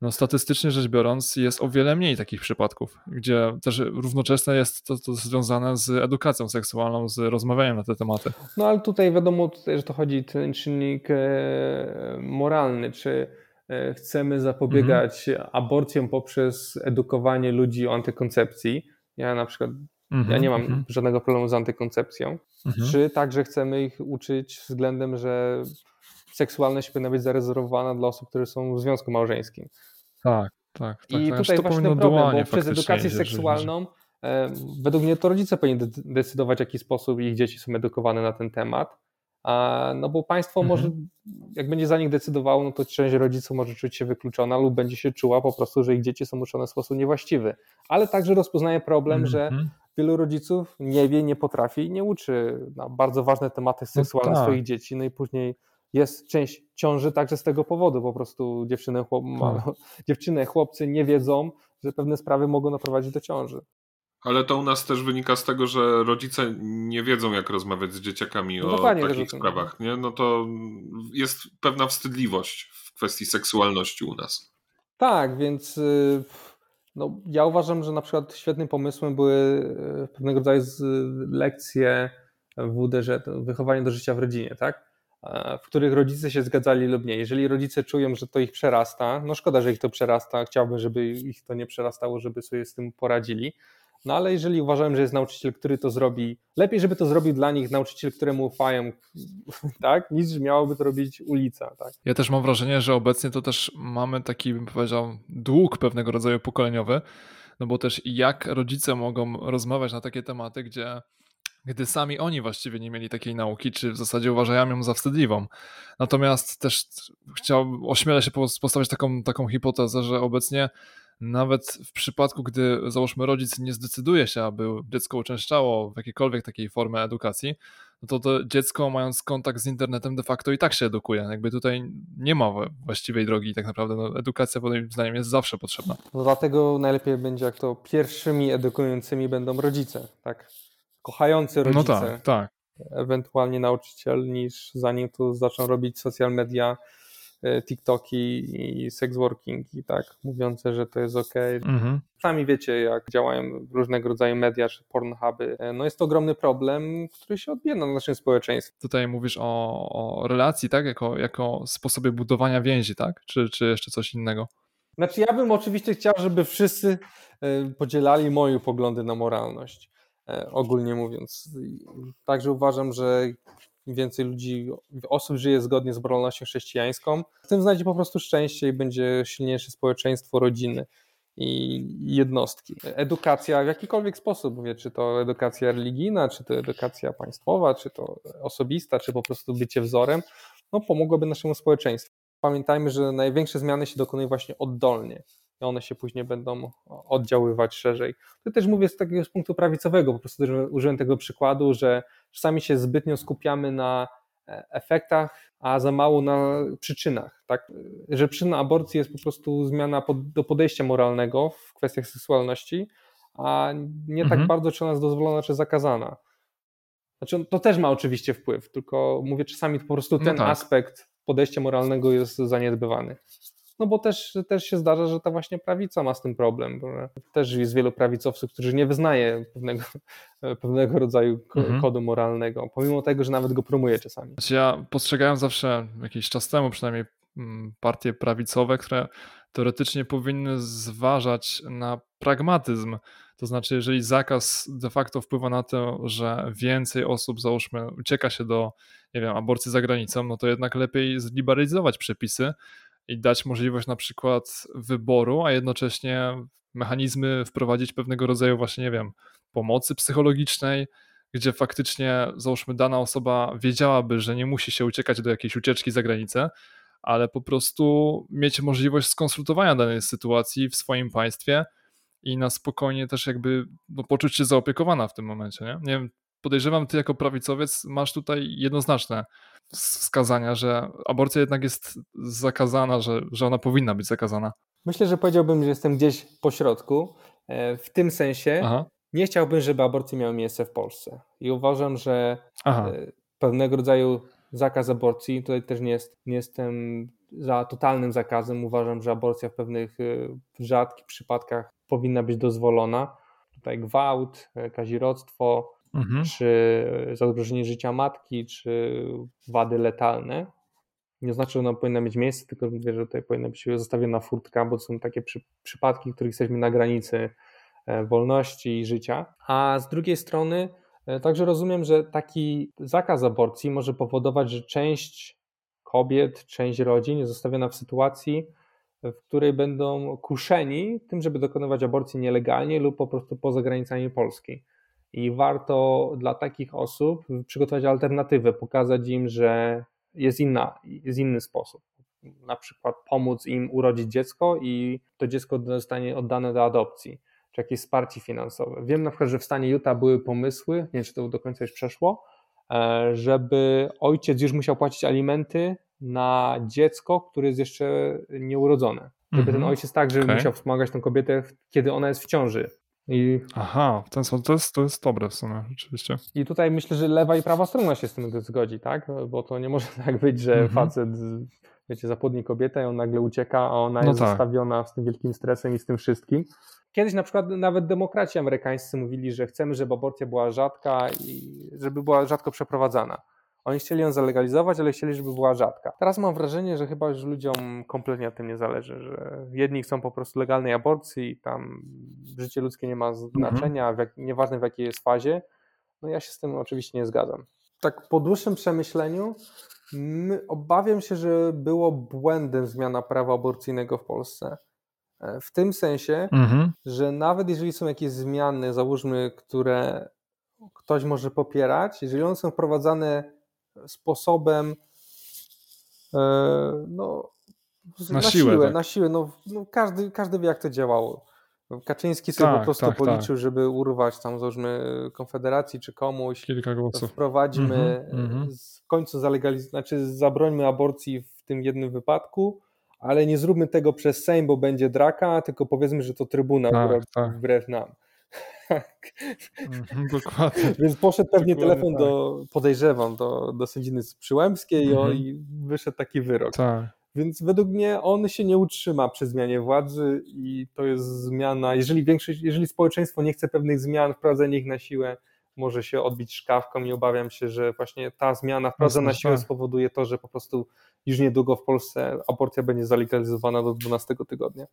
S3: no statystycznie rzecz biorąc jest o wiele mniej takich przypadków, gdzie też równocześnie jest to, to związane z edukacją seksualną, z rozmawianiem na te tematy.
S4: No ale tutaj wiadomo, tutaj, że to chodzi ten czynnik e, moralny, czy chcemy zapobiegać aborcjom poprzez edukowanie ludzi o antykoncepcji. Ja na przykład, ja nie mam
S3: Mhm,
S4: żadnego problemu z antykoncepcją.
S3: mhm.
S4: Czy także chcemy ich uczyć względem, że seksualność powinna być zarezerwowana dla osób, które są w związku małżeńskim.
S3: Tak, tak. tak
S4: I
S3: tak.
S4: tutaj
S3: to
S4: właśnie problem, bo przez edukację seksualną e, według mnie to rodzice powinni de- decydować, w jaki sposób ich dzieci są edukowane na ten temat. No bo państwo
S3: Mhm.
S4: może, jak będzie za nich decydowało, no to część rodziców może czuć się wykluczona lub będzie się czuła po prostu, że ich dzieci są uczone w sposób niewłaściwy. Ale także rozpoznaje problem, że
S3: Mhm.
S4: wielu rodziców nie wie, nie potrafi i nie uczy na bardzo ważne tematy
S3: No
S4: seksualne
S3: tak.
S4: swoich dzieci. No i później jest część ciąży także z tego powodu. Po prostu dziewczyny, chłop,
S3: Tak.
S4: dziewczyny chłopcy nie wiedzą, że pewne sprawy mogą naprowadzić do ciąży.
S2: Ale to u nas też wynika z tego, że rodzice nie wiedzą, jak rozmawiać z dzieciakami
S4: No
S2: o takich sprawach. Nie? No to jest pewna wstydliwość w kwestii seksualności u nas.
S4: Tak, więc y, no, ja uważam, że na przykład świetnym pomysłem były y, pewnego rodzaju lekcje w WDŻ, wychowanie do życia w rodzinie, tak? W których rodzice się zgadzali lub nie. Jeżeli rodzice czują, że to ich przerasta, no szkoda, że ich to przerasta, chciałbym, żeby ich to nie przerastało, żeby sobie z tym poradzili. No ale jeżeli uważałem, że jest nauczyciel, który to zrobi, lepiej, żeby to zrobił dla nich nauczyciel, któremu ufają, tak, niż miałoby to robić ulica, tak.
S3: Ja też mam wrażenie, że obecnie to też mamy taki, bym powiedział, dług pewnego rodzaju pokoleniowy, no bo też jak rodzice mogą rozmawiać na takie tematy, gdzie gdy sami oni właściwie nie mieli takiej nauki, czy w zasadzie uważają ją za wstydliwą. Natomiast też chciałbym, ośmielę się pos- postawić taką, taką hipotezę, że obecnie nawet w przypadku, gdy załóżmy rodzic nie zdecyduje się, aby dziecko uczęszczało w jakiejkolwiek takiej formie edukacji, no to to dziecko mając kontakt z internetem de facto i tak się edukuje. Jakby tutaj nie ma we- właściwej drogi tak naprawdę. No, edukacja moim zdaniem jest zawsze potrzebna.
S4: No dlatego najlepiej będzie, jak to pierwszymi edukującymi będą rodzice, tak? Kochający rodzice.
S3: No tak, tak.
S4: ewentualnie nauczyciel, niż zanim to zaczną robić social media, TikToki i sex working i tak, mówiące, że to jest ok. Mhm. Sami wiecie, jak działają różnego rodzaju media, czy pornhuby. E, no jest to ogromny problem, który się odbija na naszym społeczeństwie.
S3: Tutaj mówisz o, o relacji, tak? Jako, jako sposobie budowania więzi, tak? Czy, czy jeszcze coś innego?
S4: Znaczy ja bym oczywiście chciał, żeby wszyscy e, podzielali moje poglądy na moralność, e, ogólnie mówiąc. Także uważam, że więcej ludzi, osób żyje zgodnie z moralnością chrześcijańską, tym znajdzie po prostu szczęście i będzie silniejsze społeczeństwo, rodziny i jednostki. Edukacja w jakikolwiek sposób, mówię, czy to edukacja religijna, czy to edukacja państwowa, czy to osobista, czy po prostu bycie wzorem, no pomogłoby naszemu społeczeństwu pamiętajmy, że największe zmiany się dokonują właśnie oddolnie i one się później będą oddziaływać szerzej. To też mówię z takiego z punktu prawicowego, po prostu użyłem tego przykładu, że czasami się zbytnio skupiamy na e, efektach, a za mało na przyczynach. Tak? Że przyczyna aborcji jest po prostu zmiana pod, do podejścia moralnego w kwestiach seksualności, a nie tak mhm. tak bardzo, czy ona jest dozwolona, czy zakazana. Znaczy, to też ma oczywiście wpływ, tylko mówię, czasami po prostu no ten no tak. aspekt podejścia moralnego jest zaniedbywany. No bo też, też się zdarza, że ta właśnie prawica ma z tym problem, bo też jest wielu prawicowców, którzy nie wyznaje pewnego, pewnego rodzaju mhm. kodu moralnego, pomimo tego, że nawet go promuje czasami.
S3: Znaczy ja postrzegałem zawsze jakiś czas temu przynajmniej mm, partie prawicowe, które teoretycznie powinny zważać na pragmatyzm. To znaczy, jeżeli zakaz de facto wpływa na to, że więcej osób, załóżmy, ucieka się do, nie wiem, aborcji za granicą, no to jednak lepiej zliberalizować przepisy i dać możliwość na przykład wyboru, a jednocześnie mechanizmy wprowadzić pewnego rodzaju właśnie, nie wiem, pomocy psychologicznej, gdzie faktycznie, załóżmy, dana osoba wiedziałaby, że nie musi się uciekać do jakiejś ucieczki za granicę, ale po prostu mieć możliwość skonsultowania danej sytuacji w swoim państwie i na spokojnie też jakby no, poczuć się zaopiekowana w tym momencie. Nie? nie wiem, podejrzewam, ty jako prawicowiec masz tutaj jednoznaczne wskazania, że aborcja jednak jest zakazana, że, że ona powinna być zakazana.
S4: Myślę, że powiedziałbym, że jestem gdzieś po środku. E, w tym sensie Aha. nie chciałbym, żeby aborcje miały miejsce w Polsce. I uważam, że Aha. E, pewnego rodzaju zakaz aborcji. Tutaj też nie, jest, nie jestem za totalnym zakazem. Uważam, że aborcja w pewnych y, rzadkich przypadkach powinna być dozwolona. Tutaj gwałt, kazirodztwo, mhm. czy zagrożenie życia matki, czy wady letalne. Nie znaczy, że ona powinna mieć miejsce, tylko mówię, że tutaj powinna być zostawiona furtka, bo są takie przy, przypadki, w których jesteśmy na granicy e, wolności i życia. A z drugiej strony, E, także rozumiem, że taki zakaz aborcji może powodować, że część kobiet, część rodzin jest zostawiona w sytuacji, w której będą kuszeni tym, żeby dokonywać aborcji nielegalnie lub po prostu poza granicami Polski. I warto dla takich osób przygotować alternatywę, pokazać im, że jest, inna, jest inny sposób. Na przykład pomóc im urodzić dziecko i to dziecko zostanie oddane do adopcji czy jakieś wsparcie finansowe. Wiem na przykład, że w stanie Utah były pomysły, nie wiem czy to do końca już przeszło, e, żeby ojciec już musiał płacić alimenty na dziecko, które jest jeszcze nieurodzone. Żeby mm-hmm. ten mhm. ojciec także okay. musiał wspomagać tę kobietę, kiedy ona jest w ciąży.
S3: I... Aha, w ten sposób to jest, to jest dobre w sumie, rzeczywiście.
S4: I tutaj myślę, że lewa i prawa strona się z tym zgodzi, tak? Bo to nie może tak być, że mm-hmm. facet wiecie, zapłodni kobietę i on nagle ucieka, a ona no jest tak. zostawiona z tym wielkim stresem i z tym wszystkim. Kiedyś na przykład nawet demokraci amerykańscy mówili, że chcemy, żeby aborcja była rzadka i żeby była rzadko przeprowadzana. Oni chcieli ją zalegalizować, ale chcieli, żeby była rzadka. Teraz mam wrażenie, że chyba już ludziom kompletnie na tym nie zależy, że jedni chcą po prostu legalnej aborcji i tam życie ludzkie nie ma znaczenia, mhm. w jak, nieważne w jakiej jest fazie. No ja się z tym oczywiście nie zgadzam. Tak po dłuższym przemyśleniu obawiam się, że było błędem zmiana prawa aborcyjnego w Polsce. E, w tym sensie, mhm. że nawet jeżeli są jakieś zmiany, załóżmy, które ktoś może popierać, jeżeli one są wprowadzane sposobem e, no, na, na siłę, siłę tak. na siłę, no, no, każdy, każdy wie jak to działało. Kaczyński sobie tak, po prostu tak, policzył, tak. żeby urwać tam załóżmy Konfederacji czy komuś.
S3: Kilka głosów.
S4: Wprowadźmy, mm -hmm, w końcu zalegaliz- znaczy zabrońmy aborcji w tym jednym wypadku, ale nie zróbmy tego przez Sejm, bo będzie draka, tylko powiedzmy, że to Trybunał tak, tak. wbrew nam. Tak.
S3: Mhm, dokładnie.
S4: Więc poszedł pewnie
S3: Dokładnie
S4: telefon
S3: tak.
S4: do, podejrzewam, do, do sędziny z Przyłębskiej
S3: Mhm.
S4: i wyszedł taki wyrok.
S3: Tak.
S4: Więc według mnie on się nie utrzyma przy zmianie władzy i to jest zmiana, jeżeli większość, jeżeli społeczeństwo nie chce pewnych zmian, wprowadzenie ich na siłę może się odbić szkawką i obawiam się, że właśnie ta zmiana wprowadzona na siłę
S3: tak.
S4: spowoduje to, że po prostu już niedługo w Polsce aborcja będzie zalegalizowana do 12 tygodnia.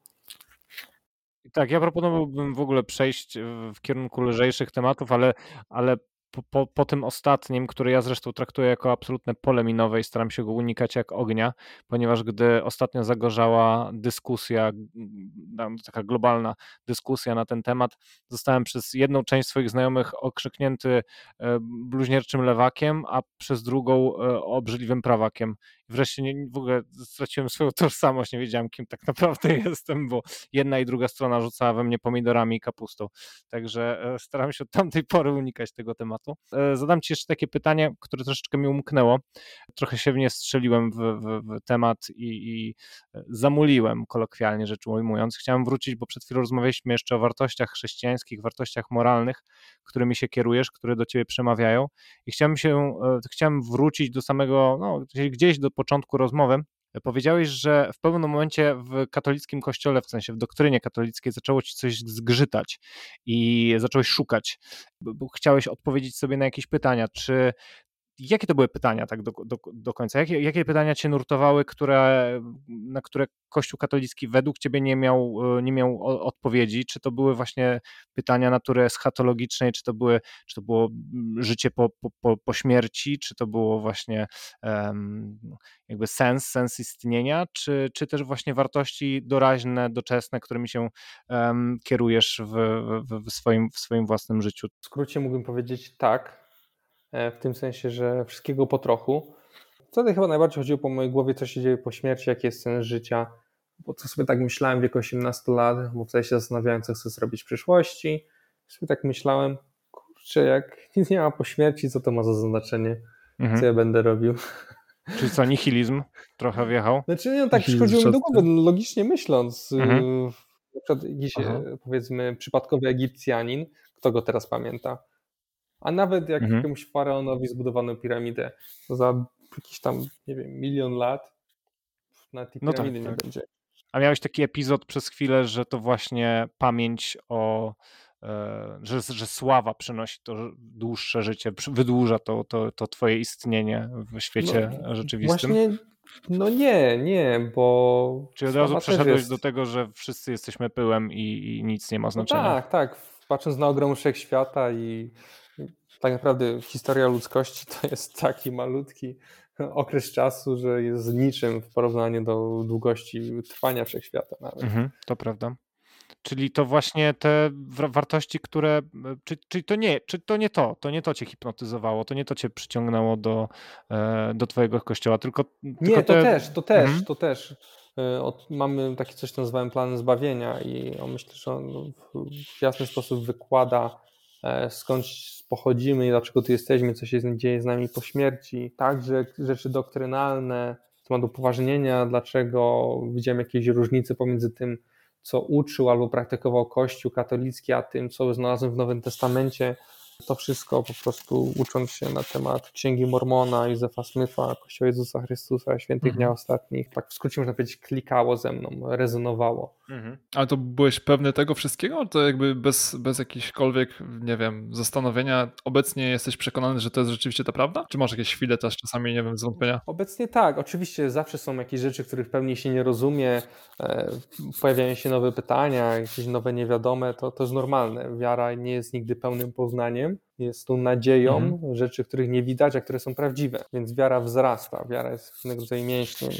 S5: Tak, ja proponowałbym w ogóle przejść w w kierunku lżejszych tematów, ale, ale po, po, po tym ostatnim, który ja zresztą traktuję jako absolutne pole minowe i staram się go unikać jak ognia, ponieważ gdy ostatnio zagorzała dyskusja, taka globalna dyskusja na ten temat, zostałem przez jedną część swoich znajomych okrzyknięty e, bluźnierczym lewakiem, a przez drugą e, obrzydliwym prawakiem. Wreszcie nie, w ogóle straciłem swoją tożsamość, nie wiedziałem kim tak naprawdę jestem, bo jedna i druga strona rzucała we mnie pomidorami i kapustą. Także e, staram się od tamtej pory unikać tego tematu. E, Zadam Ci jeszcze takie pytanie, które troszeczkę mi umknęło. Trochę się w nie strzeliłem w, w, w temat i, i e, zamuliłem, kolokwialnie rzecz ujmując. Chciałem wrócić, bo przed chwilą rozmawialiśmy jeszcze o wartościach chrześcijańskich, wartościach moralnych, którymi się kierujesz, które do Ciebie przemawiają. I chciałem się, chciałem wrócić do samego, no, gdzieś do początku rozmowy, Powiedziałeś, że w pewnym momencie w katolickim kościele, w sensie w doktrynie katolickiej, zaczęło ci coś zgrzytać i zacząłeś szukać, bo chciałeś odpowiedzieć sobie na jakieś pytania. Czy jakie to były pytania tak do, do, do końca? Jakie, jakie pytania cię nurtowały, które, na które Kościół katolicki według ciebie nie miał, e, nie miał odpowiedzi? Czy to były właśnie pytania natury eschatologicznej, czy to, były, czy to było mm, życie po, po, po, śmierci, czy to było właśnie em, jakby sens, sens istnienia, czy, czy też właśnie wartości doraźne, doczesne, którymi się em, kierujesz w, w, w, swoim, w swoim własnym życiu?
S4: W skrócie mógłbym powiedzieć tak, w tym sensie, że wszystkiego po trochu. Wtedy chyba najbardziej chodziło po mojej głowie, co się dzieje po śmierci, jaki jest sens życia, bo to sobie tak myślałem w wieku 18 lat, bo wtedy się zastanawiałem, co chcę zrobić w przyszłości. Sobie tak myślałem, kurczę, jak nic nie ma po śmierci, co to ma za znaczenie, co
S5: Mhm.
S4: ja będę robił.
S5: Czyli co, nihilizm trochę wjechał?
S4: Znaczy, no, tak przychodziło mi do głowy, logicznie myśląc.
S5: Mhm.
S4: y, Na przykład jakiś,
S3: Aha.
S4: e, powiedzmy, przypadkowy Egipcjanin, kto go teraz pamięta? A nawet jak
S5: Mhm.
S4: jakiemuś faraonowi zbudowano piramidę, to za jakiś tam, nie wiem, milion lat na tej
S5: No tak,
S4: piramidy nie
S5: tak.
S4: będzie.
S5: A miałeś taki epizod przez chwilę, że to właśnie pamięć o, e, że, że sława przynosi to dłuższe życie, wydłuża to, to, to twoje istnienie w świecie rzeczywistym?
S4: Właśnie, no nie, nie, bo
S5: Czyli od razu przeszedłeś
S4: jest-
S5: do tego, że wszyscy jesteśmy pyłem i, i nic nie ma
S4: No
S5: znaczenia.
S4: tak, tak. Patrząc na ogrom wszechświata i tak naprawdę historia ludzkości to jest taki malutki okres czasu, że jest niczym w porównaniu do długości trwania wszechświata nawet.
S5: Mhm, to prawda. Czyli to właśnie te wa- wartości, które. e, Czy, czyli to nie, czy to nie to, to nie to cię hipnotyzowało, to nie to cię przyciągnęło do, e, do twojego kościoła, tylko.
S4: Nie,
S5: tylko
S4: to
S5: te...
S4: też, to też,
S5: Mhm.
S4: to też. Y, Od, mamy taki coś, co nazywałem planem zbawienia i on myślę, że on w, jasny sposób wykłada e, skąd pochodzimy i dlaczego tu jesteśmy, co się dzieje z nami po śmierci. Także rzeczy doktrynalne, temat upoważnienia, dlaczego widziałem jakieś różnice pomiędzy tym, co uczył albo praktykował Kościół katolicki, a tym, co znalazłem w Nowym Testamencie. To wszystko po prostu ucząc się na temat Księgi Mormona, Józefa Smitha, Kościoła Jezusa Chrystusa, Świętych
S3: Mhm.
S4: Dnia Ostatnich. Tak w skrócie można powiedzieć, klikało ze mną, rezonowało.
S5: Mhm.
S3: Ale to byłeś pewny tego wszystkiego? To jakby bez, bez jakichkolwiek, nie wiem, zastanowienia obecnie jesteś przekonany, że to jest rzeczywiście ta prawda? Czy masz jakieś chwile też czasami, nie wiem, zwątpienia?
S4: Obecnie tak, oczywiście zawsze są jakieś rzeczy, których w pełni się nie rozumie, e, pojawiają się nowe pytania, jakieś nowe niewiadome, to, to jest normalne. Wiara nie jest nigdy pełnym poznaniem, jest tą nadzieją
S3: Mhm.
S4: rzeczy, których nie widać, a które są prawdziwe, więc wiara wzrasta, wiara jest pewnego rodzaju mięśniem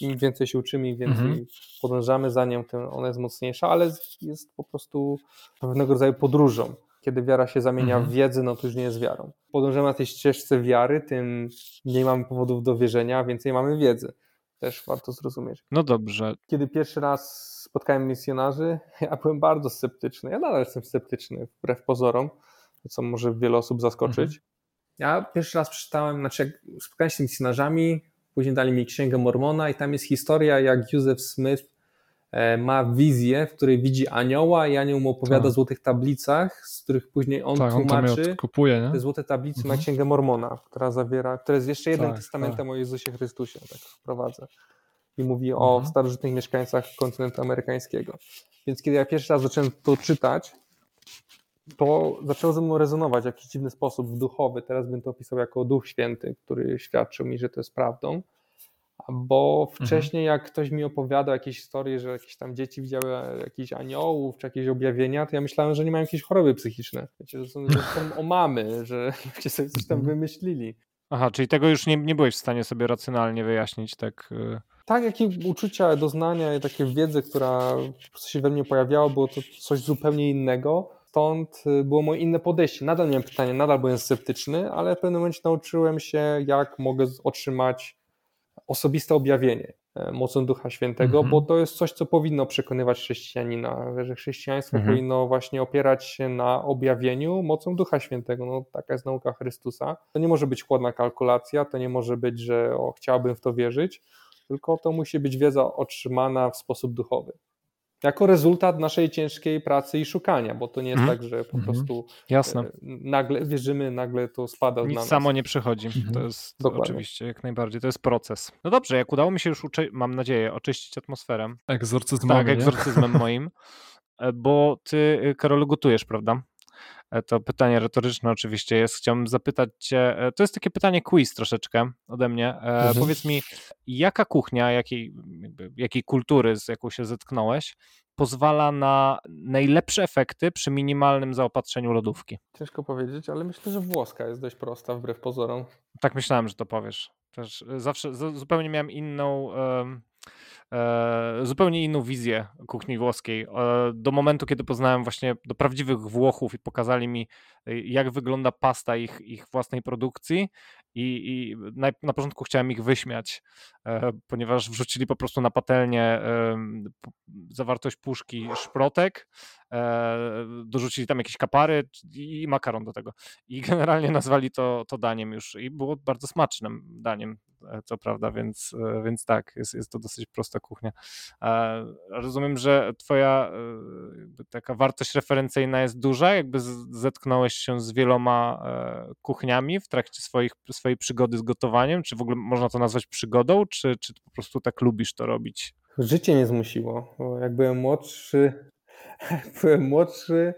S4: im więcej się uczymy, im więcej
S3: Mhm.
S4: podążamy za nią, tym ona jest mocniejsza, ale jest po prostu pewnego rodzaju podróżą. Kiedy wiara się zamienia
S3: Mhm.
S4: w wiedzę, no to już nie jest wiarą. Podążamy na tej ścieżce wiary, tym mniej mamy powodów do wierzenia, więcej mamy wiedzy. Też warto zrozumieć.
S5: No dobrze.
S4: Kiedy pierwszy raz spotkałem misjonarzy, ja byłem bardzo sceptyczny. Ja nadal jestem sceptyczny, wbrew pozorom, co może wiele osób zaskoczyć.
S3: Mhm.
S4: Ja pierwszy raz przeczytałem, znaczy jak spotkałem się z misjonarzami, później dali mi Księgę Mormona i tam jest historia, jak Józef Smith e, ma wizję, w której widzi anioła i anioł mu opowiada
S3: Tak.
S4: o złotych tablicach, z których później on
S3: tak, on
S4: tłumaczy
S3: je kupuje, nie?
S4: te złote tablice
S3: Mhm.
S4: na Księgę Mormona, która zawiera, która jest jeszcze jednym
S3: Tak,
S4: testamentem
S3: tak.
S4: o Jezusie Chrystusie, tak wprowadzę. I mówi o
S3: Mhm.
S4: starożytnych mieszkańcach kontynentu amerykańskiego. Więc kiedy ja pierwszy raz zacząłem to czytać, to zaczęło ze mną rezonować w jakiś dziwny sposób w duchowy. Teraz bym to opisał jako Duch Święty, który świadczył mi, że to jest prawdą. Bo
S3: Mhm.
S4: wcześniej, jak ktoś mi opowiadał jakieś historie, że jakieś tam dzieci widziały jakichś aniołów czy jakieś objawienia, to ja myślałem, że nie mają jakieś choroby psychiczne. Wiecie, że są, że są omamy, że ludzie sobie coś tam
S3: Mhm.
S4: wymyślili.
S5: Aha, czyli tego już nie, nie byłeś w stanie sobie racjonalnie wyjaśnić, tak? y,
S4: Tak, jakie uczucia, doznania i takie wiedzy, która po prostu się we mnie pojawiała, było to coś zupełnie innego. Stąd y, było moje inne podejście. Nadal miałem pytanie, nadal byłem sceptyczny, ale w pewnym momencie nauczyłem się, jak mogę otrzymać osobiste objawienie e, mocą Ducha Świętego,
S3: Mhm.
S4: bo to jest coś, co powinno przekonywać chrześcijanina, że chrześcijaństwo
S5: Mhm.
S4: powinno właśnie opierać się na objawieniu mocą Ducha Świętego. No, taka jest nauka Chrystusa. To nie może być chłodna kalkulacja, to nie może być, że o, chciałbym w to wierzyć, tylko to musi być wiedza otrzymana w sposób duchowy. Jako rezultat naszej ciężkiej pracy i szukania, bo to nie jest
S5: Mhm.
S4: tak, że po
S3: Mhm.
S4: prostu
S5: Jasne.
S4: e, nagle wierzymy, nagle to spada
S5: Nic
S4: na nas.
S5: samo nie przychodzi.
S3: Mhm.
S5: To jest
S4: Dokładnie.
S5: oczywiście jak najbardziej. To jest proces. No dobrze, jak udało mi się już, uczy- mam nadzieję, oczyścić atmosferę. Tak,
S3: nie?
S5: egzorcyzmem moim. E, Bo ty, Karolu, gotujesz, prawda? E, To pytanie retoryczne oczywiście jest. Chciałbym zapytać cię, e, to jest takie pytanie quiz troszeczkę ode mnie. E,
S3: Mhm.
S5: Powiedz mi, jaka kuchnia, jakiej, jakiej kultury, z jaką się zetknąłeś, pozwala na najlepsze efekty przy minimalnym zaopatrzeniu lodówki?
S4: Ciężko powiedzieć, ale myślę, że włoska jest dość prosta wbrew pozorom.
S5: Tak myślałem, że to powiesz. Też zawsze zupełnie miałem inną, zupełnie inną wizję kuchni włoskiej. E, do momentu, kiedy poznałem właśnie do prawdziwych Włochów i pokazali mi, e, jak wygląda pasta ich, ich własnej produkcji. I, i na, na początku chciałem ich wyśmiać, e, ponieważ wrzucili po prostu na patelnię zawartość puszki szprotek, e, dorzucili tam jakieś kapary i, makaron do tego. I generalnie nazwali to, to daniem już i było bardzo smacznym daniem, e, co prawda, więc, e, więc tak, jest, jest to dosyć prosta kuchnia. E, Rozumiem, że twoja e, taka wartość referencyjna jest duża, jakby zetknąłeś się z wieloma e, kuchniami w trakcie swoich, swojej przygody z gotowaniem, czy w ogóle można to nazwać przygodą, czy, czy po prostu tak lubisz to robić?
S4: Życie mnie zmusiło, jak byłem młodszy, byłem młodszy,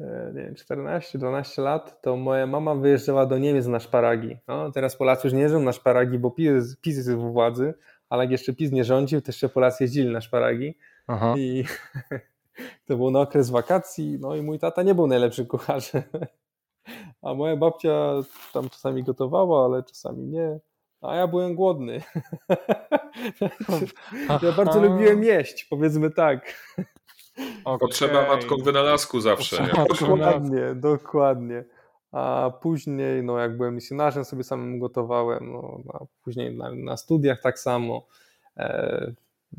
S4: e, nie wiem, 14-12 lat, to moja mama wyjeżdżała do Niemiec na szparagi. No, teraz Polacy już nie jeżdżą na szparagi, bo PiS, PiS jest w władzy, ale jak jeszcze PiS nie rządził, to jeszcze Polacy jeździli na szparagi
S5: Aha.
S4: i to był na okres wakacji, no i mój tata nie był najlepszym kucharzem, a moja babcia tam czasami gotowała, ale czasami nie, a ja byłem głodny. Ja bardzo lubiłem jeść, powiedzmy tak.
S2: Potrzeba
S5: Okej.
S2: matką wynalazku zawsze.
S5: Potrzeba
S4: Dokładnie, dokładnie. A później, no jak byłem misjonarzem, sobie samemu gotowałem, no, a później na, na studiach tak samo. E,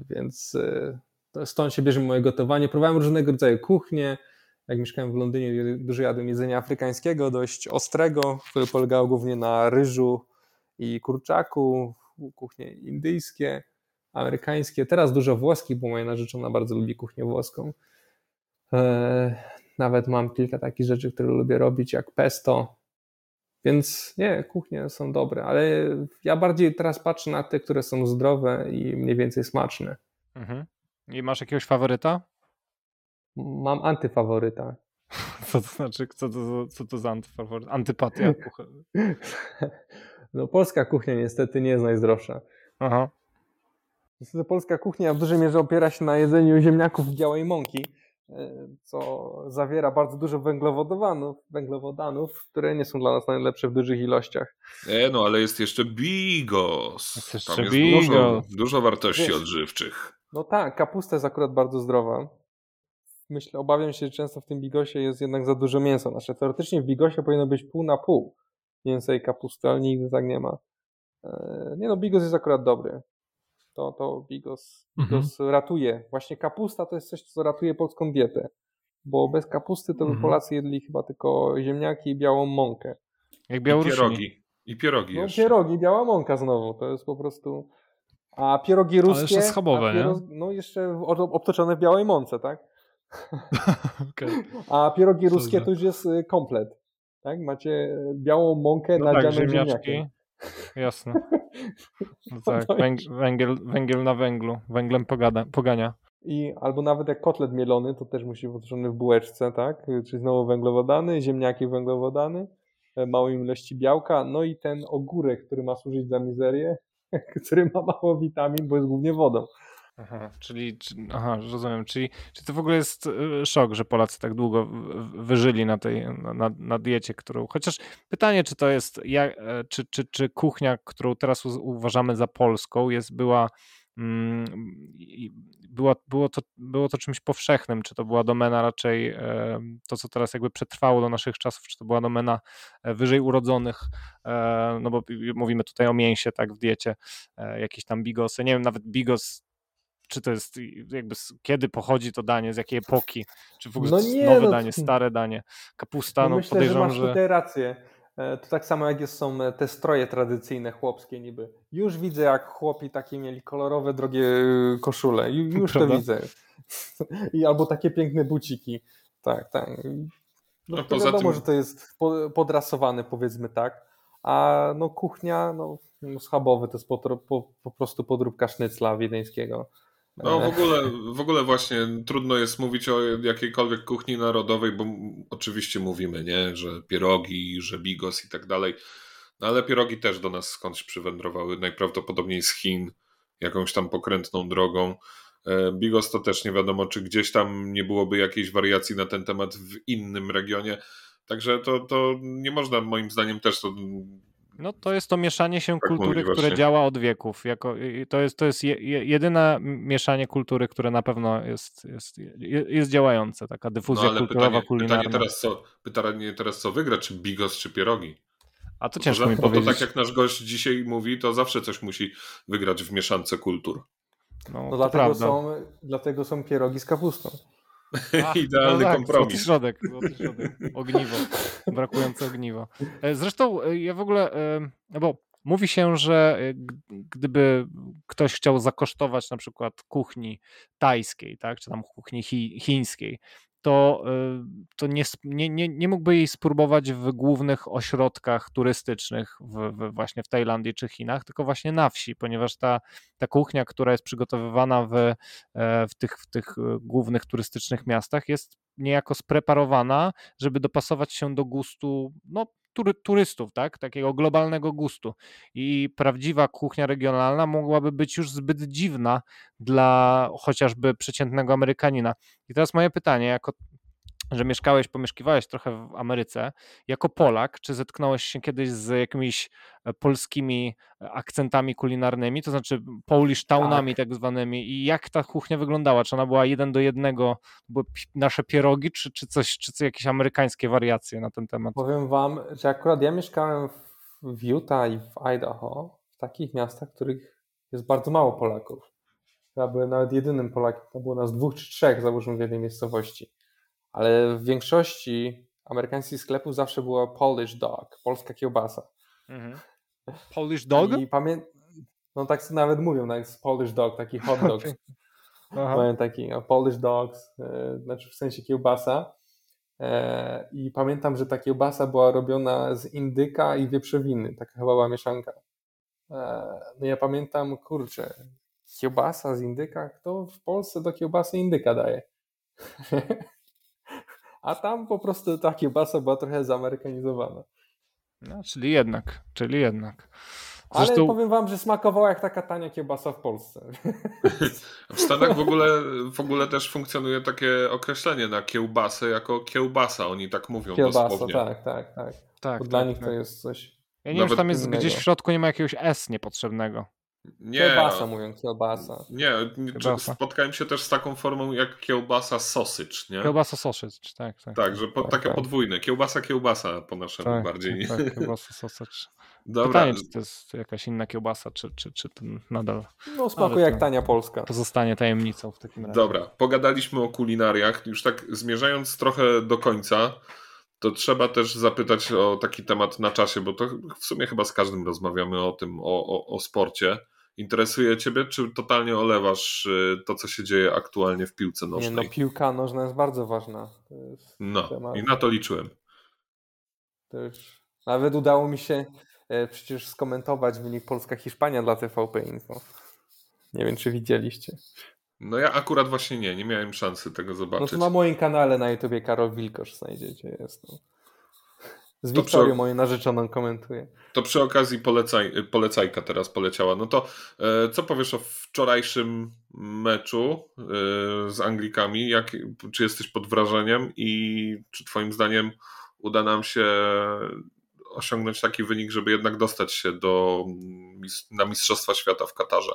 S4: więc e, stąd się bierze moje gotowanie. Próbowałem różnego rodzaju kuchnie. Jak mieszkałem w Londynie, dużo jadłem jedzenia afrykańskiego, dość ostrego, które polegało głównie na ryżu i kurczaku, kuchnie indyjskie, amerykańskie. Teraz dużo włoskich, bo moja narzeczona bardzo lubi kuchnię włoską. E, Nawet mam kilka takich rzeczy, które lubię robić, jak pesto. Więc nie, kuchnie są dobre, ale ja bardziej teraz patrzę na te, które są zdrowe i mniej więcej smaczne.
S5: Mhm. I masz jakiegoś faworyta?
S4: Mam antyfaworyta.
S5: Co to znaczy, co to, co to za antyfaworyt? Antypatia.
S4: No, polska kuchnia niestety nie jest najzdrowsza.
S5: Aha.
S4: Niestety polska kuchnia w dużej mierze opiera się na jedzeniu ziemniaków i białej mąki, e, co zawiera bardzo dużo węglowodanów, węglowodanów, które nie są dla nas najlepsze w dużych ilościach.
S2: Nie, no ale jest jeszcze bigos.
S5: Jest jeszcze
S2: Tam jest
S5: bigos.
S2: dużo, dużo wartości
S4: Wiesz,
S2: odżywczych.
S4: No tak, kapusta jest akurat bardzo zdrowa. Myślę, obawiam się, że często w tym bigosie jest jednak za dużo mięsa. Znaczy, teoretycznie w bigosie powinno być pół na pół mięsa i kapusty, ale nigdy tak nie ma. E, Nie no, bigos jest akurat dobry. To, to bigos,
S3: Mhm.
S4: bigos ratuje. Właśnie kapusta to jest coś, co ratuje polską dietę. Bo bez kapusty to by
S3: Mhm.
S4: Polacy jedli chyba tylko ziemniaki i białą mąkę.
S5: Jak
S2: I
S5: Białorusini.
S2: pierogi. I pierogi
S4: No
S2: jeszcze.
S4: pierogi, biała mąka znowu. To jest po prostu A pierogi ruskie... Ale
S3: jeszcze schabowe,
S4: pierog...
S3: nie?
S4: No jeszcze obtoczone w białej mące, tak?
S3: okay.
S4: A pierogi ruskie to już jest y, komplet. Tak? Macie białą mąkę no nadzianą tak, ziemniakiem.
S5: Jasne. No tak, węgiel, węgiel na węglu, węglem pogada, pogania.
S4: I albo nawet jak kotlet mielony, to też musi być potrzebny w bułeczce, tak? Czyli znowu węglowodany, ziemniaki węglowodany, e, małej ilości białka, no i ten ogórek, który ma służyć za mizerię, który ma mało witamin, bo jest głównie wodą.
S5: Aha, czyli, aha, rozumiem, czyli czy to w ogóle jest e, szok, że Polacy tak długo wyżyli na tej, na, na diecie, którą, chociaż pytanie, czy to jest, jak, e, czy, czy, czy kuchnia, którą teraz uważamy za polską, jest, była mm, było, było, to, było to czymś powszechnym, czy to była domena raczej e, to, co teraz jakby przetrwało do naszych czasów, czy to była domena wyżej urodzonych, no bo mówimy tutaj o mięsie, tak, w diecie, jakieś tam bigosy, nie wiem, nawet bigos czy to jest jakby kiedy pochodzi to danie, z jakiej epoki, czy w ogóle no nie, nowe no, danie, stare danie, kapusta, no, no
S4: myślę,
S5: podejrzewam,
S4: że masz tutaj rację. E, to tak samo jak jest, są e, te stroje tradycyjne chłopskie niby. Już widzę jak chłopi takie mieli kolorowe, drogie e, koszule. Już Prawda? to widzę. I albo takie piękne buciki. Tak, tak. No, no to wiadomo, tym... że to jest podrasowane powiedzmy tak. A no kuchnia, no, no schabowy to jest po, po, po prostu podróbka sznycla wiedeńskiego.
S2: No w ogóle, w ogóle właśnie trudno jest mówić o jakiejkolwiek kuchni narodowej, bo oczywiście mówimy, nie, że pierogi, że bigos i tak dalej, no ale pierogi też do nas skądś przywędrowały, najprawdopodobniej z Chin, jakąś tam pokrętną drogą. E, bigos to też nie wiadomo, czy gdzieś tam nie byłoby jakiejś wariacji na ten temat w innym regionie. Także to, to nie można moim zdaniem też to
S5: no to jest to mieszanie się tak kultury, które działa od wieków. Jako, to jest, to jest je, jedyne mieszanie kultury, które na pewno jest, jest, jest działające, taka dyfuzja no, kulturowa, pytanie, kulinarna.
S2: Pytanie teraz, co, pytanie teraz co wygra, czy bigos, czy pierogi?
S5: A to ciężko to, mi powiedzieć.
S2: To tak jak nasz gość dzisiaj mówi, to zawsze coś musi wygrać w mieszance kultur.
S4: No, no dlatego, są, dlatego są pierogi z kapustą.
S2: Idealny no tak, kompromis.
S5: Złoty środek, złoty środek. Ogniwo. Brakujące ogniwo. E, zresztą e, ja w ogóle, e, no bo mówi się, że gdyby ktoś chciał zakosztować na przykład kuchni tajskiej, tak, czy tam kuchni chi, chińskiej, to, y, to nie, nie, nie mógłby jej spróbować w głównych ośrodkach turystycznych w, w, właśnie w Tajlandii czy Chinach, tylko właśnie na wsi, ponieważ ta, ta kuchnia, która jest przygotowywana w, e, w, tych, w tych e, głównych turystycznych miastach jest niejako spreparowana, żeby dopasować się do gustu no, turystów, tak? takiego globalnego gustu. I prawdziwa kuchnia regionalna mogłaby być już zbyt dziwna dla chociażby przeciętnego Amerykanina. I teraz moje pytanie, jako że mieszkałeś, pomieszkiwałeś trochę w Ameryce. Jako Polak, czy zetknąłeś się kiedyś z jakimiś e, polskimi e, akcentami kulinarnymi, to znaczy Polish townami tak. tak zwanymi i jak ta kuchnia wyglądała? Czy ona była jeden do jednego, były nasze pierogi, czy, czy coś, czy jakieś amerykańskie wariacje na ten temat?
S4: Powiem wam, że akurat ja mieszkałem w Utah i w Idaho, w takich miastach, w których jest bardzo mało Polaków. Ja byłem nawet jedynym Polakiem, to było nas dwóch czy trzech, załóżmy w jednej miejscowości ale w większości amerykańskich sklepów zawsze była Polish dog, polska kiełbasa. Mhm.
S5: Polish dog?
S4: I pamię... No tak nawet mówią, nawet Polish dog, taki hot dog. Mają taki no, Polish dogs, e, znaczy w sensie kiełbasa. E, I pamiętam, że ta kiełbasa była robiona z indyka i wieprzowiny, taka chyba była mieszanka. E, no ja pamiętam, kurczę, kiełbasa z indyka, kto w Polsce do kiełbasy indyka daje? a tam po prostu ta kiełbasa była trochę zamerykanizowana.
S5: No, czyli jednak, czyli jednak.
S4: Zresztą... Ale powiem wam, że smakowała jak taka tania kiełbasa w Polsce.
S2: W Stanach w ogóle, w ogóle też funkcjonuje takie określenie na kiełbasę jako kiełbasa. Oni tak mówią
S4: Kiełbasa,
S2: dosłownie.
S4: tak, tak, tak. tak Bo tak, dla nich tak. to jest coś.
S5: Ja nie wiem, czy tam jest innego. gdzieś w środku nie ma jakiegoś S niepotrzebnego.
S4: Nie. Kiełbasa mówią, kiełbasa.
S2: Nie, kiełbasa. spotkałem się też z taką formą jak kiełbasa sausage, nie?
S5: Kiełbasa sausage, tak. Tak,
S2: tak że po, tak, takie tak. podwójne. Kiełbasa, kiełbasa po naszemu tak, bardziej.
S5: Tak, kiełbasa sausage. Dobra. Pytanie, czy to jest jakaś inna kiełbasa, czy, czy, czy to nadal...
S4: No smakuje jak tania polska.
S5: Pozostanie tajemnicą w takim razie.
S2: Dobra, pogadaliśmy o kulinariach. Już tak zmierzając trochę do końca, to trzeba też zapytać o taki temat na czasie, bo to w sumie chyba z każdym rozmawiamy o tym, o, o, o sporcie interesuje ciebie, czy totalnie olewasz y, to, co się dzieje aktualnie w piłce nożnej?
S4: Nie, no piłka nożna jest bardzo ważna. Jest
S2: no i na to liczyłem.
S4: To już nawet udało mi się e, przecież skomentować wynik Polska-Hiszpania dla TVP Info. Nie wiem, czy widzieliście.
S2: No ja akurat właśnie nie, nie miałem szansy tego zobaczyć. No
S4: to na moim kanale na YouTubie Karol Wilkosz znajdziecie. Jest, no. Z to Wiktorią, przy... moją narzeczoną, komentuje.
S2: To przy okazji polecaj, polecajka teraz poleciała. No to e, co powiesz o wczorajszym meczu e, z Anglikami? Jak, czy jesteś pod wrażeniem i czy twoim zdaniem uda nam się osiągnąć taki wynik, żeby jednak dostać się do, na Mistrzostwa Świata w Katarze?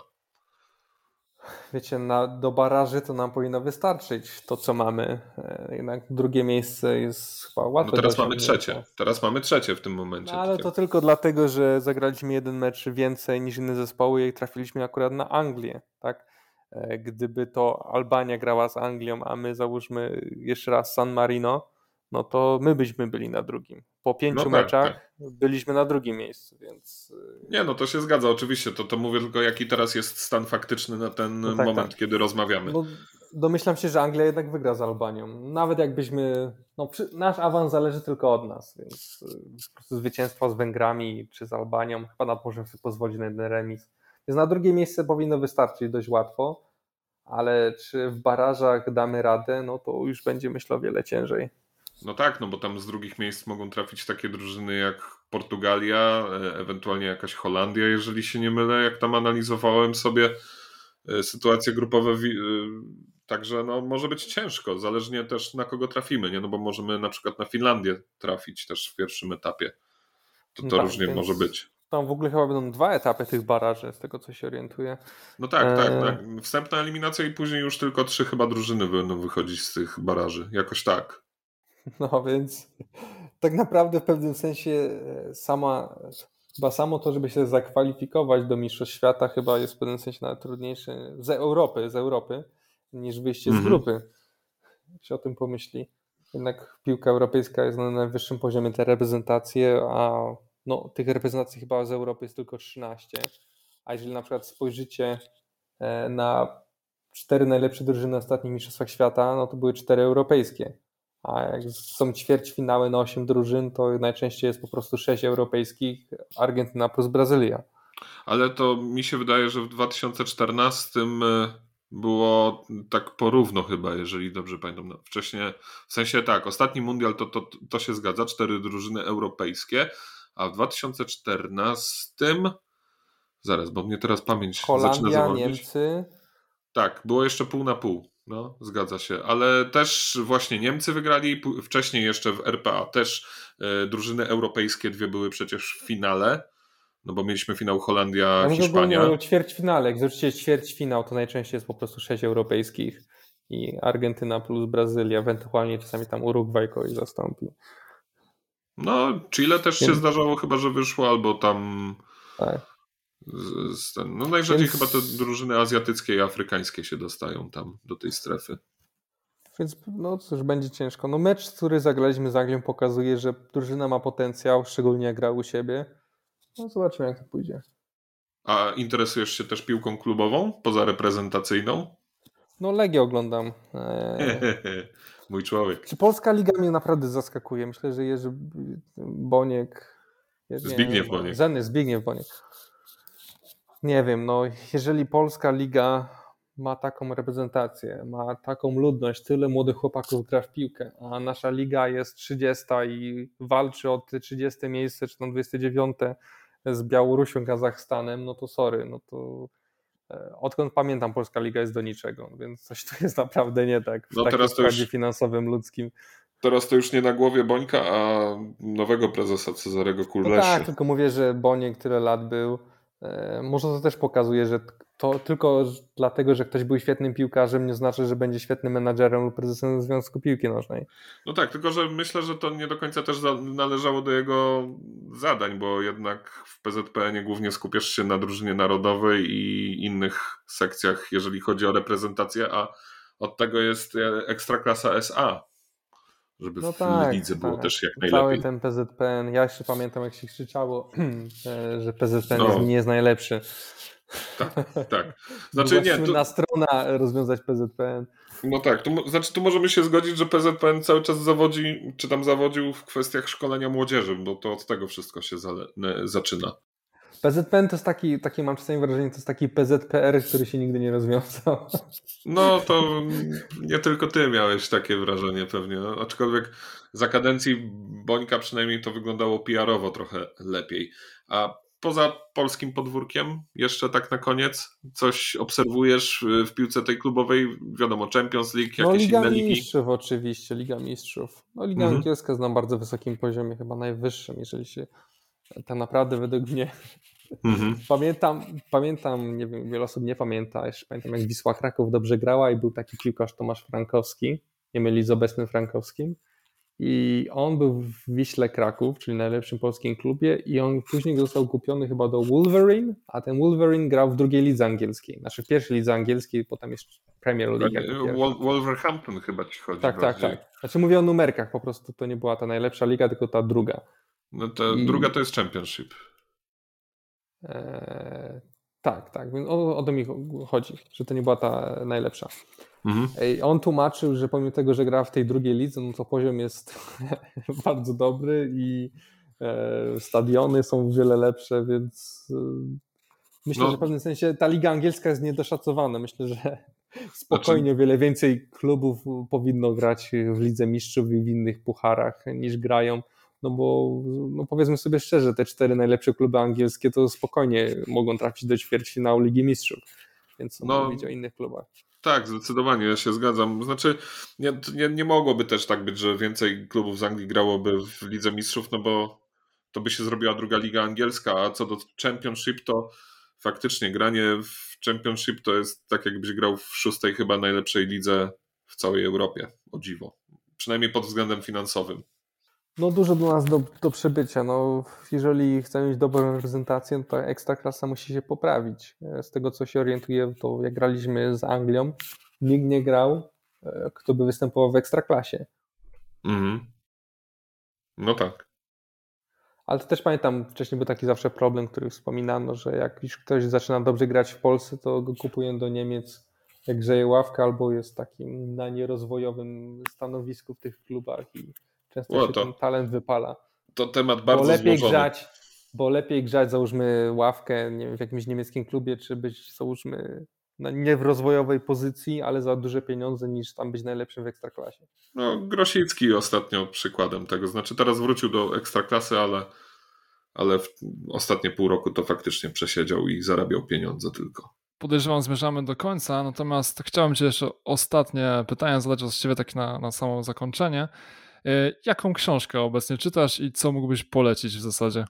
S4: Wiecie, na, do baraży to nam powinno wystarczyć to, co mamy. E, jednak drugie miejsce jest chyba łatwe.
S2: No teraz mamy trzecie. Teraz mamy trzecie w tym momencie.
S4: No, ale to tylko dlatego, że zagraliśmy jeden mecz więcej niż inne zespoły i trafiliśmy akurat na Anglię. Tak? E, gdyby to Albania grała z Anglią, a my załóżmy jeszcze raz San Marino, no to my byśmy byli na drugim. Po pięciu no tak, meczach tak. byliśmy na drugim miejscu, więc.
S2: Y, Nie, no to się zgadza, oczywiście. To, to mówię tylko, jaki teraz jest stan faktyczny na ten no tak, moment, tak. kiedy rozmawiamy. Bo
S4: domyślam się, że Anglia jednak wygra z Albanią. Nawet jakbyśmy. No, nasz awans zależy tylko od nas, więc y, zwycięstwo z Węgrami czy z Albanią chyba nawet możemy sobie pozwolić na jeden remis. Więc na drugie miejsce powinno wystarczyć dość łatwo, ale czy w barażach damy radę, no to już będzie myślę o wiele ciężej.
S2: No tak, no bo tam z drugich miejsc mogą trafić takie drużyny jak Portugalia, e, ewentualnie jakaś Holandia, jeżeli się nie mylę, jak tam analizowałem sobie e, sytuacje grupowe. E, także no, może być ciężko, zależnie też na kogo trafimy, nie? No bo możemy na przykład na Finlandię trafić też w pierwszym etapie. To, to no tak, różnie może być.
S4: Tam w ogóle chyba będą dwa etapy tych baraży, z tego co się orientuję.
S2: No tak, tak, tak. Wstępna eliminacja i później już tylko trzy chyba drużyny będą wychodzić z tych baraży. Jakoś tak.
S4: No więc tak naprawdę w pewnym sensie e, sama, chyba samo to, żeby się zakwalifikować do Mistrzostw Świata chyba jest w pewnym sensie nawet trudniejsze z Europy, z Europy niż wyjście z mhm. grupy. Jak się o tym pomyśli. Jednak piłka europejska jest na najwyższym poziomie te reprezentacje, a no, tych reprezentacji chyba z Europy jest tylko 13. A jeżeli na przykład spojrzycie e, na cztery najlepsze drużyny na ostatnich Mistrzostwach Świata, no to były cztery europejskie a jak są ćwierćfinały na 8 drużyn, to najczęściej jest po prostu 6 europejskich, Argentyna plus Brazylia.
S2: Ale to mi się wydaje, że w 2014 e, było tak porówno chyba, jeżeli dobrze pamiętam. No, wcześniej, w sensie tak, ostatni mundial to, to, to się zgadza, cztery drużyny europejskie, a w 2014 zaraz, bo mnie teraz pamięć
S4: Holandia,
S2: zaczyna zawodzić.
S4: Niemcy.
S2: Tak, było jeszcze pół na pół. No, zgadza się, ale też właśnie Niemcy wygrali, wcześniej jeszcze w RPA też e, drużyny europejskie dwie były przecież w finale, no bo mieliśmy finał Holandia, no, Hiszpania.
S4: No, ćwierćfinale, jak zobaczycie ćwierćfinał, to najczęściej jest po prostu sześć europejskich i Argentyna plus Brazylia, ewentualnie czasami tam Urugwaj kogoś zastąpi.
S2: No, Chile też się zdarzało chyba, że wyszło, albo tam...
S4: Tak.
S2: Z, ten, no najrzadziej Więc... chyba te drużyny azjatyckie i afrykańskie się dostają tam do tej strefy.
S4: Więc no cóż, będzie ciężko. No mecz, który zagraliśmy z Anglią pokazuje, że drużyna ma potencjał, szczególnie jak gra u siebie. No zobaczymy jak to pójdzie.
S2: A interesujesz się też piłką klubową, poza reprezentacyjną?
S4: No Legię oglądam. Eee...
S2: Mój człowiek.
S4: Czy Polska Liga mnie naprawdę zaskakuje? Myślę, że Jerzy Boniek...
S2: Zbigniew Boniek.
S4: Zeny, Zbigniew Boniek nie wiem, no jeżeli polska liga ma taką reprezentację, ma taką ludność, tyle młodych chłopaków gra w piłkę, a nasza liga jest 30 i walczy o te 30 miejsce, czy tam 29 z Białorusią, Kazachstanem, no to sorry, no to e, odkąd pamiętam Polska Liga jest do niczego, więc coś tu jest naprawdę nie tak w no teraz to już, finansowym, ludzkim.
S2: Teraz to już nie na głowie Bońka, a nowego prezesa Cezarego Kulleszy.
S4: No tak, tylko mówię, że Boniek tyle lat był, może to też pokazuje, że to tylko dlatego, że ktoś był świetnym piłkarzem, nie znaczy, że będzie świetnym menadżerem lub prezesem Związku Piłki Nożnej.
S2: No tak, tylko że myślę, że to nie do końca też należało do jego zadań, bo jednak w PZPN głównie skupiasz się na drużynie narodowej i innych sekcjach, jeżeli chodzi o reprezentację, a od tego jest Ekstraklasa SA, żeby no w tak, lidze było tak. też jak najlepiej.
S4: Cały ten PZPN, ja jeszcze pamiętam jak się krzyczało, że PZPN no. nie jest najlepszy.
S2: Tak, tak. Znaczy nie.
S4: To... na strona rozwiązać PZPN.
S2: No tak, tu, znaczy tu możemy się zgodzić, że PZPN cały czas zawodzi, czy tam zawodził w kwestiach szkolenia młodzieży, bo to od tego wszystko się zaczyna.
S4: PZPN to jest taki, takie mam czasami wrażenie, to jest taki PZPR, który się nigdy nie rozwiązał.
S2: No to nie tylko ty miałeś takie wrażenie pewnie, no, aczkolwiek za kadencji Bońka przynajmniej to wyglądało PR-owo trochę lepiej. A poza polskim podwórkiem, jeszcze tak na koniec, coś obserwujesz w piłce tej klubowej? Wiadomo, Champions League,
S4: no,
S2: jakieś
S4: Liga
S2: inne ligi?
S4: Mistrzów oczywiście, Liga Mistrzów. No, Liga mhm. Angielska jest na bardzo wysokim poziomie, chyba najwyższym, jeżeli się tak naprawdę według mnie mhm. pamiętam, pamiętam, nie wiem, wiele osób nie pamięta, jeszcze pamiętam jak Wisła Kraków dobrze grała i był taki piłkarz Tomasz Frankowski, nie myli z obecnym Frankowskim i on był w Wiśle Kraków, czyli najlepszym polskim klubie i on później został kupiony chyba do Wolverine, a ten Wolverine grał w drugiej lidze angielskiej, znaczy w pierwszej lidze angielskiej, potem jest Premier League.
S2: Wolverhampton chyba ci chodzi.
S4: Tak, tak, tak. Znaczy mówię o numerkach, po prostu to nie była ta najlepsza liga, tylko ta druga.
S2: No ta I... druga to jest Championship.
S4: Eee, tak, tak. O, o to mi chodzi, że to nie była ta najlepsza. Mhm. On tłumaczył, że pomimo tego, że gra w tej drugiej lidze, no to poziom jest bardzo dobry i e, stadiony są wiele lepsze, więc e, myślę, no. że w pewnym sensie ta liga angielska jest niedoszacowana. Myślę, że spokojnie znaczy... wiele więcej klubów powinno grać w Lidze Mistrzów i w innych pucharach niż grają. No bo no powiedzmy sobie szczerze, te cztery najlepsze kluby angielskie to spokojnie mogą trafić do ćwierćfinału Ligi Mistrzów. Więc no, mówić o innych klubach.
S2: Tak, zdecydowanie, ja się zgadzam. Znaczy, nie, nie, nie mogłoby też tak być, że więcej klubów z Anglii grałoby w Lidze Mistrzów, no bo to by się zrobiła druga liga angielska, a co do Championship, to faktycznie granie w Championship to jest tak, jakbyś grał w szóstej chyba najlepszej lidze w całej Europie, o dziwo. Przynajmniej pod względem finansowym.
S4: No dużo dla nas do, do przebycia. No, jeżeli chcemy mieć dobrą reprezentację, to ekstraklasa musi się poprawić. E, z tego co się orientuję, to jak graliśmy z Anglią, nikt nie grał, e, kto by występował w ekstraklasie. Mhm.
S2: No tak.
S4: Ale to też pamiętam, wcześniej był taki zawsze problem, który wspominano, że jak już ktoś zaczyna dobrze grać w Polsce, to go kupują do Niemiec, jak grzeje ławka, albo jest takim na nierozwojowym stanowisku w tych klubach i Często o, się to, ten talent wypala.
S2: To temat bardzo
S4: bo lepiej
S2: złożony.
S4: grzać, Bo lepiej grzać, załóżmy ławkę nie wiem, w jakimś niemieckim klubie, czy być, załóżmy, no nie w rozwojowej pozycji, ale za duże pieniądze, niż tam być najlepszym w ekstraklasie.
S2: No, Grosicki ostatnio przykładem tego. Znaczy, teraz wrócił do ekstraklasy, ale, ale w ostatnie pół roku to faktycznie przesiedział i zarabiał pieniądze tylko.
S3: Podejrzewam, zmierzamy do końca, natomiast chciałem Ci jeszcze ostatnie pytanie zadać od Ciebie, tak na, na samo zakończenie. E, jaką książkę obecnie czytasz i co mógłbyś polecić w zasadzie?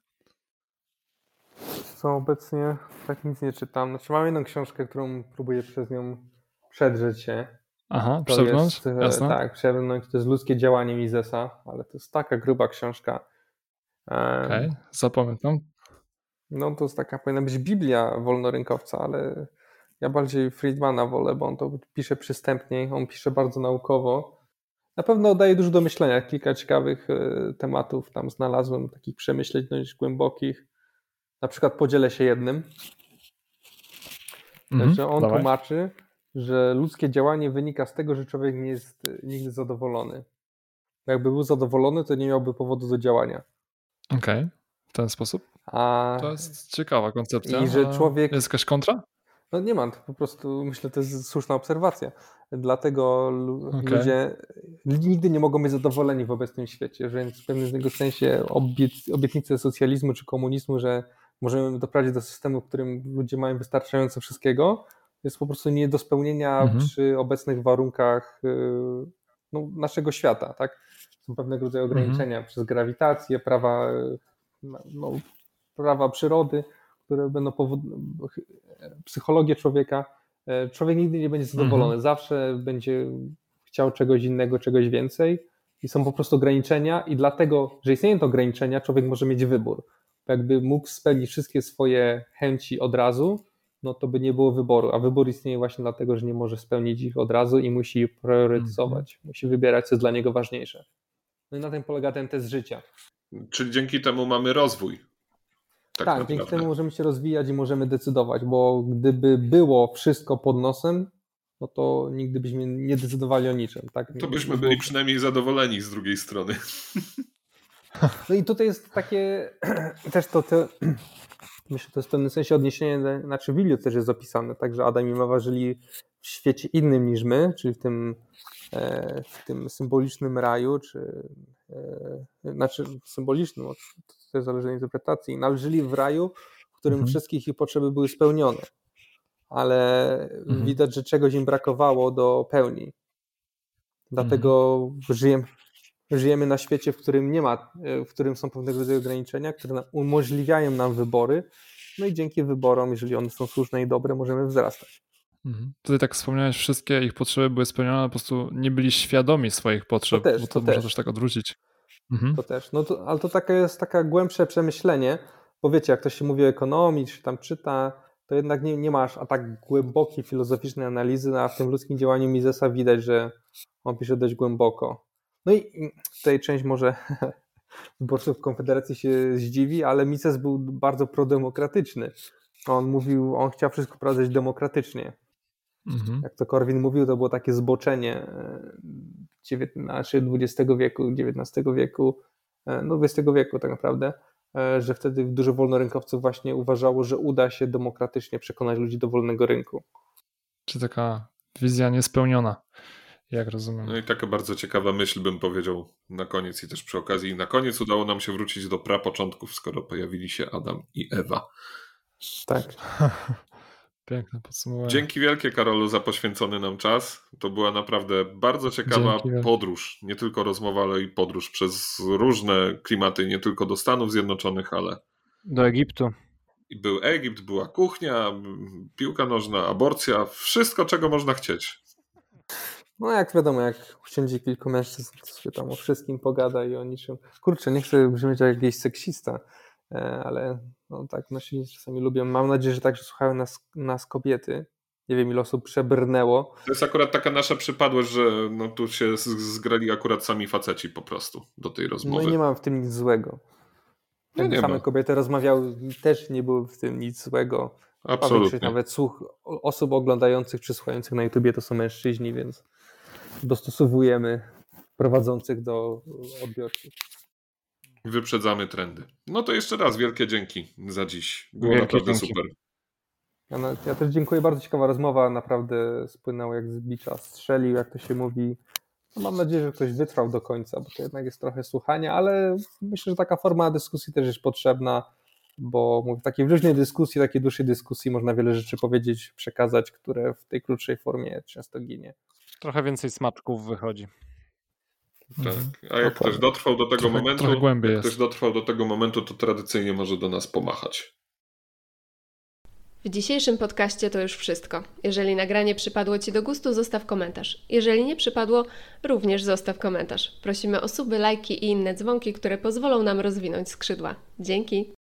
S4: Co obecnie tak nic nie czytam. Znaczy mam jedną książkę, którą próbuję przez nią przedrzeć się.
S3: Aha, to przebrnąć? Jest, e, Jasne.
S4: Tak, przebrnąć. To jest Ludzkie działanie Misesa, ale to jest taka gruba książka.
S3: Okej, okay, zapamiętam.
S4: No to jest taka, powinna być Biblia wolnorynkowca, ale ja bardziej Friedmana wolę, bo on to pisze przystępniej, on pisze bardzo naukowo na pewno daje dużo do myślenia. Kilka ciekawych e, tematów tam znalazłem, takich przemyśleń dość głębokich. Na przykład podzielę się jednym. Mm, że on dawaj. tłumaczy, że ludzkie działanie wynika z tego, że człowiek nie jest nigdy zadowolony. Jakby był zadowolony, to nie miałby powodu do działania.
S3: Okej, okay. w ten sposób. A... To jest ciekawa koncepcja.
S4: I że człowiek.
S3: Jest jakaś kontra?
S4: No nie mam, to po prostu myślę, to jest słuszna obserwacja. Dlatego okay. ludzie nigdy nie mogą być zadowoleni w obecnym świecie, więc w pewnym sensie obiec, obietnice socjalizmu czy komunizmu, że możemy doprowadzić do systemu, w którym ludzie mają wystarczająco wszystkiego, jest po prostu nie do spełnienia mhm. przy obecnych warunkach y, no, naszego świata. Tak? Są pewnego rodzaju mhm. ograniczenia mhm. przez grawitację, prawa, no, prawa przyrody, które będą powodować psychologię człowieka. E, człowiek nigdy nie będzie zadowolony, mhm. zawsze będzie chciał czegoś innego, czegoś więcej i są po prostu ograniczenia i dlatego, że istnieją te ograniczenia, człowiek może mieć wybór. Jakby mógł spełnić wszystkie swoje chęci od razu, no to by nie było wyboru, a wybór istnieje właśnie dlatego, że nie może spełnić ich od razu i musi priorytetyzować, mhm. musi wybierać, co jest dla niego ważniejsze. No i na tym polega ten test życia.
S2: Czyli dzięki temu mamy rozwój. Tak,
S4: tak dzięki temu możemy się rozwijać i możemy decydować, bo gdyby było wszystko pod nosem, no to nigdy byśmy nie decydowali o niczym. Tak?
S2: To byśmy byli przynajmniej zadowoleni z drugiej strony.
S4: No i tutaj jest takie też to, to myślę, to jest w pewnym sensie odniesienie, znaczy w Biblii też jest opisane, także Adam i Ewa żyli w świecie innym niż my, czyli w tym, e, w tym symbolicznym raju, czy e, znaczy symbolicznym, też zależy od interpretacji, no, ale żyli w raju, w którym mhm. wszystkie ich potrzeby były spełnione, ale mhm. widać, że czegoś im brakowało do pełni. Dlatego mhm. żyjemy, żyjemy na świecie, w którym nie ma, e, w którym są pewnego rodzaju ograniczenia, które umożliwiają nam wybory, no i dzięki wyborom, jeżeli one są słuszne i dobre, możemy wzrastać.
S3: Mhm. Tutaj tak wspomniałeś, wszystkie ich potrzeby były spełnione, po prostu nie byli świadomi swoich potrzeb, to też, bo to, to można też. też tak odwrócić.
S4: Mhm. To też, no to, ale to takie jest takie głębsze przemyślenie, bo wiecie, jak ktoś się mówi o ekonomii, czy tam czyta, to jednak nie, nie masz a tak głębokiej filozoficznej analizy, a w tym ludzkim działaniu Misesa widać, że on pisze dość głęboko. No i tutaj część może wyborców Konfederacji się zdziwi, ale Mises był bardzo prodemokratyczny. On mówił, on chciał wszystko prowadzić demokratycznie. Mhm. Jak to Korwin mówił, to było takie zboczenie XIX, XX wieku, XIX wieku, e, no XX wieku tak naprawdę, e, że wtedy dużo wolnorynkowców właśnie uważało, że uda się demokratycznie przekonać ludzi do wolnego rynku.
S3: Czy taka wizja niespełniona, jak rozumiem.
S2: No i taka bardzo ciekawa myśl bym powiedział na koniec i też przy okazji. Na koniec udało nam się wrócić do prapoczątków, skoro pojawili się Adam i Ewa.
S4: Tak.
S3: Piękne podsumowanie.
S2: Dzięki wielkie, Karolu, za poświęcony nam czas. To była naprawdę bardzo ciekawa Dzięki podróż. Nie tylko rozmowa, ale i podróż przez różne klimaty, nie tylko do Stanów Zjednoczonych, ale.
S5: Do Egiptu.
S2: I był Egipt, była kuchnia, piłka nożna, aborcja, wszystko, czego można chcieć.
S4: No jak wiadomo, jak usiądzie kilku mężczyzn, to sobie tam o wszystkim pogada i o niczym. Kurczę, nie chcę brzmieć jak jakiś seksista, ale no tak, mężczyźni czasami lubią. Mam nadzieję, że także słuchają nas, nas kobiety. Nie wiem, ile osób przebrnęło.
S2: To jest akurat taka nasza przypadłość, że no tu się zgrali akurat sami faceci po prostu do tej rozmowy.
S4: No i nie mam w tym nic złego. Jak no same ma. kobiety rozmawiały, też nie było w tym nic złego.
S2: Absolutnie.
S4: Nawet słuch osób oglądających czy słuchających na YouTubie to są mężczyźni, więc dostosowujemy prowadzących do odbiorców.
S2: Wyprzedzamy trendy. No to jeszcze raz wielkie dzięki za dziś. Było wielkie naprawdę dzięki. super.
S4: Ja, ja, też dziękuję, bardzo ciekawa rozmowa, naprawdę spłynęła jak z bicza, strzelił, jak to się mówi. No mam nadzieję, że ktoś wytrwał do końca, bo to jednak jest trochę słuchania, ale myślę, że taka forma dyskusji też jest potrzebna, bo w takiej luźnej dyskusji, takiej dłuższej dyskusji można wiele rzeczy powiedzieć, przekazać, które w tej krótszej formie często ginie.
S5: Trochę więcej smaczków wychodzi.
S2: Tak. Mhm. A jak ktoś dotrwał do tego trochę, momentu, trochę jak jest. ktoś dotrwał do tego momentu, to tradycyjnie może do nas pomachać.
S1: W dzisiejszym podcaście to już wszystko. Jeżeli nagranie przypadło Ci do gustu, zostaw komentarz. Jeżeli nie przypadło, również zostaw komentarz. Prosimy o suby, lajki i inne dzwonki, które pozwolą nam rozwinąć skrzydła. Dzięki!